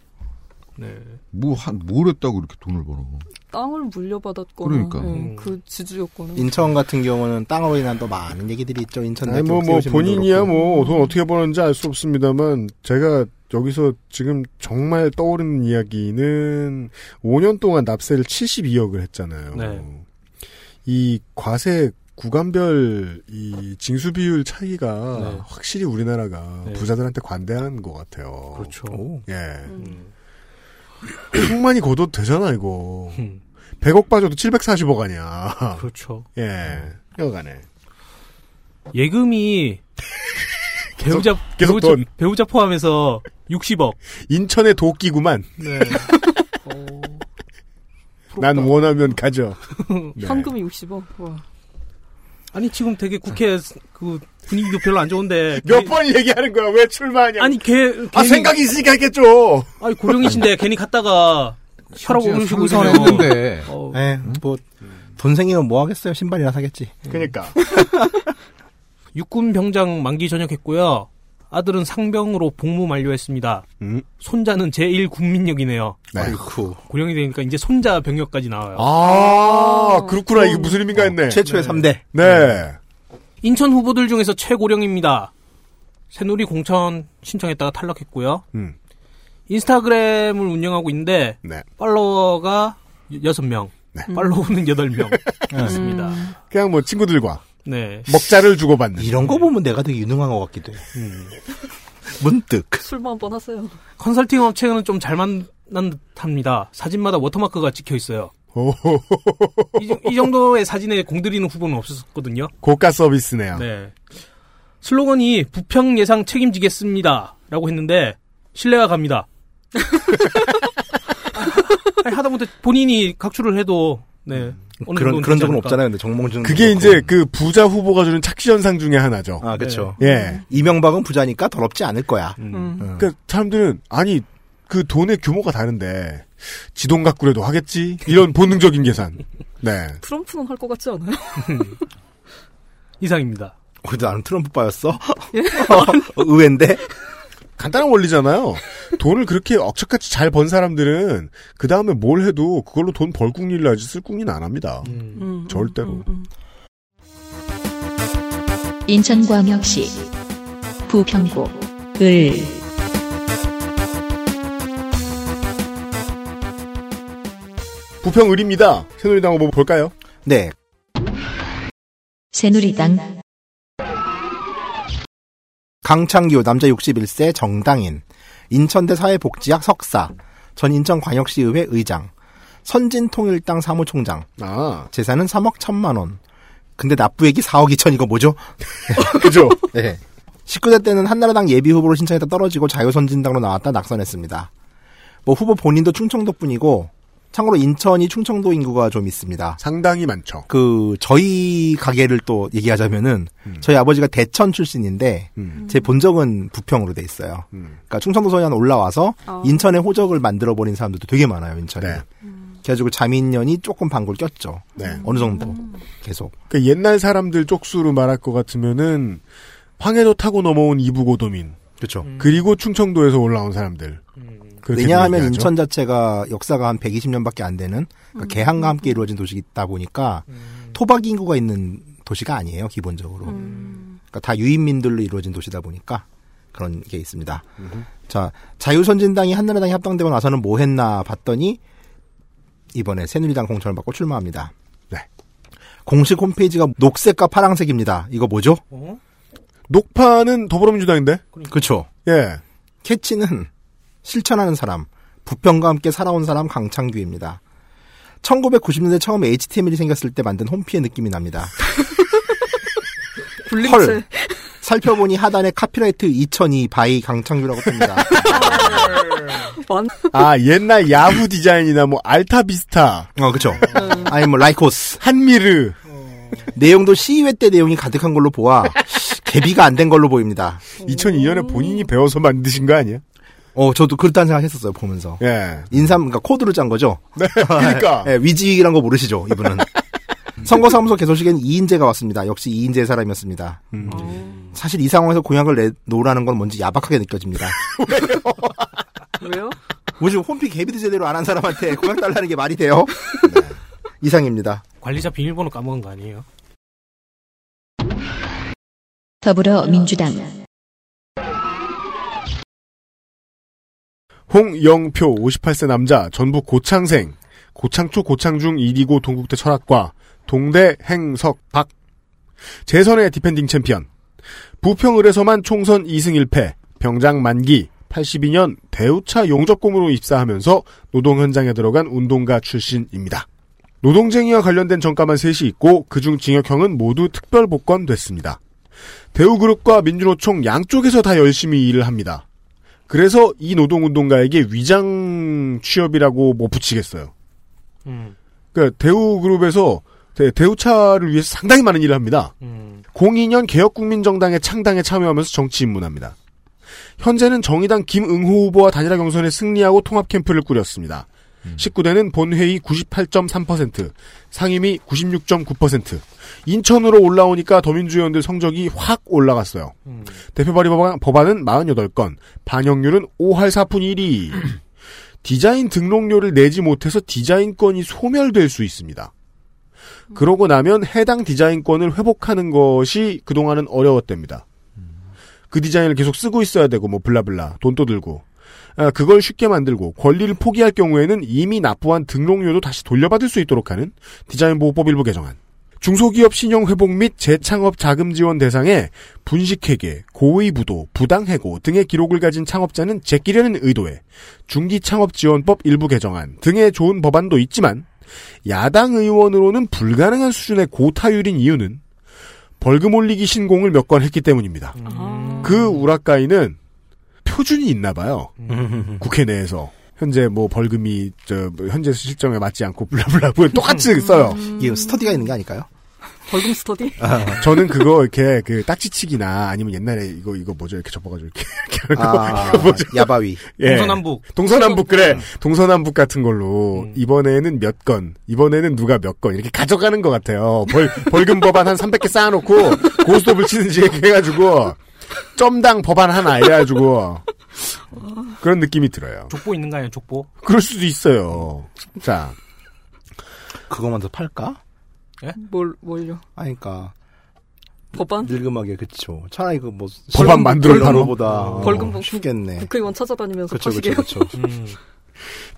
네. 뭐, 한, 뭘 했다고 이렇게 돈을 벌어. 땅을 물려받았거나 그러니까. 예, 음. 그 지주였거나 인천 같은 경우는 땅으로 인한 또 많은 얘기들이 있죠. 인천 대표 뭐, 뭐, 분도 본인이야. 뭐, 돈 어떻게 버는지 알 수 없습니다만, 제가 여기서 지금 정말 떠오르는 이야기는 5년 동안 납세를 72억을 했잖아요. 네. 이 과세 구간별 이 징수 비율 차이가 네. 확실히 우리나라가 네. 부자들한테 관대한 것 같아요. 그렇죠. 오. 예. 음. 충만히 거둬도 되잖아, 이거. 음, 100억 빠져도 740억 아니야. 그렇죠. 예. 여간에. 예금이 배우자 계속 배우자, 돈. 배우자 포함해서 60억. 인천의 도끼구만. 네. (laughs) 어, 난 원하면 가져. (laughs) 네. 현금이 60억 와. 아니 지금 되게 국회 그 분위기도 별로 안 좋은데 (laughs) 몇 괜히- 번 얘기하는 거야? 왜 출마하냐? 아니 걔 아, 괜히- 생각이 있으니까 했겠죠. 아니 고령이신데 괜히 갔다가 혈압 오르시고 했는데. 어, 예, 뭐, 돈 생기면 뭐 하겠어요? 신발이나 사겠지. 그니까. 육군 병장 만기 전역했고요. 아들은 상병으로 복무 만료했습니다. 음. 손자는 제1 국민역이네요. 네. 아이쿠. 고령이 되니까 이제 손자 병역까지 나와요. 아, 그렇구나. 이게 무슨 의미인가 했네. 최초의 네. 3대. 네. 인천 후보들 중에서 최고령입니다. 새누리 공천 신청했다가 탈락했고요. 음. 인스타그램을 운영하고 있는데 네. 팔로워가 6명, 네. 팔로우는 8명 (laughs) 있습니다. 그냥 뭐 친구들과 네. 먹자를 주고받는. 이런 거 보면 내가 되게 유능한 것 같기도 해. 음. (laughs) 문득. 술만 한번 하세요. 컨설팅 업체는 좀 잘 만난 듯합니다. 사진마다 워터마크가 찍혀 있어요. 오, 이, 이 정도의 사진에 공들이는 후보는 없었거든요. 고가 서비스네요. 네. 슬로건이 부평 예상 책임지겠습니다. 라고 했는데, 신뢰가 갑니다. (laughs) 아니, 하다못해 본인이 각출을 해도, 네. 어느 그런, 그런 적은. 없잖아요. 근데 정몽준. 그게 이제 그 부자 후보가 주는 착시 현상 중에 하나죠. 아, 그쵸. 예. 이명박은 부자니까 더럽지 않을 거야. 음. 음. 음. 그러니까 사람들은 아니 그 돈의 규모가 다른데 지돈 갖고라도 하겠지 이런 (laughs) 본능적인 계산. 네. 트럼프는 할 것 같지 않아요? (laughs) 이상입니다. 그래도 나는 트럼프 빠였어? (laughs) 의외인데? 간단한 원리잖아요. (laughs) 돈을 그렇게 억척같이 잘 번 사람들은 그 다음에 뭘 해도 그걸로 돈 벌 궁리를 하지 쓸 궁리는 안 합니다. 음. 음, 절대로. 음, 음. 인천광역시 부평구 을 부평 을입니다. 새누리당 후보 볼까요? 네. 새누리당 강창규, 남자 61세, 정당인. 인천대 사회복지학 석사. 전 인천광역시의회 의장. 선진통일당 사무총장. 아, 재산은 3억 1천만 원. 근데 납부액이 4억 2천 이거 뭐죠? (laughs) 그죠? (laughs) 네. 19대 때는 한나라당 예비 후보로 신청했다 떨어지고 자유선진당으로 나왔다 낙선했습니다. 뭐 후보 본인도 충청도 분이고 참고로 인천이 충청도 인구가 좀 있습니다. 상당히 많죠. 그 저희 가게를 또 얘기하자면은 음. 저희 아버지가 대천 출신인데 음. 제 본 적은 부평으로 돼 있어요. 음. 그러니까 충청도 소년 올라와서 아. 인천에 호적을 만들어 버린 사람들도 되게 많아요. 인천에. 네. 그래가지고 자민련이 조금 방굴 꼈죠. 네. 어느 정도 계속. 그 옛날 사람들 쪽수로 말할 것 같으면은 황해도 타고 넘어온 이부고도민 그렇죠. 그리고 충청도에서 올라온 사람들. 그렇게 왜냐하면 얘기하죠. 인천 자체가 역사가 한 120년밖에 안 되는 그러니까 개항과 함께 이루어진 도시이다 보니까 토박 인구가 있는 도시가 아니에요 기본적으로. 그러니까 다 유인민들로 이루어진 도시다 보니까 그런 게 있습니다. 자 자유선진당이 한나라당이 합당되고 나서는 뭐 했나 봤더니 이번에 새누리당 공천을 받고 출마합니다. 네. 공식 홈페이지가 녹색과 파랑색입니다. 이거 뭐죠? 어? 녹파는 더불어민주당인데. 그렇죠. 예. 캐치는 실천하는 사람, 부평과 함께 살아온 사람 강창규입니다. 1990년대 처음에 HTML이 생겼을 때 만든 홈피의 느낌이 납니다. (laughs) 헐. 살펴보니 하단에 copyright 2002 by 강창규라고 뜹니다. 완- 아 옛날 야후 디자인이나 뭐 알타비스타, 어, 그쵸. 아니, 뭐, 라이코스. 한미르. 내용도 시의회 때 내용이 가득한 걸로 보아 (laughs) 개비가 안 된 걸로 보입니다. 2002년에 본인이 배워서 만드신 거 아니야? 어, 저도 그렇다는 생각 했었어요 보면서. 예. 인삼, 그러니까 코드를 짠 거죠. 네, 그러니까. (laughs) 예, WYSIWYG이란 거 모르시죠, 이분은. (laughs) 선거사무소 개소식엔 이인제가 왔습니다. 역시 이인제 사람이었습니다. 음. 사실 이 상황에서 공약을 내 놓으라는 건 뭔지 야박하게 느껴집니다. (laughs) 왜요? 뭐지, 홈피 개비도 제대로 안 한 사람한테 공약 달라는 게 말이 돼요? 네. 이상입니다. 관리자 비밀번호 까먹은 거 아니에요? 더불어민주당 홍영표 58세 남자 전북 고창생 고창초 고창중 1이고 동국대 철학과 동대 행석 박 재선의 defending 챔피언 부평을에서만 총선 2승 1패 병장 만기 82년 대우차 용접공으로 입사하면서 노동 현장에 들어간 운동가 출신입니다. 노동쟁이와 관련된 전과만 셋이 있고 그중 징역형은 모두 특별 복권 됐습니다. 대우그룹과 민주노총 양쪽에서 다 열심히 일을 합니다. 그래서 이 노동운동가에게 위장 취업이라고 뭐 붙이겠어요. 음. 그러니까 대우그룹에서 대, 대우차를 위해서 상당히 많은 일을 합니다. 음. 02년 개혁국민정당의 창당에 참여하면서 정치 입문합니다. 현재는 정의당 김응호 후보와 단일화 경선에 승리하고 통합 캠프를 꾸렸습니다. 19대는 본회의 98.3%, 상임위 96.9%. 인천으로 올라오니까 더민주의원들 성적이 확 올라갔어요. 음. 대표 발의 법안, 법안은 48건, 반영률은 5할 4푼 1위. 디자인 등록료를 내지 못해서 디자인권이 소멸될 수 있습니다. 그러고 나면 해당 디자인권을 회복하는 것이 그동안은 어려웠답니다. 그 디자인을 계속 쓰고 있어야 되고 뭐 블라블라 돈도 들고 아, 그걸 쉽게 만들고 권리를 포기할 경우에는 이미 납부한 등록료도 다시 돌려받을 수 있도록 하는 디자인 보호법 일부 개정안. 중소기업 신용 회복 및 재창업 자금 지원 대상에 분식회계, 고의부도, 부당해고 등의 기록을 가진 창업자는 제끼려는 의도에 중기 창업 지원법 일부 개정안 등의 좋은 법안도 있지만 야당 의원으로는 불가능한 수준의 고타율인 이유는 벌금 올리기 신공을 몇 건 했기 때문입니다. 그 우라카이는 표준이 있나 봐요. 국회 내에서. 현재 뭐 벌금이 저 현재 실정에 맞지 않고 블라블라 뭐 (laughs) 똑같이 써요. 이게 스터디가 있는 게 아닐까요? 벌금 스터디? (laughs) 저는 그거 이렇게 그 딱지치기나 아니면 옛날에 이거 이거 뭐죠 이렇게 접어가지고 이렇게, (laughs) 이렇게 하는 거 아, 뭐죠? 야바위. 예. 동서남북. 동서남북 그래 동서남북 같은 걸로 이번에는 몇 건 이번에는 누가 몇 건 이렇게 가져가는 것 같아요 벌 벌금 법안 한 300개 쌓아놓고 고스톱을 치는지 이렇게 해가지고 점당 법안 하나 이래가지고 그런 느낌이 들어요 족보 있는 거 아니에요, 족보? 그럴 수도 있어요 자 그거만 더 팔까? 뭘, 뭘요? 아니, 그니까. 법안? 늙음하게, 그쵸. 차라리 그 뭐. 법안 만들어 이런 바로? 거보다. 벌금 어, 복- 쉽겠네. 국회의원 찾아다니면서 그쵸, 파시게요. 그쵸, 그쵸. 음.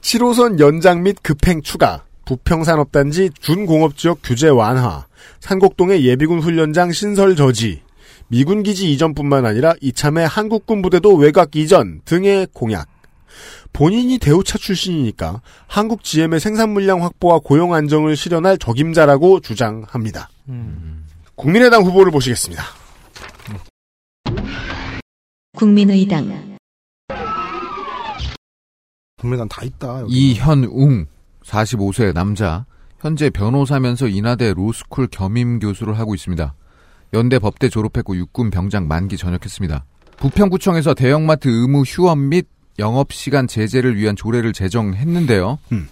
7호선 연장 및 급행 추가, 부평산업단지 준공업지역 규제 완화, 산곡동의 예비군 훈련장 신설 저지, 미군 기지 이전뿐만 아니라 이참에 한국군 부대도 외곽 이전 등의 공약. 본인이 대우차 출신이니까 한국 GM의 생산 물량 확보와 고용 안정을 실현할 적임자라고 주장합니다. 음. 국민의당 후보를 보시겠습니다. 국민의당 국민당 다 있다. 여기. 이현웅 45세 남자 현재 변호사면서 인하대 로스쿨 겸임 교수를 하고 있습니다. 연대 법대 졸업했고 육군 병장 만기 전역했습니다. 부평구청에서 대형마트 의무 휴업 및 영업시간 제재를 위한 조례를 제정했는데요. 음.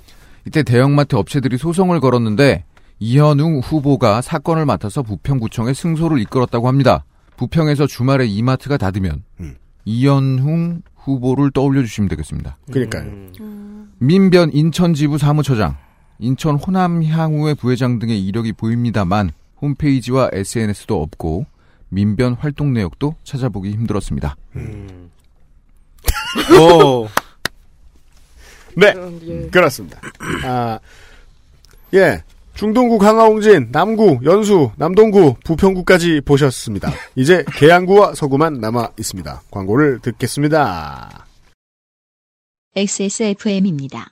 이때 대형마트 업체들이 소송을 걸었는데 이현웅 후보가 사건을 맡아서 부평구청에 승소를 이끌었다고 합니다. 부평에서 주말에 이마트가 닫으면 음. 이현웅 후보를 떠올려 주시면 되겠습니다. 그러니까요. 민변 인천지부 사무처장, 인천 호남향후의 부회장 등의 이력이 보입니다만 홈페이지와 SNS도 없고 민변 활동 내역도 찾아보기 힘들었습니다. 음. 오. 네. 예. 그렇습니다. 아, 예. 중동구 강화홍진, 남구, 연수, 남동구, 부평구까지 보셨습니다. 이제 계양구와 서구만 남아 있습니다. 광고를 듣겠습니다. XSFM입니다.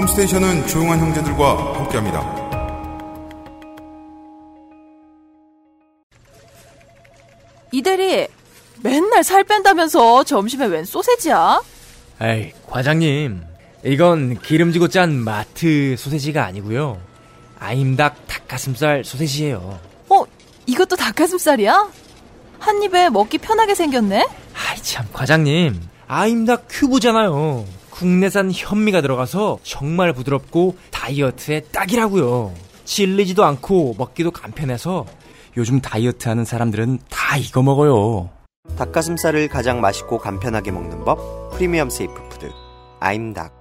컴스테이션은 조용한 형제들과 함께합니다. 이대리 맨날 살 뺀다면서 점심에 웬 소세지야? 에이, 과장님. 이건 기름지고 짠 마트 소세지가 아니고요. 아임닭 닭가슴살 소세지예요. 어, 이것도 닭가슴살이야? 한 입에 먹기 편하게 생겼네? 아이 참, 과장님. 아임닭 큐브잖아요. 국내산 현미가 들어가서 정말 부드럽고 다이어트에 딱이라고요. 질리지도 않고 먹기도 간편해서 요즘 다이어트 하는 사람들은 다 이거 먹어요. 닭가슴살을 가장 맛있고 간편하게 먹는 법 프리미엄 safe food 아임닭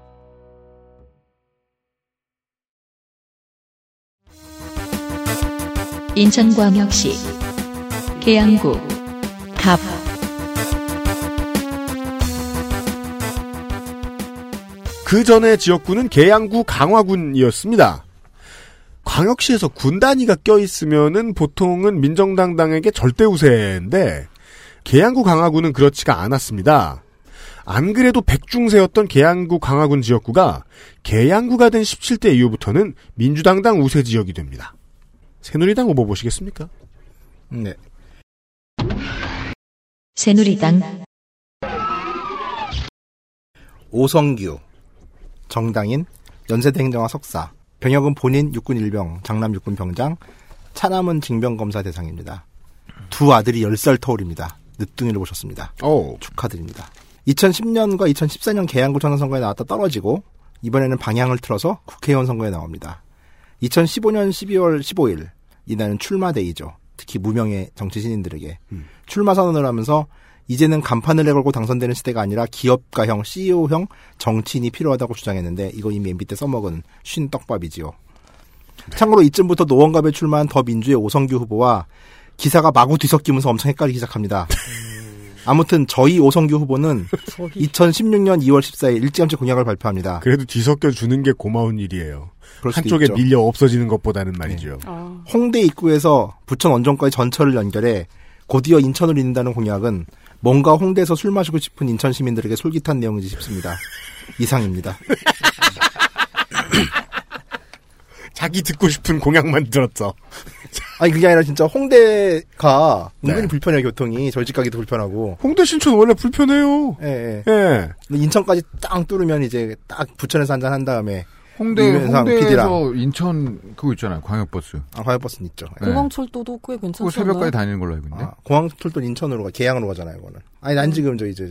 인천광역시 계양구 갑 그 전에 지역구는 계양구 강화군이었습니다. 광역시에서 군 단위가 껴있으면은 보통은 민정당 당에게 절대 우세인데 계양구 강화군은 그렇지가 않았습니다. 안 그래도 백중세였던 계양구 강화군 지역구가 계양구가 된 17대 이후부터는 민주당당 우세 지역이 됩니다. 새누리당 후보 보시겠습니까? 네. 새누리당 오성규 정당인 연세대 행정화 석사 병역은 본인 육군 일병 장남 육군 병장 차남은 징병검사 대상입니다. 두 아들이 10살 터울입니다. 늦둥이를 보셨습니다. 오. 축하드립니다. 2010년과 2014년 계양구 천안선거에 나왔다 떨어지고 이번에는 방향을 틀어서 국회의원 선거에 나옵니다. 2015년 12월 15일 이날은 출마데이죠. 특히 무명의 정치 신인들에게 출마 선언을 하면서 이제는 간판을 내걸고 당선되는 시대가 아니라 기업가형, CEO형 정치인이 필요하다고 주장했는데 이거 이미 MB 때 써먹은 쉰 떡밥이지요. 참고로 이쯤부터 노원갑에 출마한 더민주의 오성규 후보와 기사가 마구 뒤섞이면서 엄청 헷갈리기 시작합니다. 아무튼 저희 오성규 후보는 2016년 2월 14일 일찌감치 공약을 발표합니다. 그래도 뒤섞여 주는 게 고마운 일이에요. 한쪽에 있죠. 밀려 없어지는 것보다는 말이죠. 홍대 입구에서 부천 원정까지 전철을 연결해 곧이어 인천을 잇는다는 공약은 뭔가 홍대에서 술 마시고 싶은 인천 시민들에게 솔깃한 내용이지 싶습니다. 이상입니다. (laughs) 자기 듣고 싶은 공약만 들었어. 아니 그게 아니라 진짜 홍대가 은근히 네. 불편해요 교통이 절집 가기도 불편하고 홍대 신촌 원래 불편해요. 예, 예. 예. 인천까지 딱 뚫으면 이제 딱 부천에서 한잔 한 다음에 홍대 홍대에서 인천 그거 있잖아요. 광역버스. 아, 광역버스는 있죠. 예. 네. 공항철도도 꽤 괜찮지 그거 새벽까지 않나요? 다니는 걸로 알고 있는데. 아, 공항철도 인천으로 가 계양으로 가잖아요. 이거는. 아니 난 지금 저 이제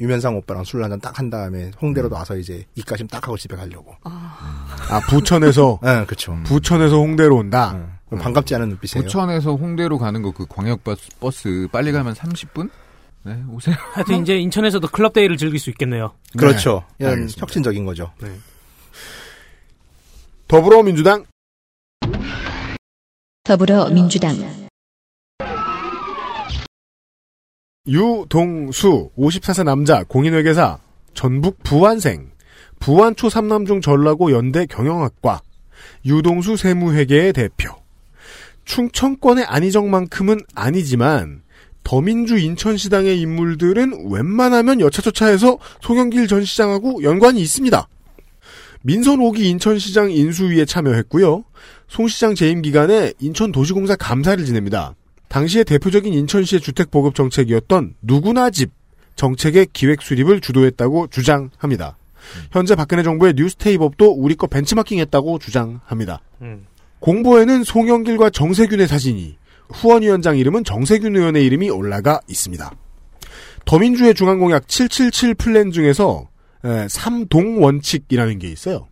유면상 오빠랑 술 한잔 딱 한 다음에 홍대로 와서 이제 입가심 딱 하고 집에 가려고. 아 부천에서 (laughs) 예, 그렇죠. 부천에서 홍대로 온다. 음. 반갑지 않은 눈빛이에요. 부천에서 홍대로 가는 거 그 광역버스 버스 빨리 가면 30분? 네, 오세요. 하여튼 이제 인천에서도 클럽 데이를 즐길 수 있겠네요. 그렇죠. 네, 이런. 혁신적인 거죠. 더불어민주당. 더불어민주당. 유동수 54세 남자 공인회계사 전북 부안생. 부안초 삼남중 전라고 연대 경영학과. 유동수 세무회계의 대표. 충청권의 안희정만큼은 아니지만 더민주 인천시당의 인물들은 웬만하면 여차저차해서 송영길 전 시장하고 연관이 있습니다. 민선 5기 인천시장 인수위에 참여했고요. 송 시장 재임 기간에 인천도시공사 감사를 지냅니다. 당시의 대표적인 인천시의 주택 보급 정책이었던 누구나 집 정책의 기획 수립을 주도했다고 주장합니다. 현재 박근혜 정부의 뉴스테이법도 우리 거 벤치마킹했다고 주장합니다. 음. 공보에는 송영길과 정세균의 사진이 후원 위원장 이름은 정세균 의원의 이름이 올라가 있습니다. 더민주의 중앙공약 777 플랜 중에서 에, 삼동 원칙이라는 게 있어요.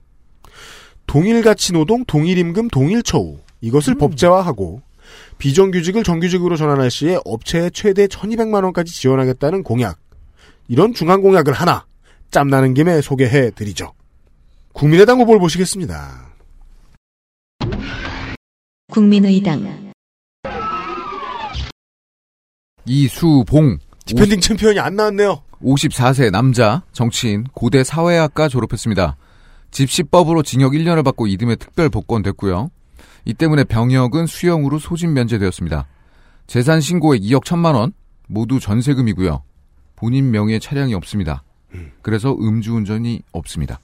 동일 가치 노동, 동일 임금, 동일 처우 이것을 법제화하고 비정규직을 정규직으로 전환할 시에 업체에 최대 1200만 원까지 지원하겠다는 공약. 이런 중앙 공약을 하나 짬나는 김에 소개해 드리죠. 국민의당 후보를 보시겠습니다. 국민의당 이수봉. defending 챔피언이 안 나왔네요. 54세 남자, 정치인, 고대 사회학과 졸업했습니다. 집시법으로 징역 1년을 받고 이듬해 특별 복권됐고요. 이 때문에 병역은 수형으로 소집 면제되었습니다. 재산 신고액 2억 1천만 원, 모두 전세금이고요. 본인 명의의 차량이 없습니다. 그래서 음주운전이 없습니다.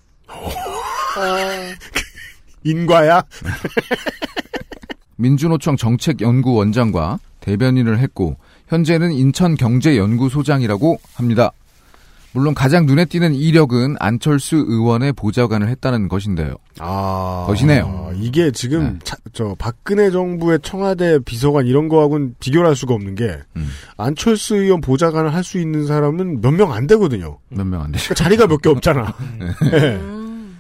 인과야? 민주노총 정책연구원장과 대변인을 했고 현재는 인천경제연구소장이라고 합니다. 물론 가장 눈에 띄는 이력은 안철수 의원의 보좌관을 했다는 것인데요. 아. 것이네요. 이게 지금 차- 저 박근혜 정부의 청와대 비서관 이런 거하고는 비교를 할 수가 없는 게 음. 안철수 의원 보좌관을 할 수 있는 사람은 몇 명 안 되거든요. 몇 명안 돼. 그러니까 (laughs) 자리가 몇 개 없잖아. (laughs) 네.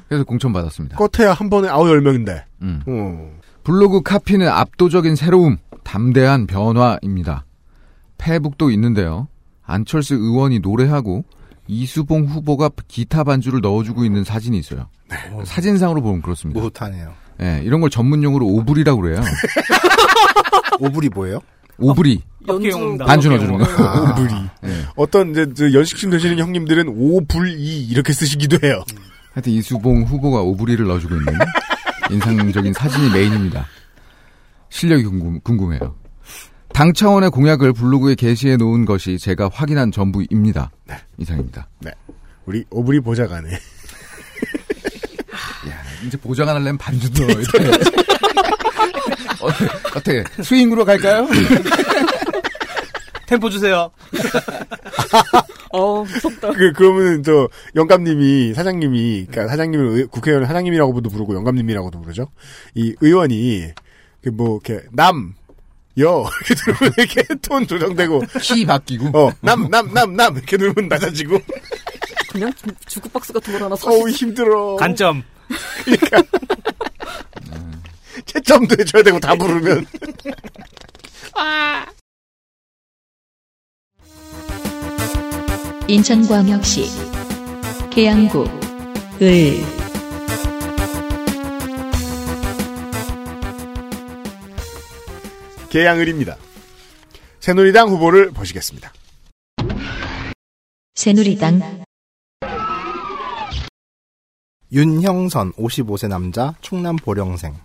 그래서 공천 받았습니다. 껏해야 한 번에 아홉 열 명인데. 음. 어. 블로그 카피는 압도적인 새로움, 담대한 변화입니다. 페북도 있는데요. 안철수 의원이 노래하고 이수봉 후보가 기타 반주를 넣어주고 있는 사진이 있어요. 사진상으로 보면 그렇습니다. 못하네요. 예, 이런 걸 전문용어로 오브리라고 그래요. (laughs) 오불이 뭐예요? 오브리. 연주 반주 넣어주는 거. 아, 오불이. 예. 어떤 이제 저 연식심 되시는 형님들은 오불이 이렇게 쓰시기도 해요. 하여튼 이수봉 후보가 오브리를 넣어주고 있는 인상적인 사진이 메인입니다. 실력이 궁금, 궁금해요. 당 차원의 공약을 블로그에 게시해 놓은 것이 제가 확인한 전부입니다. 이상입니다. 네. 우리 오불이 보좌관에 (laughs) 이제 보좌관 하려면 반주 넣어야 돼. (laughs) 어, 어떻게 스윙으로 갈까요? (laughs) 템포 주세요. 어, 무섭다. 그 그러면 저 영감님이 사장님이 그러니까 사장님을 의- 국회의원 사장님이라고도 부르고 영감님이라고도 부르죠. 이 의원이 그 뭐 이렇게 남 여, 이렇게 톤 조정되고, 키 바뀌고, 어, 남, 남, 남, 남, 이렇게 누르면 낮아지고, 그냥 주크박스 같은 걸 하나 어우, 사시. 힘들어. 간점. (laughs) 채점도 해줘야 되고, 다 부르면. (laughs) 인천광역시 계양구 을 계양을입니다. 새누리당 후보를 보시겠습니다. 새누리당. 윤형선 55세 남자 충남 보령생.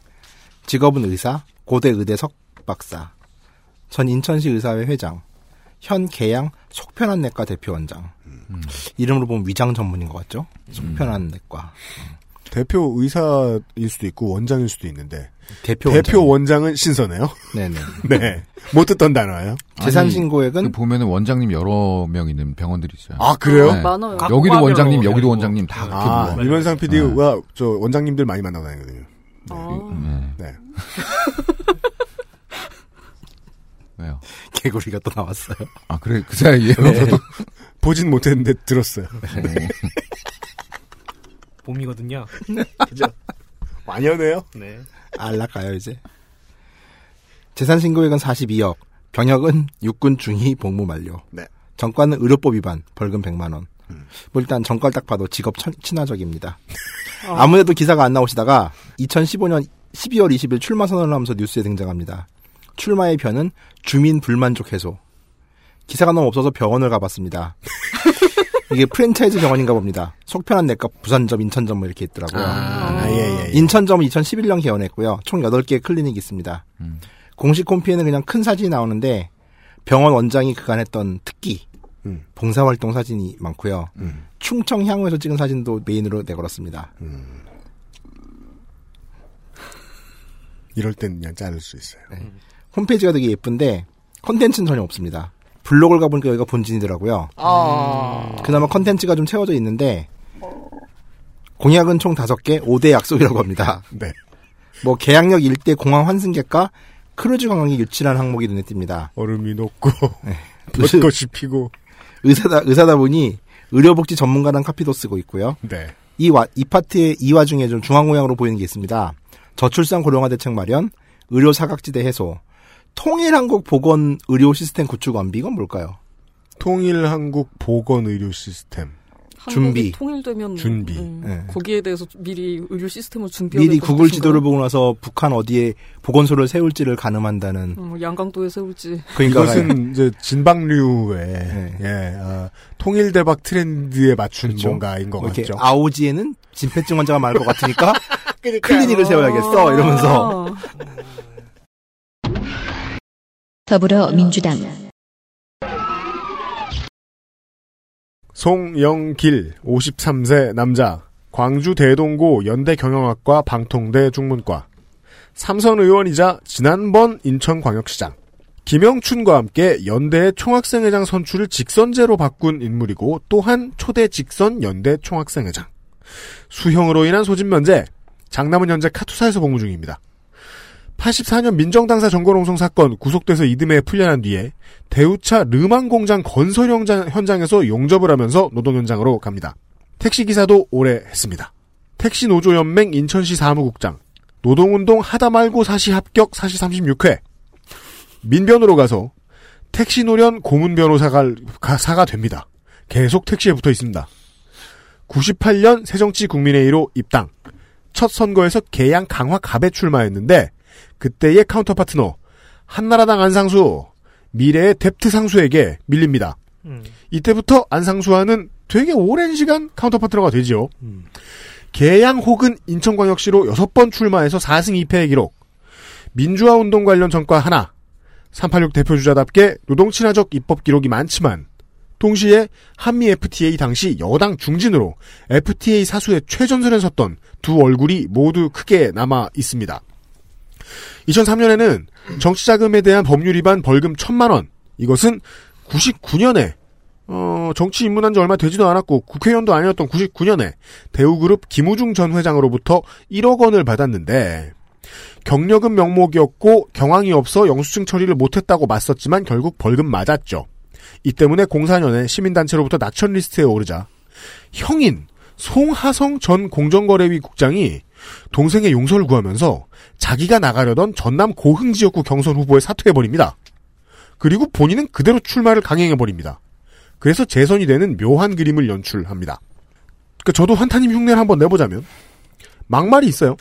직업은 의사 고대 의대 석박사. 전 인천시 의사회 회장. 현 계양 속편한내과 대표원장. 이름으로 보면 위장 전문인 것 같죠? 속편한내과. 대표 의사일 수도 있고, 원장일 수도 있는데, 대표 대표 원장. 원장 은 신선해요. 네네 (laughs) 네. 못 듣던 단어예요. 재산 신고액은 그 보면은 원장님 여러 명 있는 병원들이 있어요. 아, 그래요? 네. 많아요. 각- 여기도 원장님, 여기도. 원장님 다 그렇게 아. 유면상 PD가 저 원장님들 많이 만나고 다니거든요. 아, 네. 네. 왜요? 개구리가 또 나왔어요 아 그래 그 사이에 (laughs) 보진 못했는데 들었어요. 봄이거든요. (laughs) 그죠? 완연해요? 네. 알락가요 이제? 재산 신고액은 42억 병역은 육군 중위 복무 만료. 네. 정과는 의료법 위반 벌금 100만 원. 음. 뭐 일단 정과를 딱 봐도 직업 천- 친화적입니다. 아무래도 기사가 안 나오시다가 2015년 12월 20일 출마 선언을 하면서 뉴스에 등장합니다. 출마의 변은 주민 불만족 해소. 기사가 너무 없어서 병원을 가봤습니다 (laughs) 이게 프랜차이즈 병원인가 봅니다 속편한 내과 부산점 인천점 뭐 이렇게 있더라고요 아, 예, 예. 예. 인천점은 2011년 개원했고요. 총 8개의 클리닉이 있습니다. 음. 공식 홈피에는 그냥 큰 사진이 나오는데 병원 원장이 그간 했던 특기, 음. 봉사활동 사진이 많고요. 음. 충청 향후에서 찍은 사진도 메인으로 내걸었습니다. 이럴 땐 그냥 자를 수 있어요. 홈페이지가 되게 예쁜데 컨텐츠는 전혀 없습니다. 블로그를 가보니까 여기가 본진이더라고요. 그나마 컨텐츠가 좀 채워져 있는데 공약은 총 5개, 5대 약속이라고 합니다. (laughs) 네. 뭐 계양역 일대 공항 환승객과 크루즈 관광이 유치라는 항목이 눈에 띕니다. 얼음이 녹고, 무슨- (laughs) (laughs) 벚꽃이 피고, 의사다 의사다 보니 의료복지 전문가랑 카피도 쓰고 있고요. 네. 이, 와, 이 파트의 이 와중에 좀 중앙공약으로 보이는 게 있습니다. 저출산 고령화 대책 마련, 의료 사각지대 해소, 통일한국 보건 의료 시스템 구축 완비 이건 뭘까요? 통일한국 보건 의료 시스템. 한국이 준비. 통일되면 준비. 음, 네. 거기에 대해서 미리 의료 시스템을 준비하고 미리 구글 지도를 보고 나서 북한 어디에 보건소를 세울지를 가늠한다는 어, 양강도에 세울지 그러니까 이것은 이제 진박류의 네. 예, 어, 통일 대박 트렌드에 맞춘 그렇죠. 뭔가인 것 이렇게 같죠. 아오지에는 진폐증 환자가 많을 것 같으니까 (laughs) 그러니까. 클리닉을 세워야겠어 이러면서 아, 더불어민주당. 송영길 53세 남자. 광주 대동고 연대 경영학과 방통대 중문과. 삼선 의원이자 지난번 인천광역시장. 김영춘과 함께 연대의 총학생회장 선출을 직선제로 바꾼 인물이고 또한 초대 직선 연대 총학생회장. 수형으로 인한 소집 면제. 장남은 현재 카투사에서 복무 중입니다. 84년 민정당사 정거농성 사건 구속돼서 이듬해 풀려난 뒤에 대우차 르망 공장 건설 현장, 현장 에서 용접을 하면서 노동 현장으로 갑니다. 택시 기사도 오래 했습니다. 택시 노조 연맹 인천시 사무국장, 노동운동 하다 말고 사시 합격 사시 36회, 민변으로 가서 택시 노련 고문 변호사가 가- 사가 됩니다. 계속 택시에 붙어 있습니다. 98년 새정치 국민회의로 입당. 첫 선거에서 계양 강화 갑에 출마했는데 그때의 카운터 파트너 한나라당 안상수 미래의 debt 상수에게 밀립니다. 음. 이때부터 안상수와는 되게 오랜 시간 카운터 파트너가 되지요. 계양 혹은 인천광역시로 여섯 번 출마해서 4승 2패의 기록. 민주화 운동 관련 전과 하나. 386 대표주자답게 노동 친화적 입법 기록이 많지만 동시에 한미 FTA 당시 여당 중진으로 FTA 사수의 최전선에 섰던 두 얼굴이 모두 크게 남아 있습니다. 2003년에는 정치자금에 대한 법률 위반 벌금 1천만 원. 이것은 99년에 어, 정치 입문한 지 얼마 되지도 않았고 국회의원도 아니었던 99년에 대우그룹 김우중 전 회장으로부터 1억 원을 받았는데 경력은 명목이었고 경황이 없어 영수증 처리를 못했다고 맞섰지만 결국 벌금 맞았죠. 이 때문에 04년에 시민단체로부터 낙천 리스트에 오르자 형인 송하성 전 공정거래위 국장이 동생의 용서를 구하면서 자기가 나가려던 전남 고흥 지역구 경선 후보에 사퇴해버립니다. 그리고 본인은 그대로 출마를 강행해버립니다. 그래서 재선이 되는 묘한 그림을 연출합니다. 그러니까 저도 환타님 흉내를 한번 내보자면 막말이 있어요.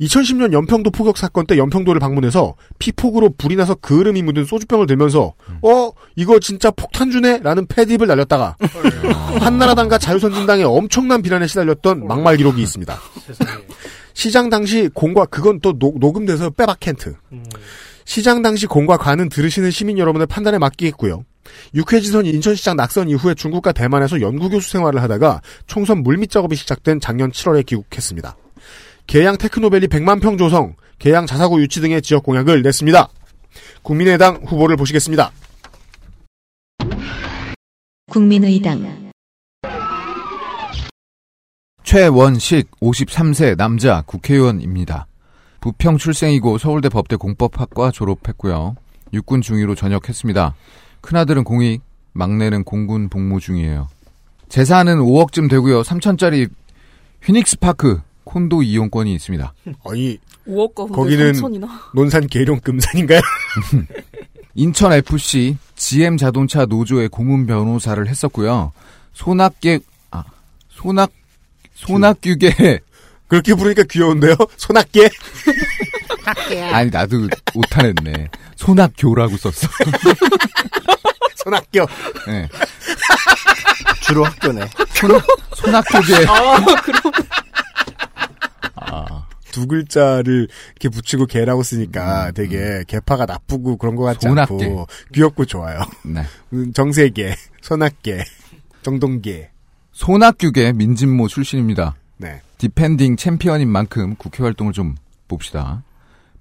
2010년 연평도 포격 사건 때 연평도를 방문해서 피폭으로 불이 나서 그름이 묻은 소주병을 들면서 어 이거 진짜 폭탄 주네 라는 패드립을 날렸다가 한나라당과 자유선진당에 엄청난 비난에 시달렸던 막말 기록이 있습니다. 시장 당시 공과 그건 또 녹, 녹음돼서 빼박 캔트. 음. 시장 당시 공과 관은 들으시는 시민 여러분의 판단에 맡기겠고요. 육회지선 인천시장 낙선 이후에 중국과 대만에서 연구교수 생활을 하다가 총선 물밑 작업이 시작된 작년 7월에 귀국했습니다. 계양 테크노밸리 100만 평 조성, 계양 자사고 유치 등의 지역 공약을 냈습니다. 국민의당 후보를 보시겠습니다. 국민의당 최원식 53세 남자 국회의원입니다. 부평 출생이고 서울대 법대 공법학과 졸업했고요. 육군 중위로 전역했습니다. 큰아들은 공익, 막내는 공군 복무 중이에요. 재산은 5억쯤 되고요. 3천짜리 휘닉스 파크 콘도 이용권이 있습니다. 아니 5억 가운데 거기는 3천이나 논산 계룡 금산인가요? (laughs) 인천 FC GM 자동차 노조의 고문 변호사를 했었고요. 소낙계 아 소낙 소낙규계 (laughs) 그렇게 부르니까 귀여운데요? 손학계? (laughs) 아니 나도 오타냈네. 소낙교라고 썼어. 손학교. 네. 주로 학교네. 손학규계 두 글자를 이렇게 붙이고 계라고 쓰니까 되게 계파가 나쁘고 그런 것 같지 손학계. 않고 귀엽고 좋아요. 네. 음, 정세계, 손학계, 정동계. 손학규계 민집모 출신입니다. 네. defending 챔피언인 만큼 국회 활동을 좀 봅시다.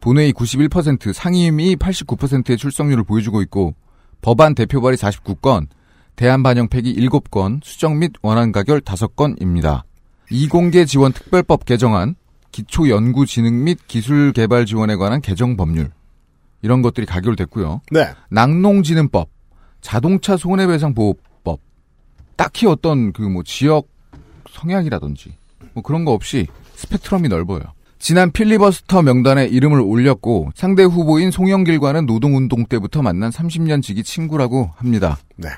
본회의 91%, 상임위 89%의 출석률을 보여주고 있고 법안 대표 발의 49건, 대안 반영 폐기 7건, 수정 및 원안 가결 5건입니다. 이공개 지원 특별법 개정안, 기초연구진흥 및 기술개발 지원에 관한 개정 법률 이런 것들이 가결됐고요. 네. 낙농진흥법, 자동차 손해배상 보호법, 딱히 어떤 그 뭐 지역 성향이라든지 뭐 그런 거 없이 스펙트럼이 넓어요. 지난 필리버스터 명단에 이름을 올렸고 상대 후보인 송영길과는 노동운동 때부터 만난 30년 지기 친구라고 합니다. 네.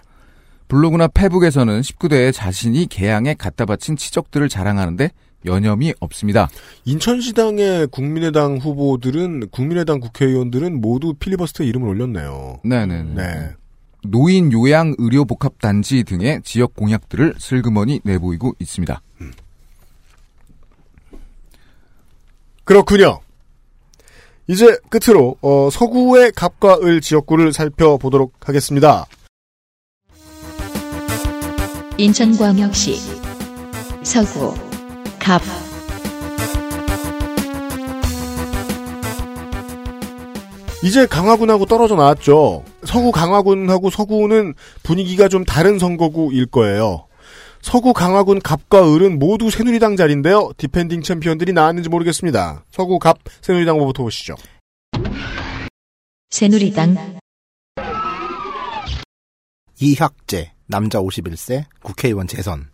블로그나 페북에서는 19대에 자신이 개항에 갖다 바친 치적들을 자랑하는데 여념이 없습니다. 인천시당의 국민의당 후보들은 국민의당 국회의원들은 모두 필리버스터 이름을 올렸네요. 네네. 네. 노인 요양 의료 복합 단지 등의 지역 공약들을 슬그머니 내보이고 있습니다. 그렇군요. 이제 끝으로 어, 서구의 갑과 을 지역구를 살펴보도록 하겠습니다. 인천광역시 서구 갑 이제 강화군하고 떨어져 나왔죠. 서구 강화군하고 서구는 분위기가 좀 다른 선거구일 거예요. 서구 강화군 갑과 을은 모두 새누리당 자리인데요. defending 챔피언들이 나왔는지 모르겠습니다. 서구 갑 새누리당 후보부터 보시죠. 새누리당 이학재, 남자 51세, 국회의원 재선.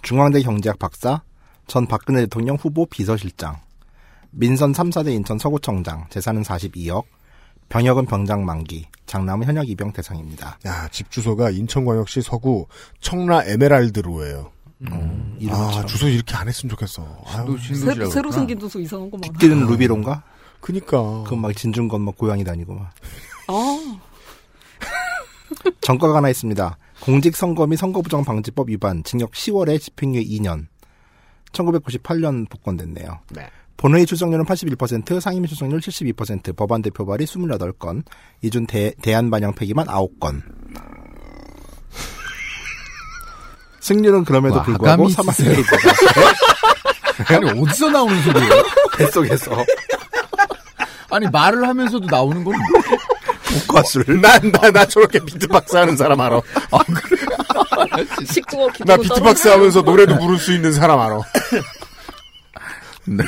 중앙대 경제학 박사, 전 박근혜 대통령 후보 비서실장. 민선 3사대 인천 서구청장, 재산은 42억. 병역은 병장 만기, 장남은 현역 입영 대상입니다. 야, 집 주소가 인천광역시 서구 청라 에메랄드로예요. 음, 아. 주소 이렇게 안 했으면 좋겠어. 아유, 새로, 새로 생긴 주소 이상한 거 많아. 빗길은 루비론가? 그니까. 그 막 진중건 막 고양이 다니고 막. 아, 전과가 하나 있습니다. 공직선거 및 선거부정방지법 위반, 징역 10월에 집행유예 2년. 1998년 복권됐네요. 네. 본회의 출석률은 81%, 상임위 출석률 72%, 법안 대표 발의 28건, 이중 대, 대안 반영 폐기만 9건. (laughs) 승률은 그럼에도 와, 불구하고 아가미 사망의 쓰세요. 있다. 아니 어디서 나오는 소리예요? (laughs) 뱃속에서 아니 말을 하면서도 나오는 건 난, 나, 나 저렇게 비트박스 하는 사람 알아. 식구가 나 비트박스 하면서 노래도 부를 수 있는 사람 알아. 네.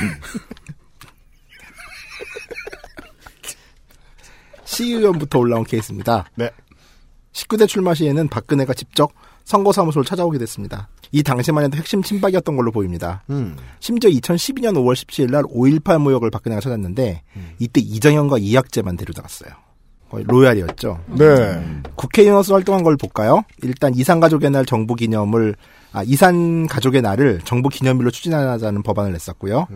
시의원부터 올라온 케이스입니다. 네. 19대 출마 시에는 박근혜가 직접 선거사무소를 찾아오게 됐습니다. 이 당시만 해도 핵심 친박이었던 걸로 보입니다. 음. 심지어 2012년 5월 17일 날 5.18 모욕을 박근혜가 찾았는데 이때 이정현과 이학재만 데려다 갔어요. 거의 로얄이었죠. 네. 국회의원으로서 활동한 걸 볼까요? 일단 이산가족의 날 정부 기념을 아 이산 가족의 날을 정부 기념일로 추진하자는 법안을 냈었고요.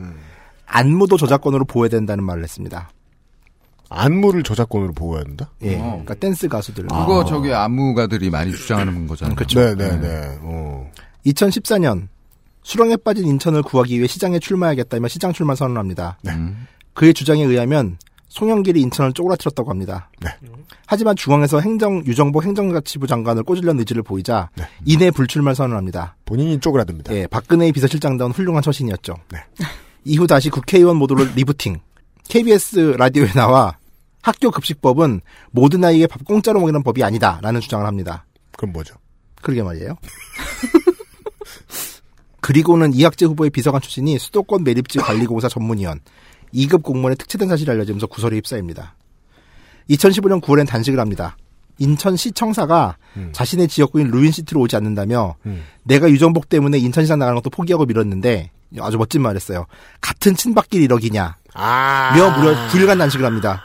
안무도 저작권으로 보호해야 된다는 말을 했습니다. 안무를 저작권으로 보호해야 된다? 예. 어. 그러니까 댄스 가수들. 그거 저기 안무가들이 많이 주장하는 거잖아요. 그렇죠. 네네 네. 어. 2014년 수렁에 빠진 인천을 구하기 위해 시장에 출마하겠다며 시장 출마 선언을 합니다. 음. 그의 주장에 의하면 송영길이 인천을 쪼그라뜨렸다고 합니다. 네. 하지만 중앙에서 행정 유정복 행정자치부 장관을 꽂으려는 의지를 보이자 네. 이내 불출마 선언합니다. 본인이 쪼그라듭니다. 예, 박근혜의 비서실장다운 훌륭한 처신이었죠. 네. (laughs) 이후 다시 국회의원 모드로 리부팅. KBS 라디오에 나와 학교 급식법은 모든 아이에게 밥 공짜로 먹이는 법이 아니다라는 주장을 합니다. 그럼 뭐죠? 그러게 말이에요. (laughs) 그리고는 이학재 후보의 비서관 출신이 수도권 매립지 관리공사 전문위원 2급 공무원의 특채된 사실이 알려지면서 구설에 휩싸입니다. 2015년 9월엔 단식을 합니다. 인천시 청사가 자신의 지역구인 루인시티로 오지 않는다며 음. 내가 유정복 때문에 인천시장 나가는 것도 포기하고 밀었는데 아주 멋진 말 했어요. 같은 친박끼리 이러기냐. 아. 며 무려 9일간 단식을 합니다.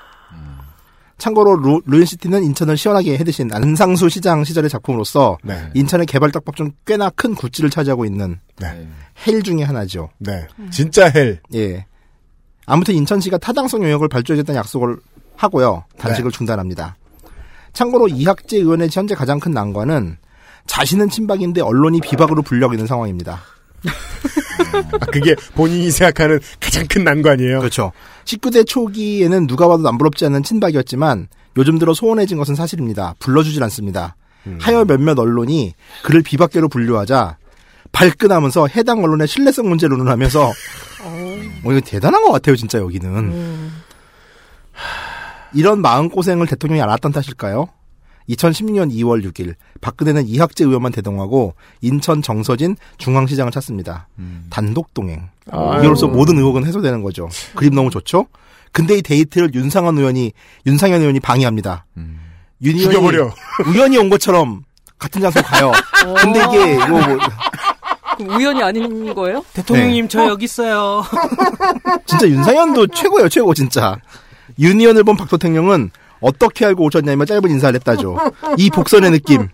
참고로 루, 루원시티는 인천을 시원하게 해드신 안상수 시장 시절의 작품으로서 네. 인천의 개발 떡밥 중 꽤나 큰 굿즈를 차지하고 있는 네. hell 중의 하나죠. 네. 진짜 hell. 예. 아무튼 인천시가 타당성 용역을 발주해줬다는 약속을 하고요. 단식을 네. 중단합니다. 참고로 이학재 의원의 현재 가장 큰 난관은 자신은 친박인데 언론이 비박으로 불려고 있는 상황입니다. 아, 그게 본인이 생각하는 가장 큰 난관이에요. 그렇죠. 19대 초기에는 누가 봐도 남부럽지 않은 친박이었지만 요즘 들어 소원해진 것은 사실입니다. 불러주질 않습니다. 음. 하여 몇몇 언론이 그를 비박계로 분류하자 발끈하면서 해당 언론의 신뢰성 문제 논을 하면서 (laughs) 어, 이거 대단한 것 같아요, 진짜 여기는. 이런 마음고생을 대통령이 알았던 탓일까요? 2016년 2월 6일 박근혜는 이학재 의원만 대동하고 인천 정서진 중앙시장을 찾습니다. 단독 동행. 아유. 이로써 모든 의혹은 해소되는 거죠. 그림 너무 좋죠? 근데 이 데이트를 윤상원 의원이 윤상현 의원이 방해합니다. 윤 의원이 죽여버려. 우연히 온 것처럼 같은 장소 가요. (laughs) 근데 이게 이거 뭐 그럼 우연이 아닌 거예요? 대통령님 네. 저 여기 있어요. (laughs) 진짜 윤상현도 (laughs) 최고예요, 최고 진짜. 윤 의원을 본 박 대통령은 어떻게 알고 오셨냐면 짧은 인사를 했다죠. 이 복선의 느낌.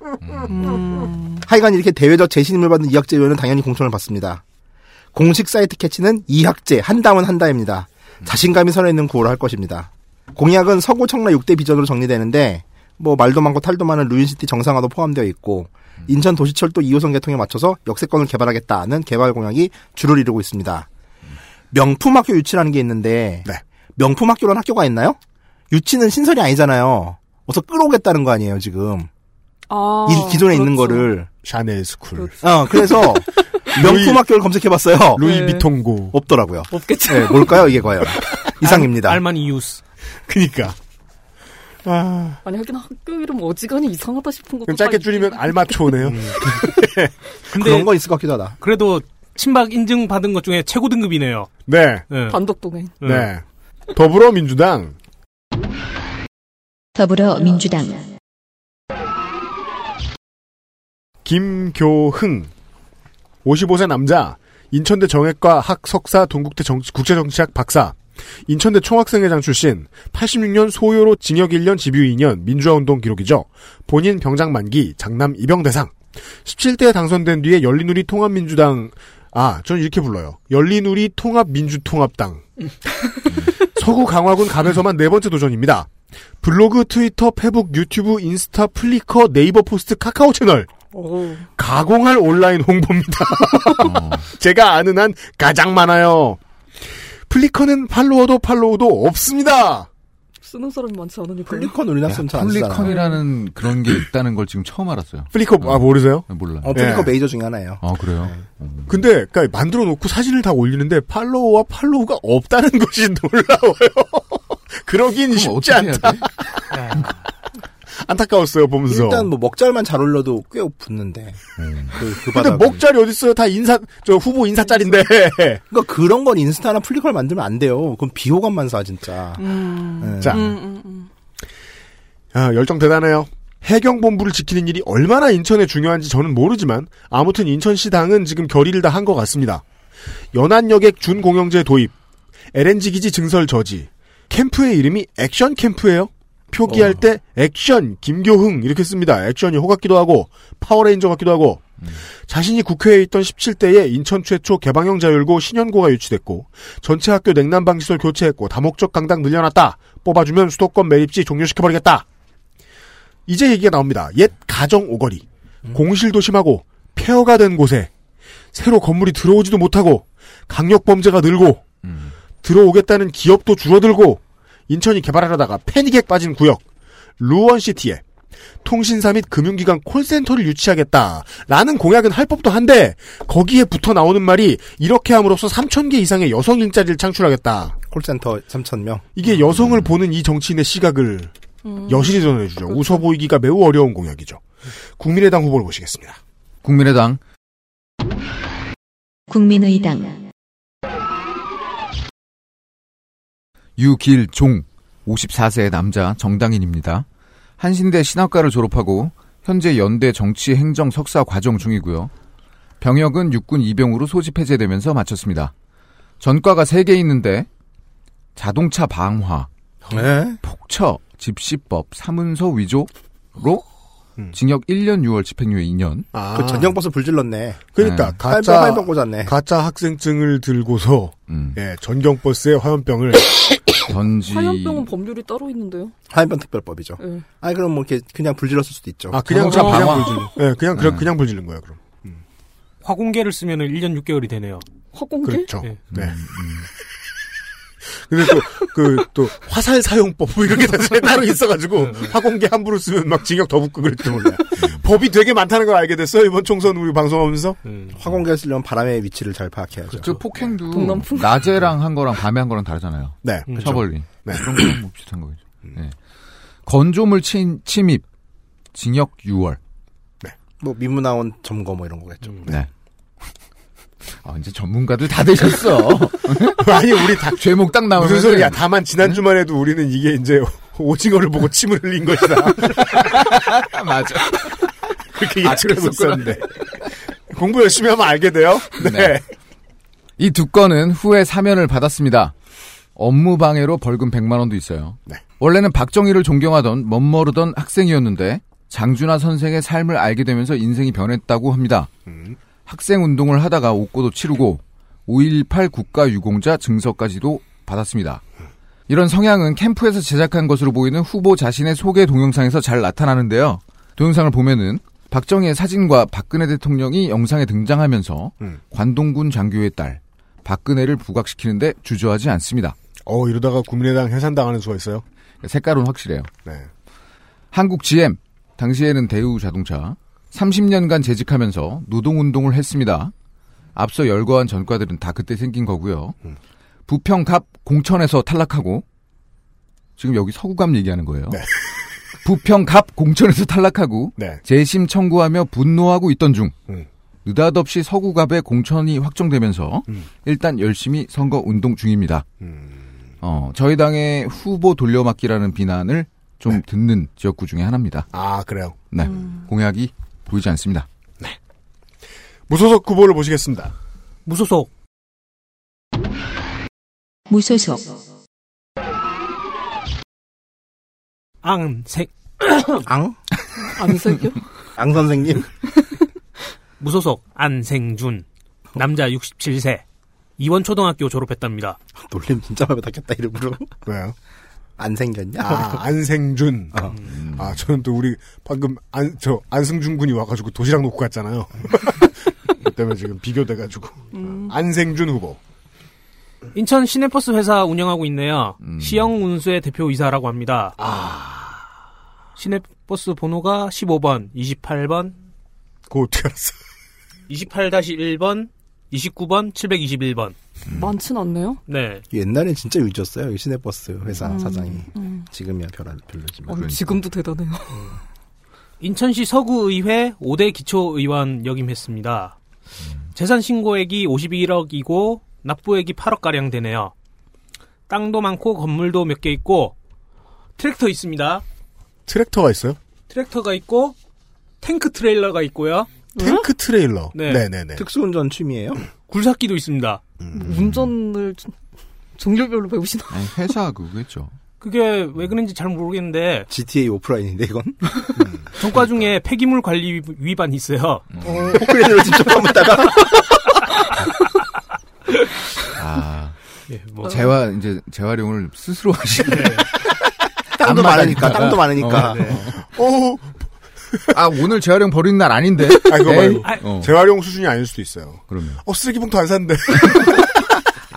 음. 하여간 이렇게 대외적 재신임을 받는 이학재 의원은 당연히 공천을 받습니다. 공식 사이트 캐치는 이학재 한다면 한다입니다. 자신감이 살아있는 구호라 할 것입니다. 공약은 서구 청라 6대 비전으로 정리되는데 뭐 말도 많고 탈도 많은 루원시티 정상화도 포함되어 있고 인천 도시철도 2호선 개통에 맞춰서 역세권을 개발하겠다는 개발 공약이 주를 이루고 있습니다. 명품 학교 유치라는 게 있는데 네. 명품 학교란 학교가 있나요? 유치는 신설이 아니잖아요. 어서 끌어오겠다는 거 아니에요 지금. 아, 이 기존에 있는 그렇죠. 거를. 샤넬 스쿨, 어 그래서 (laughs) 명품 학교를 검색해봤어요. 루이비통고. 없더라고요. 없겠죠. 네, 뭘까요 이게 과연? (laughs) 이상입니다. 알마니 이우스. 그니까. 아, 아니 하긴 학교 이름 어지간히 이상하다 싶은 것도 그럼 짧게 다 줄이면 알마초네요. (laughs) 근데 그런 거 있을 것 같기도 하다. 그래도 친박 인증 받은 것 중에 최고 등급이네요. 네. 네. 단독 동행. 네. 더불어민주당. 더불어민주당 김교흥 55세 남자 인천대 정외과 학 석사 동국대 정- 국제정치학 박사 인천대 총학생회장 출신 86년 소요로 징역 1년 집유 2년 민주화운동 기록이죠. 본인 병장 만기 장남 입영대상 17대에 당선된 뒤에 열린우리 통합민주당 아, 전 이렇게 불러요. 열린우리 통합민주통합당. 서구 강화군 갑에서만 네 번째 도전입니다. 블로그, 트위터, 페북, 유튜브, 인스타, 플리커, 네이버 포스트, 카카오 채널. 오. 가공할 온라인 홍보입니다. (laughs) 제가 아는 한 가장 많아요. 플리커는 팔로워도 팔로우도 없습니다. 쓰는 사람이 많지 않으니까. 플리컨 우리나라 쓰면 잘안 쓰잖아. 폴리컨이라는 그런 게 있다는 걸 지금 처음 알았어요. 플리커 아 모르세요? 몰라. 어, 플리커 예. 메이저 중에 하나예요. 아 그래요? 근데 그러니까 만들어 놓고 사진을 다 올리는데 팔로워와 팔로우가 없다는 (laughs) 것이 놀라워요. 그러긴 쉽지 않다. (laughs) 돼? 안타까웠어요 보면서. 일단 뭐 먹짤만 잘 올려도 꽤 붙는데. 음. 그, 그 근데. 먹짤이 어디 있어요? 다 인사 저 후보 인사짤인데. (laughs) 그러니까 그런 건 인스타나 플리커를 만들면 안 돼요. 그럼 비호감만 사 진짜. 음. 네. 자, 음, 음, 음. 아, 열정 대단해요. 해경본부를 지키는 일이 얼마나 인천에 중요한지 저는 모르지만 아무튼 인천시 당은 지금 결의를 다 한 것 같습니다. 연안여객 준공영제 도입, LNG 기지 증설 저지, 캠프의 이름이 액션 캠프예요. 표기할 때 액션 김교흥 이렇게 씁니다. 액션이 호 같기도 하고 파워레인저 같기도 하고 자신이 국회에 있던 17대에 인천 최초 개방형 자율고 신현고가 유치됐고 전체 학교 냉난방 시설 교체했고 다목적 강당 늘려놨다. 뽑아주면 수도권 매립지 종료시켜버리겠다. 이제 얘기가 나옵니다. 옛 가정 오거리, 공실도 심하고 폐허가 된 곳에 새로 건물이 들어오지도 못하고 강력 범죄가 늘고 음. 들어오겠다는 기업도 줄어들고 인천이 개발하려다가 패닉에 빠진 구역 루원시티에 통신사 및 금융기관 콜센터를 유치하겠다라는 공약은 할 법도 한데 거기에 붙어 나오는 말이 이렇게 함으로써 3천 개 이상의 여성 일자리를 창출하겠다. 콜센터 3,000명. 이게 여성을 보는 이 정치인의 시각을 여실히 전해주죠. 웃어 보이기가 매우 어려운 공약이죠. 국민의당 후보를 보시겠습니다. 국민의당 국민의당 유길종 54세 남자 정당인입니다. 한신대 신학과를 졸업하고 현재 연대 정치 행정 석사 과정 중이고요. 병역은 육군 이병으로 소집 해제되면서 마쳤습니다. 전과가 3개 있는데 자동차 방화, 네. 폭처, 집시법, 사문서 위조로 징역 1년 6월 집행유예 2년. 아, 그 전경버스 불질렀네. 그러니까 네. 가짜 화염병, 꽂았네. 가짜 학생증을 들고서 음. 예, 전경버스에 화염병을 (coughs) 던지 화염병은 법률이 따로 있는데요. 화염병 특별법이죠. 예. 아니 그럼 뭐 이렇게 그냥 불질렀을 수도 있죠. 아 그냥 그냥 방화. 불 지른 예, 그냥 그냥 네. 그냥 불 지른 거예요. 그럼 화공계를 쓰면은 1년 6개월이 되네요. 화공개? 그렇죠. 예. 네. 근데 또 그 또 화살 사용법 뭐 이런 게 따로 있어가지고 화공기 함부로 쓰면 막 징역 더 붙고 그럴지 몰라요. 법이 되게 많다는 걸 알게 됐어요 이번 총선 우리 방송하면서. 음. 화공기를 쓰려면 바람의 위치를 잘 파악해야죠. 저 폭행도 동남풍. 낮에랑 한 거랑 밤에 한 거랑 다르잖아요. 네. 음. 처벌이. 네. 그런 거랑 뭐 비슷한 거겠죠. 네. 건조물 침, 침입 징역 6월. 뭐 민무나온 점거 뭐 이런 거겠죠. 네. 아, 이제 전문가들 다 되셨어. (laughs) 아니 우리 다 죄목 딱 나오면 무슨 소리야? 다만 지난 주만 해도 우리는 이게 이제 오징어를 보고 침을 흘린 것이다. (laughs) 맞아. 그렇게 아, 예측을 그랬었구나. 했었는데 공부 열심히 하면 알게 돼요. 네. 네. 이두 건은 후에 사면을 받았습니다. 업무 방해로 벌금 100만 원도 있어요. 네. 원래는 박정희를 존경하던 멋모르던 학생이었는데 장준하 선생의 삶을 알게 되면서 인생이 변했다고 합니다. 음. 학생 운동을 하다가 옥고도 치르고 5.18 국가유공자 증서까지도 받았습니다. 이런 성향은 캠프에서 제작한 것으로 보이는 후보 자신의 소개 동영상에서 잘 나타나는데요. 동영상을 보면은 박정희의 사진과 박근혜 대통령이 영상에 등장하면서 음. 관동군 장교의 딸 박근혜를 부각시키는데 주저하지 않습니다. 어 이러다가 국민의당 해산당하는 수가 있어요. 색깔은 확실해요. 네. 한국 GM 당시에는 대우 자동차 30년간 재직하면서 노동운동을 했습니다. 앞서 열거한 전과들은 다 그때 생긴 거고요. 음. 부평갑 공천에서 탈락하고 지금 여기 서구갑 얘기하는 거예요. 네. (laughs) 부평갑 공천에서 탈락하고 네. 재심 청구하며 분노하고 있던 중 음. 느닷없이 서구갑의 공천이 확정되면서 음. 일단 열심히 선거 운동 중입니다. 음. 어, 저희 당의 후보 돌려막기라는 비난을 좀 네. 듣는 지역구 중에 하나입니다. 아 그래요. 네. 공약이 보이지 않습니다. 무소속 후보를 보시겠습니다. 무소속 무소속, 앙생 앙? 안색이요? 앙 선생님? (laughs) 무소속 안생준 남자 67세 이원 초등학교 졸업했답니다. 놀림 진짜 많이 받았겠다, 이름으로. 왜요? 안 생겼냐? 아 안생준. 어. 아 저는 또 우리 방금 안 저 안승준 군이 와가지고 도시락 놓고 갔잖아요. (laughs) 그 때문에 지금 비교돼가지고 안생준 후보. 인천 시내버스 회사 운영하고 있네요. 음. 시영운수의 대표이사라고 합니다. 시내버스 번호가 15번, 28번, 그거 어떻게 알았어? 28-1번, 29번, 721번. 많진 않네요. 네. 옛날엔 진짜 유지였어요. 이 시내버스 회사 음, 사장이. 음. 지금이야 별, 별로지만. 어, 지금도 대단해요. 인천시 서구의회 5대 기초의원 역임했습니다. 재산 신고액이 51억이고 납부액이 8억가량 되네요. 땅도 많고 건물도 몇 개 있고 트랙터 있습니다. 트랙터가 있어요? 트랙터가 있고 탱크 트레일러가 있고요. 탱크 트레일러. 네. 네네네. 특수운전 취미예요? 굴삭기도 있습니다. 운전을 좀 종류별로 배우시나? 아니, 회사 그거겠죠. 그게 왜 그런지 잘 모르겠는데 GTA 오프라인인데 이건? (laughs) 전과 중에 폐기물 관리 위반이 있어요. 포크레인으로 직접 감았다가 (laughs) 아, 예, 뭐 재활 이제 재활용을 스스로 하시네. 땅도 많으니까. 땅도 많으니까. 어, 어, 아 오늘 재활용 버리는 날 아닌데. 아 이거 에이. 말고 어, 재활용 수준이 아닐 수도 있어요. 그러면 어 쓰레기 봉투 안 샀는데. (laughs)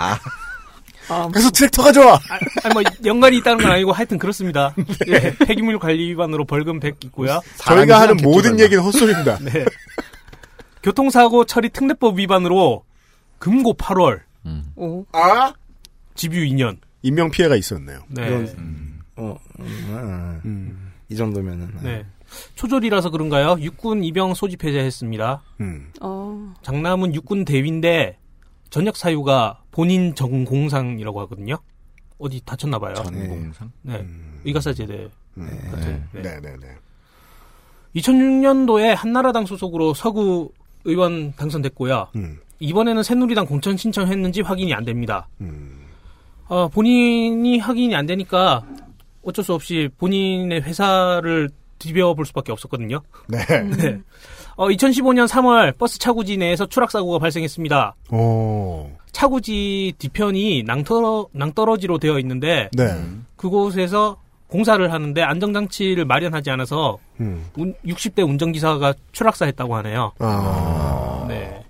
아, 그래서 트랙터 가져와. 아, 아니 뭐 연관이 있다는 건 아니고 하여튼 그렇습니다. 예, 폐기물 관리 위반으로 벌금 100 있고요. 저희가 하는 모든 설마. 얘기는 헛소리입니다. (laughs) 네. 교통사고 처리 특례법 위반으로 금고 8월, 어. 아 집유 2년. 인명 피해가 있었네요. 네. 이건- 어, 음, 음, 이 정도면은. 네. 초졸이라서 그런가요? 육군 입영 소집 해제했습니다. 음. 어. 장남은 육군 대위인데 전역 사유가 본인 전공상이라고 하거든요. 어디 다쳤나 봐요. 전공상. 네. 의가사 제대 음. 같은. 네. 네 네 네. 2006년도에 한나라당 소속으로 서구 의원 당선됐고요. 음. 이번에는 새누리당 공천 신청했는지 확인이 안 됩니다. 음. 어, 본인이 확인이 안 되니까 어쩔 수 없이 본인의 회사를 뒤벼볼 수밖에 없었거든요. 네. (laughs) 네. 어, 2015년 3월 버스 차구지 내에서 추락 사고가 발생했습니다. 오. 차구지 뒤편이 낭떠러, 낭떠러지로 되어 있는데 네. 그곳에서 공사를 하는데 안정장치를 마련하지 않아서 음. 운- 60대 운전기사가 추락사했다고 하네요. 아. 네.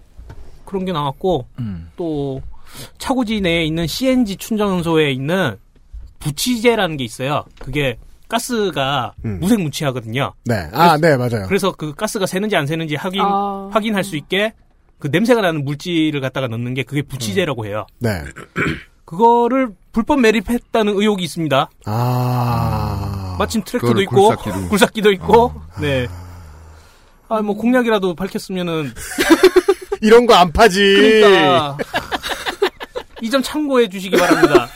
그런 게 나왔고 음. 또 차고지 내에 있는 CNG 충전소에 있는 부치제라는 게 있어요. 그게 가스가 음. 무색무취하거든요. 네. 아, 네, 맞아요. 그래서 그 가스가 새는지 안 새는지 확인 아. 확인할 수 있게 그 냄새가 나는 물질을 갖다가 넣는 게 그게 부치제라고 해요. 네. (clears throat) 그거를 불법 매립했다는 의혹이 있습니다. 아. 마침 트랙터도 있고 굴삭기로. (laughs) 굴삭기도 있고 네. 아 뭐 공약이라도 밝혔으면은 (laughs) 이런 거 안 파지. 그러니까 (laughs) 이 점 참고해 주시기 바랍니다.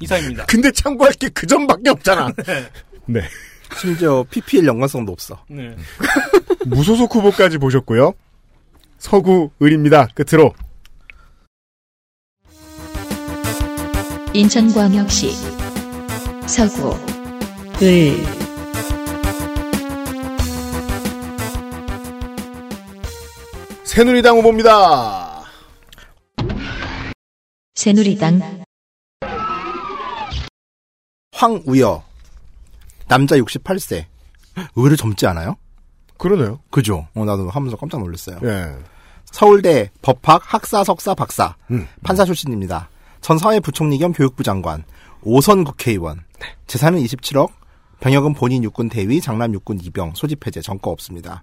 이상입니다. 근데 참고할 게 그 점밖에 없잖아. (laughs) 네. 심지어 PPL 연관성도 없어. 네. (laughs) 무소속 후보까지 보셨고요. 서구 을입니다. 끝으로 인천광역시 서구 을 새누리당 후보입니다. 새누리당 황우여. 남자 68세. 의외로 젊지 않아요? 그러네요. 그죠? 어, 나도 하면서 깜짝 놀랐어요. 예. 서울대 법학 학사 석사 박사 음. 판사 출신입니다. 전 사회부총리 겸 교육부 장관, 5선 국회의원, 재산은 27억, 병역은 본인 육군 대위, 장남 육군 이병, 소집 해제, 전과 없습니다.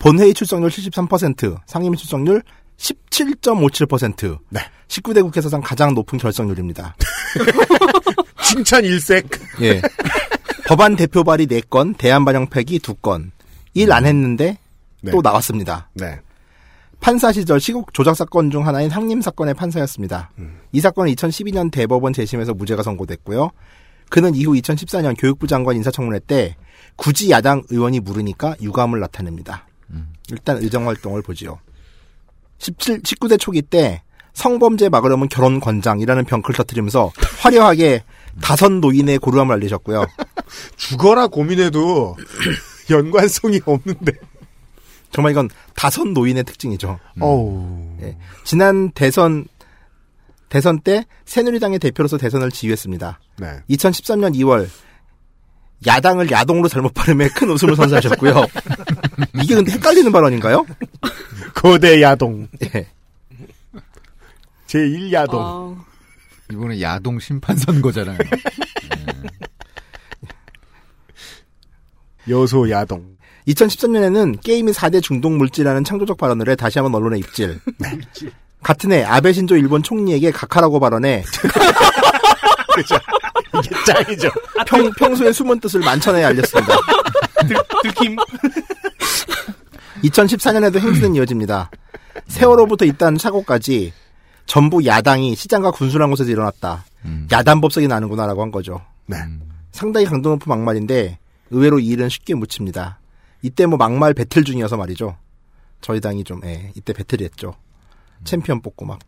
본회의 출석률 73%, 상임위 출석률 17.57%, 네. 19대 국회사상 가장 높은 결석률입니다. (laughs) 칭찬 일색. 예. 법안 대표 발의 4건, 대안 반영 폐기 2건. 일 안 했는데 네. 또 나왔습니다. 네. 판사 시절 시국 조작 사건 중 하나인 상림 사건의 판사였습니다. 이 사건은 2012년 대법원 재심에서 무죄가 선고됐고요. 그는 이후 2014년 교육부 장관 인사청문회 때 굳이 야당 의원이 물으니까 유감을 나타냅니다. 일단 의정 활동을 보지요. 17, 19대 초기 때 성범죄 막으려면 결혼 권장이라는 병크를 터뜨리면서 화려하게 다선 노인의 고루함을 알리셨고요. (laughs) 죽어라 고민해도 연관성이 없는데. 정말 이건 다선 노인의 특징이죠. 어우. 예. 지난 대선 대선 때 새누리당의 대표로서 대선을 지휘했습니다. 네. 2013년 2월 야당을 야동으로 잘못 발음해 큰 웃음을 선사하셨고요. (laughs) 이게 근데 헷갈리는 발언인가요? 거대 야동. 예. 제1 야동. 아, 이번에 야동 심판 선거잖아요. (laughs) 여소 야동. 2013년에는 게임이 4대 중독 물질이라는 창조적 발언을 해 다시 한번 언론에 입질. 같은 해 아베 신조 일본 총리에게 각하라고 발언해 (laughs) 그죠. 이게 짱이죠. 평, 평소의 숨은 뜻을 만천하에 알렸습니다. 들킴. 2014년에도 행진은 이어집니다. 세월호부터 있다는 사고까지 전부 야당이 시장과 군수란 곳에서 일어났다. 음. 야단 법석이 나는구나라고 한 거죠. 네. 상당히 강도 높은 막말인데 의외로 이 일은 쉽게 묻힙니다. 이때 뭐 막말 배틀 중이어서 말이죠. 저희 당이 좀 예, 이때 배틀이 했죠. 챔피언 뽑고 막.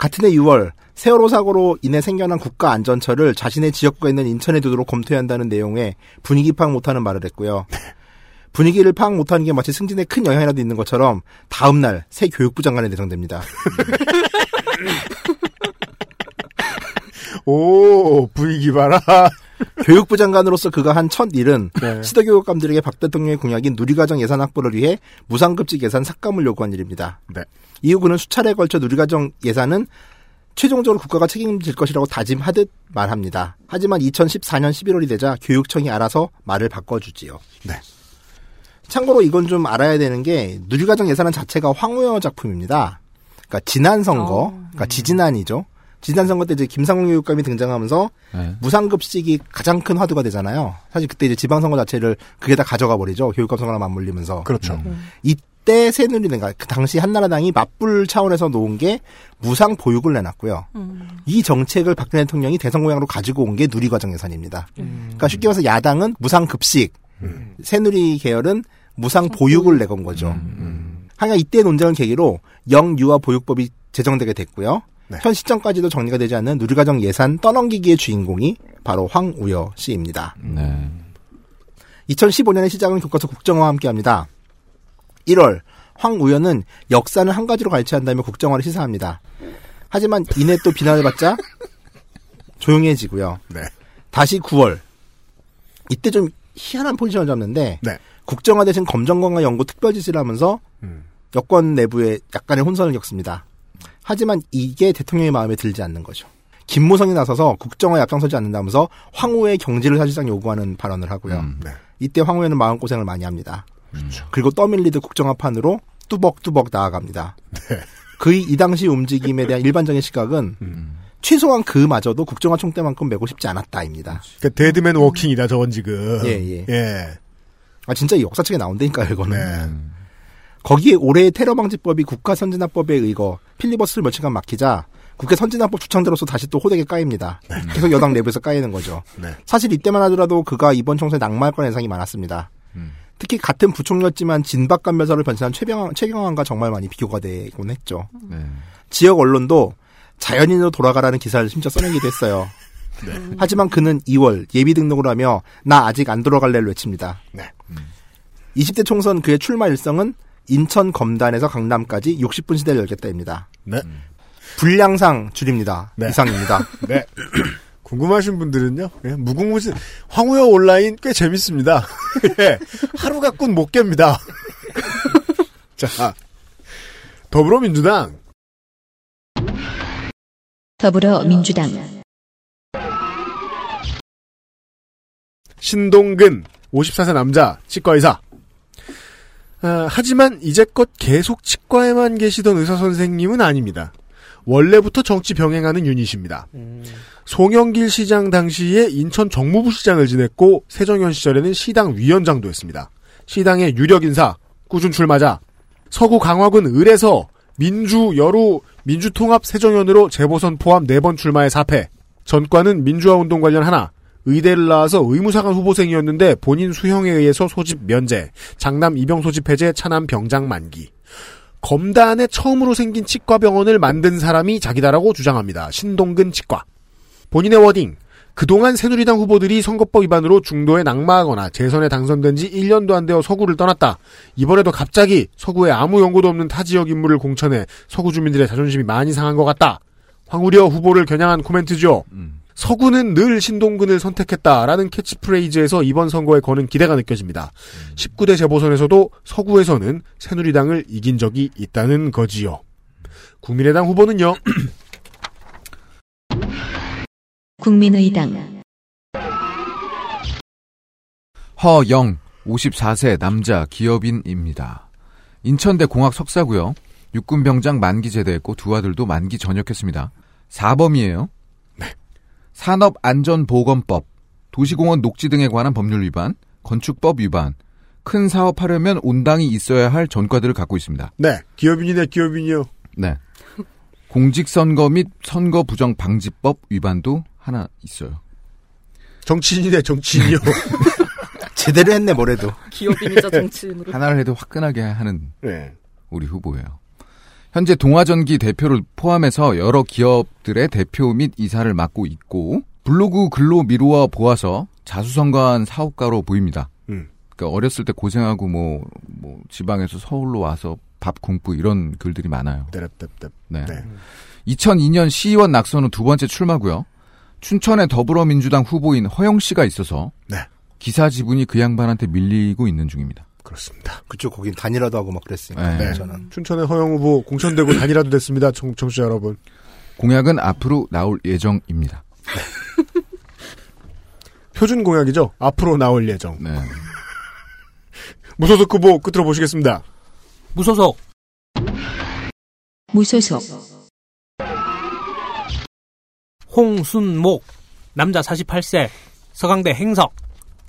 같은 해 6월 세월호 사고로 인해 생겨난 국가 안전처를 자신의 지역구에 있는 인천에 두도록 검토해야 한다는 내용의 분위기 파악 못하는 말을 했고요. (laughs) 분위기를 파악 못하는 게 마치 승진에 큰 영향이라도 있는 것처럼 다음 날 새 교육부 장관에 내정됩니다. (laughs) 오, 분위기 봐라. 교육부 장관으로서 그가 한 첫 일은 네. 시도교육감들에게 박 대통령의 공약인 누리과정 예산 확보를 위해 무상급식 예산 삭감을 요구한 일입니다. 네. 이후 그는 수차례에 걸쳐 누리과정 예산은 최종적으로 국가가 책임질 것이라고 다짐하듯 말합니다. 하지만 2014년 11월이 되자 교육청이 알아서 말을 바꿔주지요. 네. 참고로 이건 좀 알아야 되는 게 누리과정 예산은 자체가 황우여 작품입니다. 그러니까 지난 선거, 어. 그러니까 지지난이죠. 지난 선거 때 이제 김상훈 교육감이 등장하면서 네. 무상급식이 가장 큰 화두가 되잖아요. 사실 그때 이제 지방선거 자체를 그게 다 가져가 버리죠. 교육감 선거랑 맞물리면서. 그렇죠. 이때 새누리당, 그 당시 한나라당이 맞불 차원에서 놓은 게 무상 보육을 내놨고요. 이 정책을 박근혜 대통령이 대선 공약으로 가지고 온 게 누리과정 예산입니다. 그러니까 쉽게 말해서 야당은 무상급식, 새누리 계열은 무상 보육을 내건 거죠. 하여간 이때 논쟁을 계기로 영유아 보육법이 제정되게 됐고요. 네. 현 시점까지도 정리가 되지 않는 누리과정 예산 떠넘기기의 주인공이 바로 황우여 씨입니다. 네. 2015년의 시작은 교과서 국정화와 함께합니다. 1월 황우여는 역사는 한 가지로 가르쳐한다며 국정화를 시사합니다. 하지만 이내 또 비난을 받자 (laughs) 조용해지고요. 네. 다시 9월 이때 좀 희한한 포지션을 잡는데 네. 국정화 대신 검정강화 연구 특별 지시를 하면서 음. 여권 내부에 약간의 혼선을 겪습니다. 하지만 이게 대통령의 마음에 들지 않는 거죠. 김무성이 나서서 국정화에 앞장서지 않는다면서 황우여 경질을 사실상 요구하는 발언을 하고요. 음. 네. 이때 황우여는 마음고생을 많이 합니다. 그리고 떠밀리듯 국정화판으로 뚜벅뚜벅 나아갑니다. 그의 이 당시 움직임에 대한 일반적인 시각은 최소한 그마저도 국정화 총대만큼 메고 싶지 않았다입니다. 그 dead man walking이다 저건 지금. 예, 예. 예. 아 진짜 이 역사책에 나온다니까요 이거는. 네. 거기에 올해의 테러방지법이 국가선진화법에 의거 필리버스를 며칠간 막히자 국회 선진화법 주창자로서 다시 또 호되게 까입니다. 계속 여당 내부에서 까이는 거죠. 네. 사실 이때만 하더라도 그가 이번 총선에 낙마할 거라는 예상이 많았습니다. 음. 특히 같은 부총리였지만 진박간 멸사로 변신한 최병, 최경환과 정말 많이 비교가 되곤 했죠. 네. 지역 언론도 자연인으로 돌아가라는 기사를 심지어 써내기도 했어요. (laughs) 하지만 그는 2월 예비 등록을 하며 나 아직 안 돌아갈래를 외칩니다. 네. 20대 총선 그의 출마 일성은 인천 검단에서 강남까지 60분 시대를 열겠다입니다. 네. 분량상 줄입니다. 네. 이상입니다. (laughs) 네. (clears throat) 궁금하신 분들은요, 예, 무궁무진, 황우여 온라인 꽤 재밌습니다. (laughs) 예, 하루 갖고는 못 깹니다. 자, 더불어민주당, 더불어민주당 신동근, 54세 남자, 치과의사. 아, 하지만 이제껏 계속 치과에만 계시던 의사 선생님은 아닙니다. 원래부터 정치 병행하는 유닛입니다. 송영길 시장 당시에 인천 정무부 시장을 지냈고 세정현 시절에는 시당 위원장도 했습니다. 시당의 유력 인사, 꾸준 출마자, 서구 강화군 을에서 민주 여로 민주통합 세정현으로 재보선 포함 4번 출마의 사패. 전과는 민주화 운동 관련 하나. 의대를 나와서 의무사관 후보생이었는데 본인 수형에 의해서 소집 면제. 장남 입영 소집 해제 차남 병장 만기. 검단에 처음으로 생긴 치과병원을 만든 사람이 자기다라고 주장합니다. 신동근 치과. 본인의 워딩. 그동안 새누리당 후보들이 선거법 위반으로 중도에 낙마하거나 재선에 당선된 지 1년도 안 되어 서구를 떠났다. 이번에도 갑자기 서구에 아무 연고도 없는 타 지역 인물을 공천해 서구 주민들의 자존심이 많이 상한 것 같다. 황우려 후보를 겨냥한 코멘트죠. 서구는 늘 신동근을 선택했다라는 캐치프레이즈에서 이번 선거에 거는 기대가 느껴집니다. 19대 재보선에서도 서구에서는 새누리당을 이긴 적이 있다는 거지요. 국민의당 후보는요. (clears throat) 국민의당 허영 54세 남자 기업인입니다. 인천대 공학 석사고요. 육군병장 만기 제대했고 두 아들도 만기 전역했습니다. 사범이에요. 산업안전보건법, 도시공원 녹지 등에 관한 법률 위반, 건축법 위반, 큰 사업하려면 온당이 있어야 할 전과들을 갖고 있습니다. 네, 기업인이네 기업인이요. 네. 공직선거 및 선거 부정 방지법 위반도 하나 있어요. 정치인이네 정치인이요. (laughs) 제대로 했네 뭐래도. 기업인이자 정치인으로. 하나를 해도 화끈하게 하는 네. 우리 후보예요. 현재 동아전기 대표를 포함해서 여러 기업들의 대표 및 이사를 맡고 있고 블로그 글로 미루어 보아서 자수성가한 사업가로 보입니다. 음. 그러니까 어렸을 때 고생하고 뭐, 뭐 지방에서 서울로 와서 밥 굶고 이런 글들이 많아요. 네. 네. 2002년 시의원 낙선 후두 번째 출마고요. 춘천의 더불어민주당 후보인 허영 씨가 있어서 네. 기사 지분이 그 양반한테 밀리고 있는 중입니다. 그렇습니다. 그쪽 거긴 단일화도 하고 막 그랬으니까. 네. 저는. 춘천의 허영 후보 공천되고 단일화도 됐습니다. 청, 청취자 여러분. 공약은 앞으로 나올 예정입니다. (laughs) 표준 공약이죠. 앞으로 나올 예정. 네. (laughs) 무소속 후보 끝으로 보시겠습니다. 무소속 무소속 홍순목 남자 48세 서강대 행석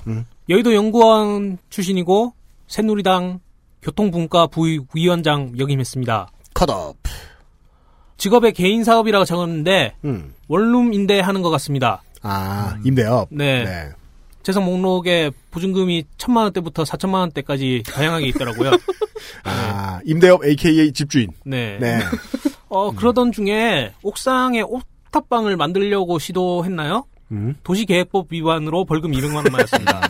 음. 여의도 연구원 출신이고 새누리당 교통분과 부위원장 역임했습니다. 컷업. 직업의 개인 사업이라고 적었는데 음. 원룸 임대하는 것 같습니다. 아, 임대업. 네. 네. 재산 목록에 보증금이 천만 원대부터 사천만 원대까지 다양하게 있더라고요. (laughs) 아, 임대업 AKA 집주인. 네. 네. (laughs) 어 그러던 중에 옥상에 옥탑방을 만들려고 시도했나요? 음. 도시계획법 위반으로 벌금 200만 원 맞았습니다.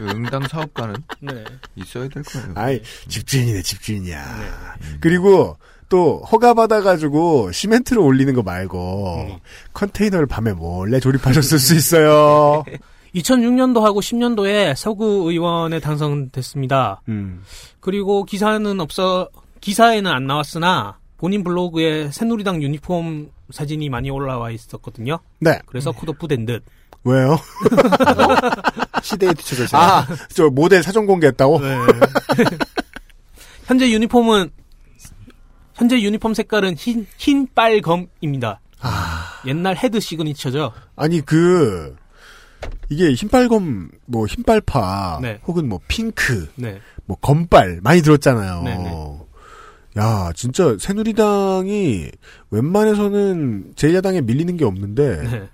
그 응당 사업가는 (laughs) 네. 있어야 될 거예요. 아이, 집주인이네, 집주인이야. 그리고 또 허가 받아가지고 시멘트를 올리는 거 말고 컨테이너를 밤에 몰래 조립하셨을 수 있어요. (laughs) 2006년도하고 10년도에 서구 의원에 당선됐습니다. 음. 그리고 기사는 없어 기사에는 안 나왔으나 본인 블로그에 새누리당 유니폼 사진이 많이 올라와 있었거든요. 네. 그래서 컷오프 된 듯. 왜요? (laughs) 시대에 뒤쳐져서. 아, 저 모델 사전 공개했다고? 네. (laughs) 현재 유니폼은 현재 유니폼 색깔은 흰, 흰 빨검입니다. 옛날 헤드 시그니처죠. 아니 그 이게 흰빨검 뭐 흰빨파 네. 혹은 뭐 핑크 네. 뭐 검빨 많이 들었잖아요. 네네. 야 진짜 새누리당이 웬만해서는 제1야당에 밀리는 게 없는데 네.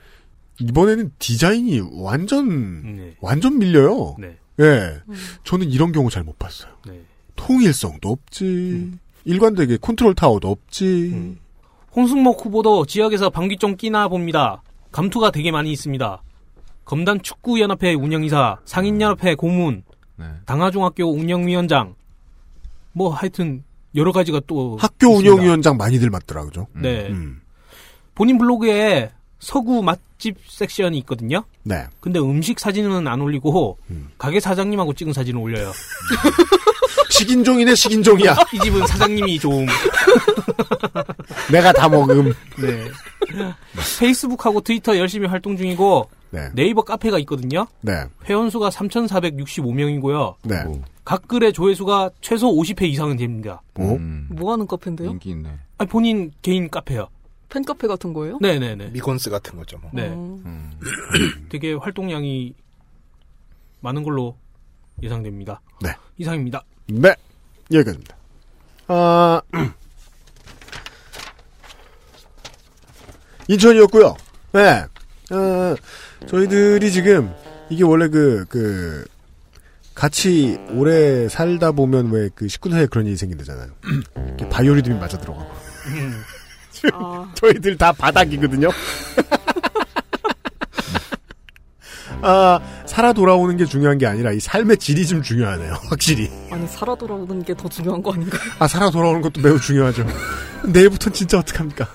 이번에는 디자인이 완전 네. 완전 밀려요. 네. 예, 저는 이런 경우 잘 못 봤어요. 네. 통일성도 없지. 일관되게 컨트롤 타워도 없지. 홍승목 후보도 지역에서 방귀 좀 끼나 봅니다. 감투가 되게 많이 있습니다. 검단 축구 연합회 운영이사, 상인 연합회 고문, 네. 당하중학교 운영위원장, 뭐 하여튼 여러 가지가 또 학교 있습니다. 운영위원장 많이들 맡더라, 그죠? 네. 음. 본인 블로그에 서구 맛집 섹션이 있거든요. 네. 근데 음식 사진은 안 올리고 가게 사장님하고 찍은 사진을 올려요. (laughs) 식인종이네, 식인종이야. (laughs) 이 집은 사장님이 좀 (laughs) 내가 다 먹음. 네. 페이스북하고 트위터 열심히 활동 중이고 네. 네이버 카페가 있거든요. 네. 회원 수가 3,465명이고요. 네. 각 글의 조회수가 최소 50회 이상은 됩니다. 오? 음, 뭐 하는 카페인데요? 인기 있네. 아, 본인 개인 카페요. 팬카페 같은 거예요? 네네네. 미콘스 같은 거죠. 뭐. 네. 어. 음. (clears throat) 되게 활동량이 많은 걸로 예상됩니다. 네. 이상입니다. 네. 여기까지입니다. 아, (clears throat) 인천이었고요. 네. 어, 저희들이 지금 이게 원래 그, 그, 같이 오래 살다 보면 왜그 식구 사이에 그런 일이 생긴다잖아요. (clears throat) 이렇게 바이오리듬이 맞아 들어가고. 아, (laughs) 저희들 다 바닥이거든요. (laughs) 아, 살아 돌아오는 게 중요한 게 아니라 이 삶의 질이 좀 중요하네요. 확실히. 아니 살아 돌아오는 게 더 중요한 거 아닌가요? 아, 살아 돌아오는 것도 매우 중요하죠. 내일부터는 진짜 어떡합니까?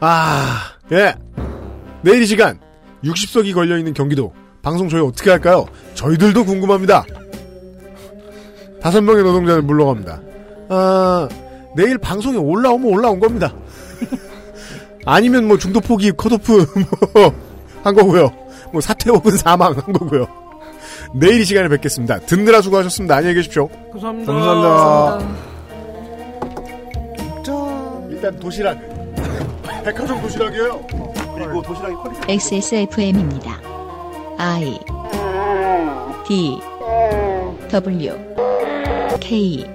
아, 예. 내일 이 시간 60석이 걸려있는 경기도 방송 저희 어떻게 할까요? 저희들도 궁금합니다. 다섯 명의 노동자는 물러갑니다. 아, 내일 방송에 올라오면 올라온 겁니다. (laughs) 아니면 뭐 중도 포기 컷오프 (laughs) 뭐 한 거고요. 뭐 사퇴 혹은 사망 한 거고요. 내일 이 시간에 뵙겠습니다. 듣느라 수고하셨습니다. 안녕히 계십시오. 감사합니다. 감사합니다. 일단 도시락. 백화점 도시락이에요. 그리고 도시락이 퀄리티. XSFM입니다. I D W K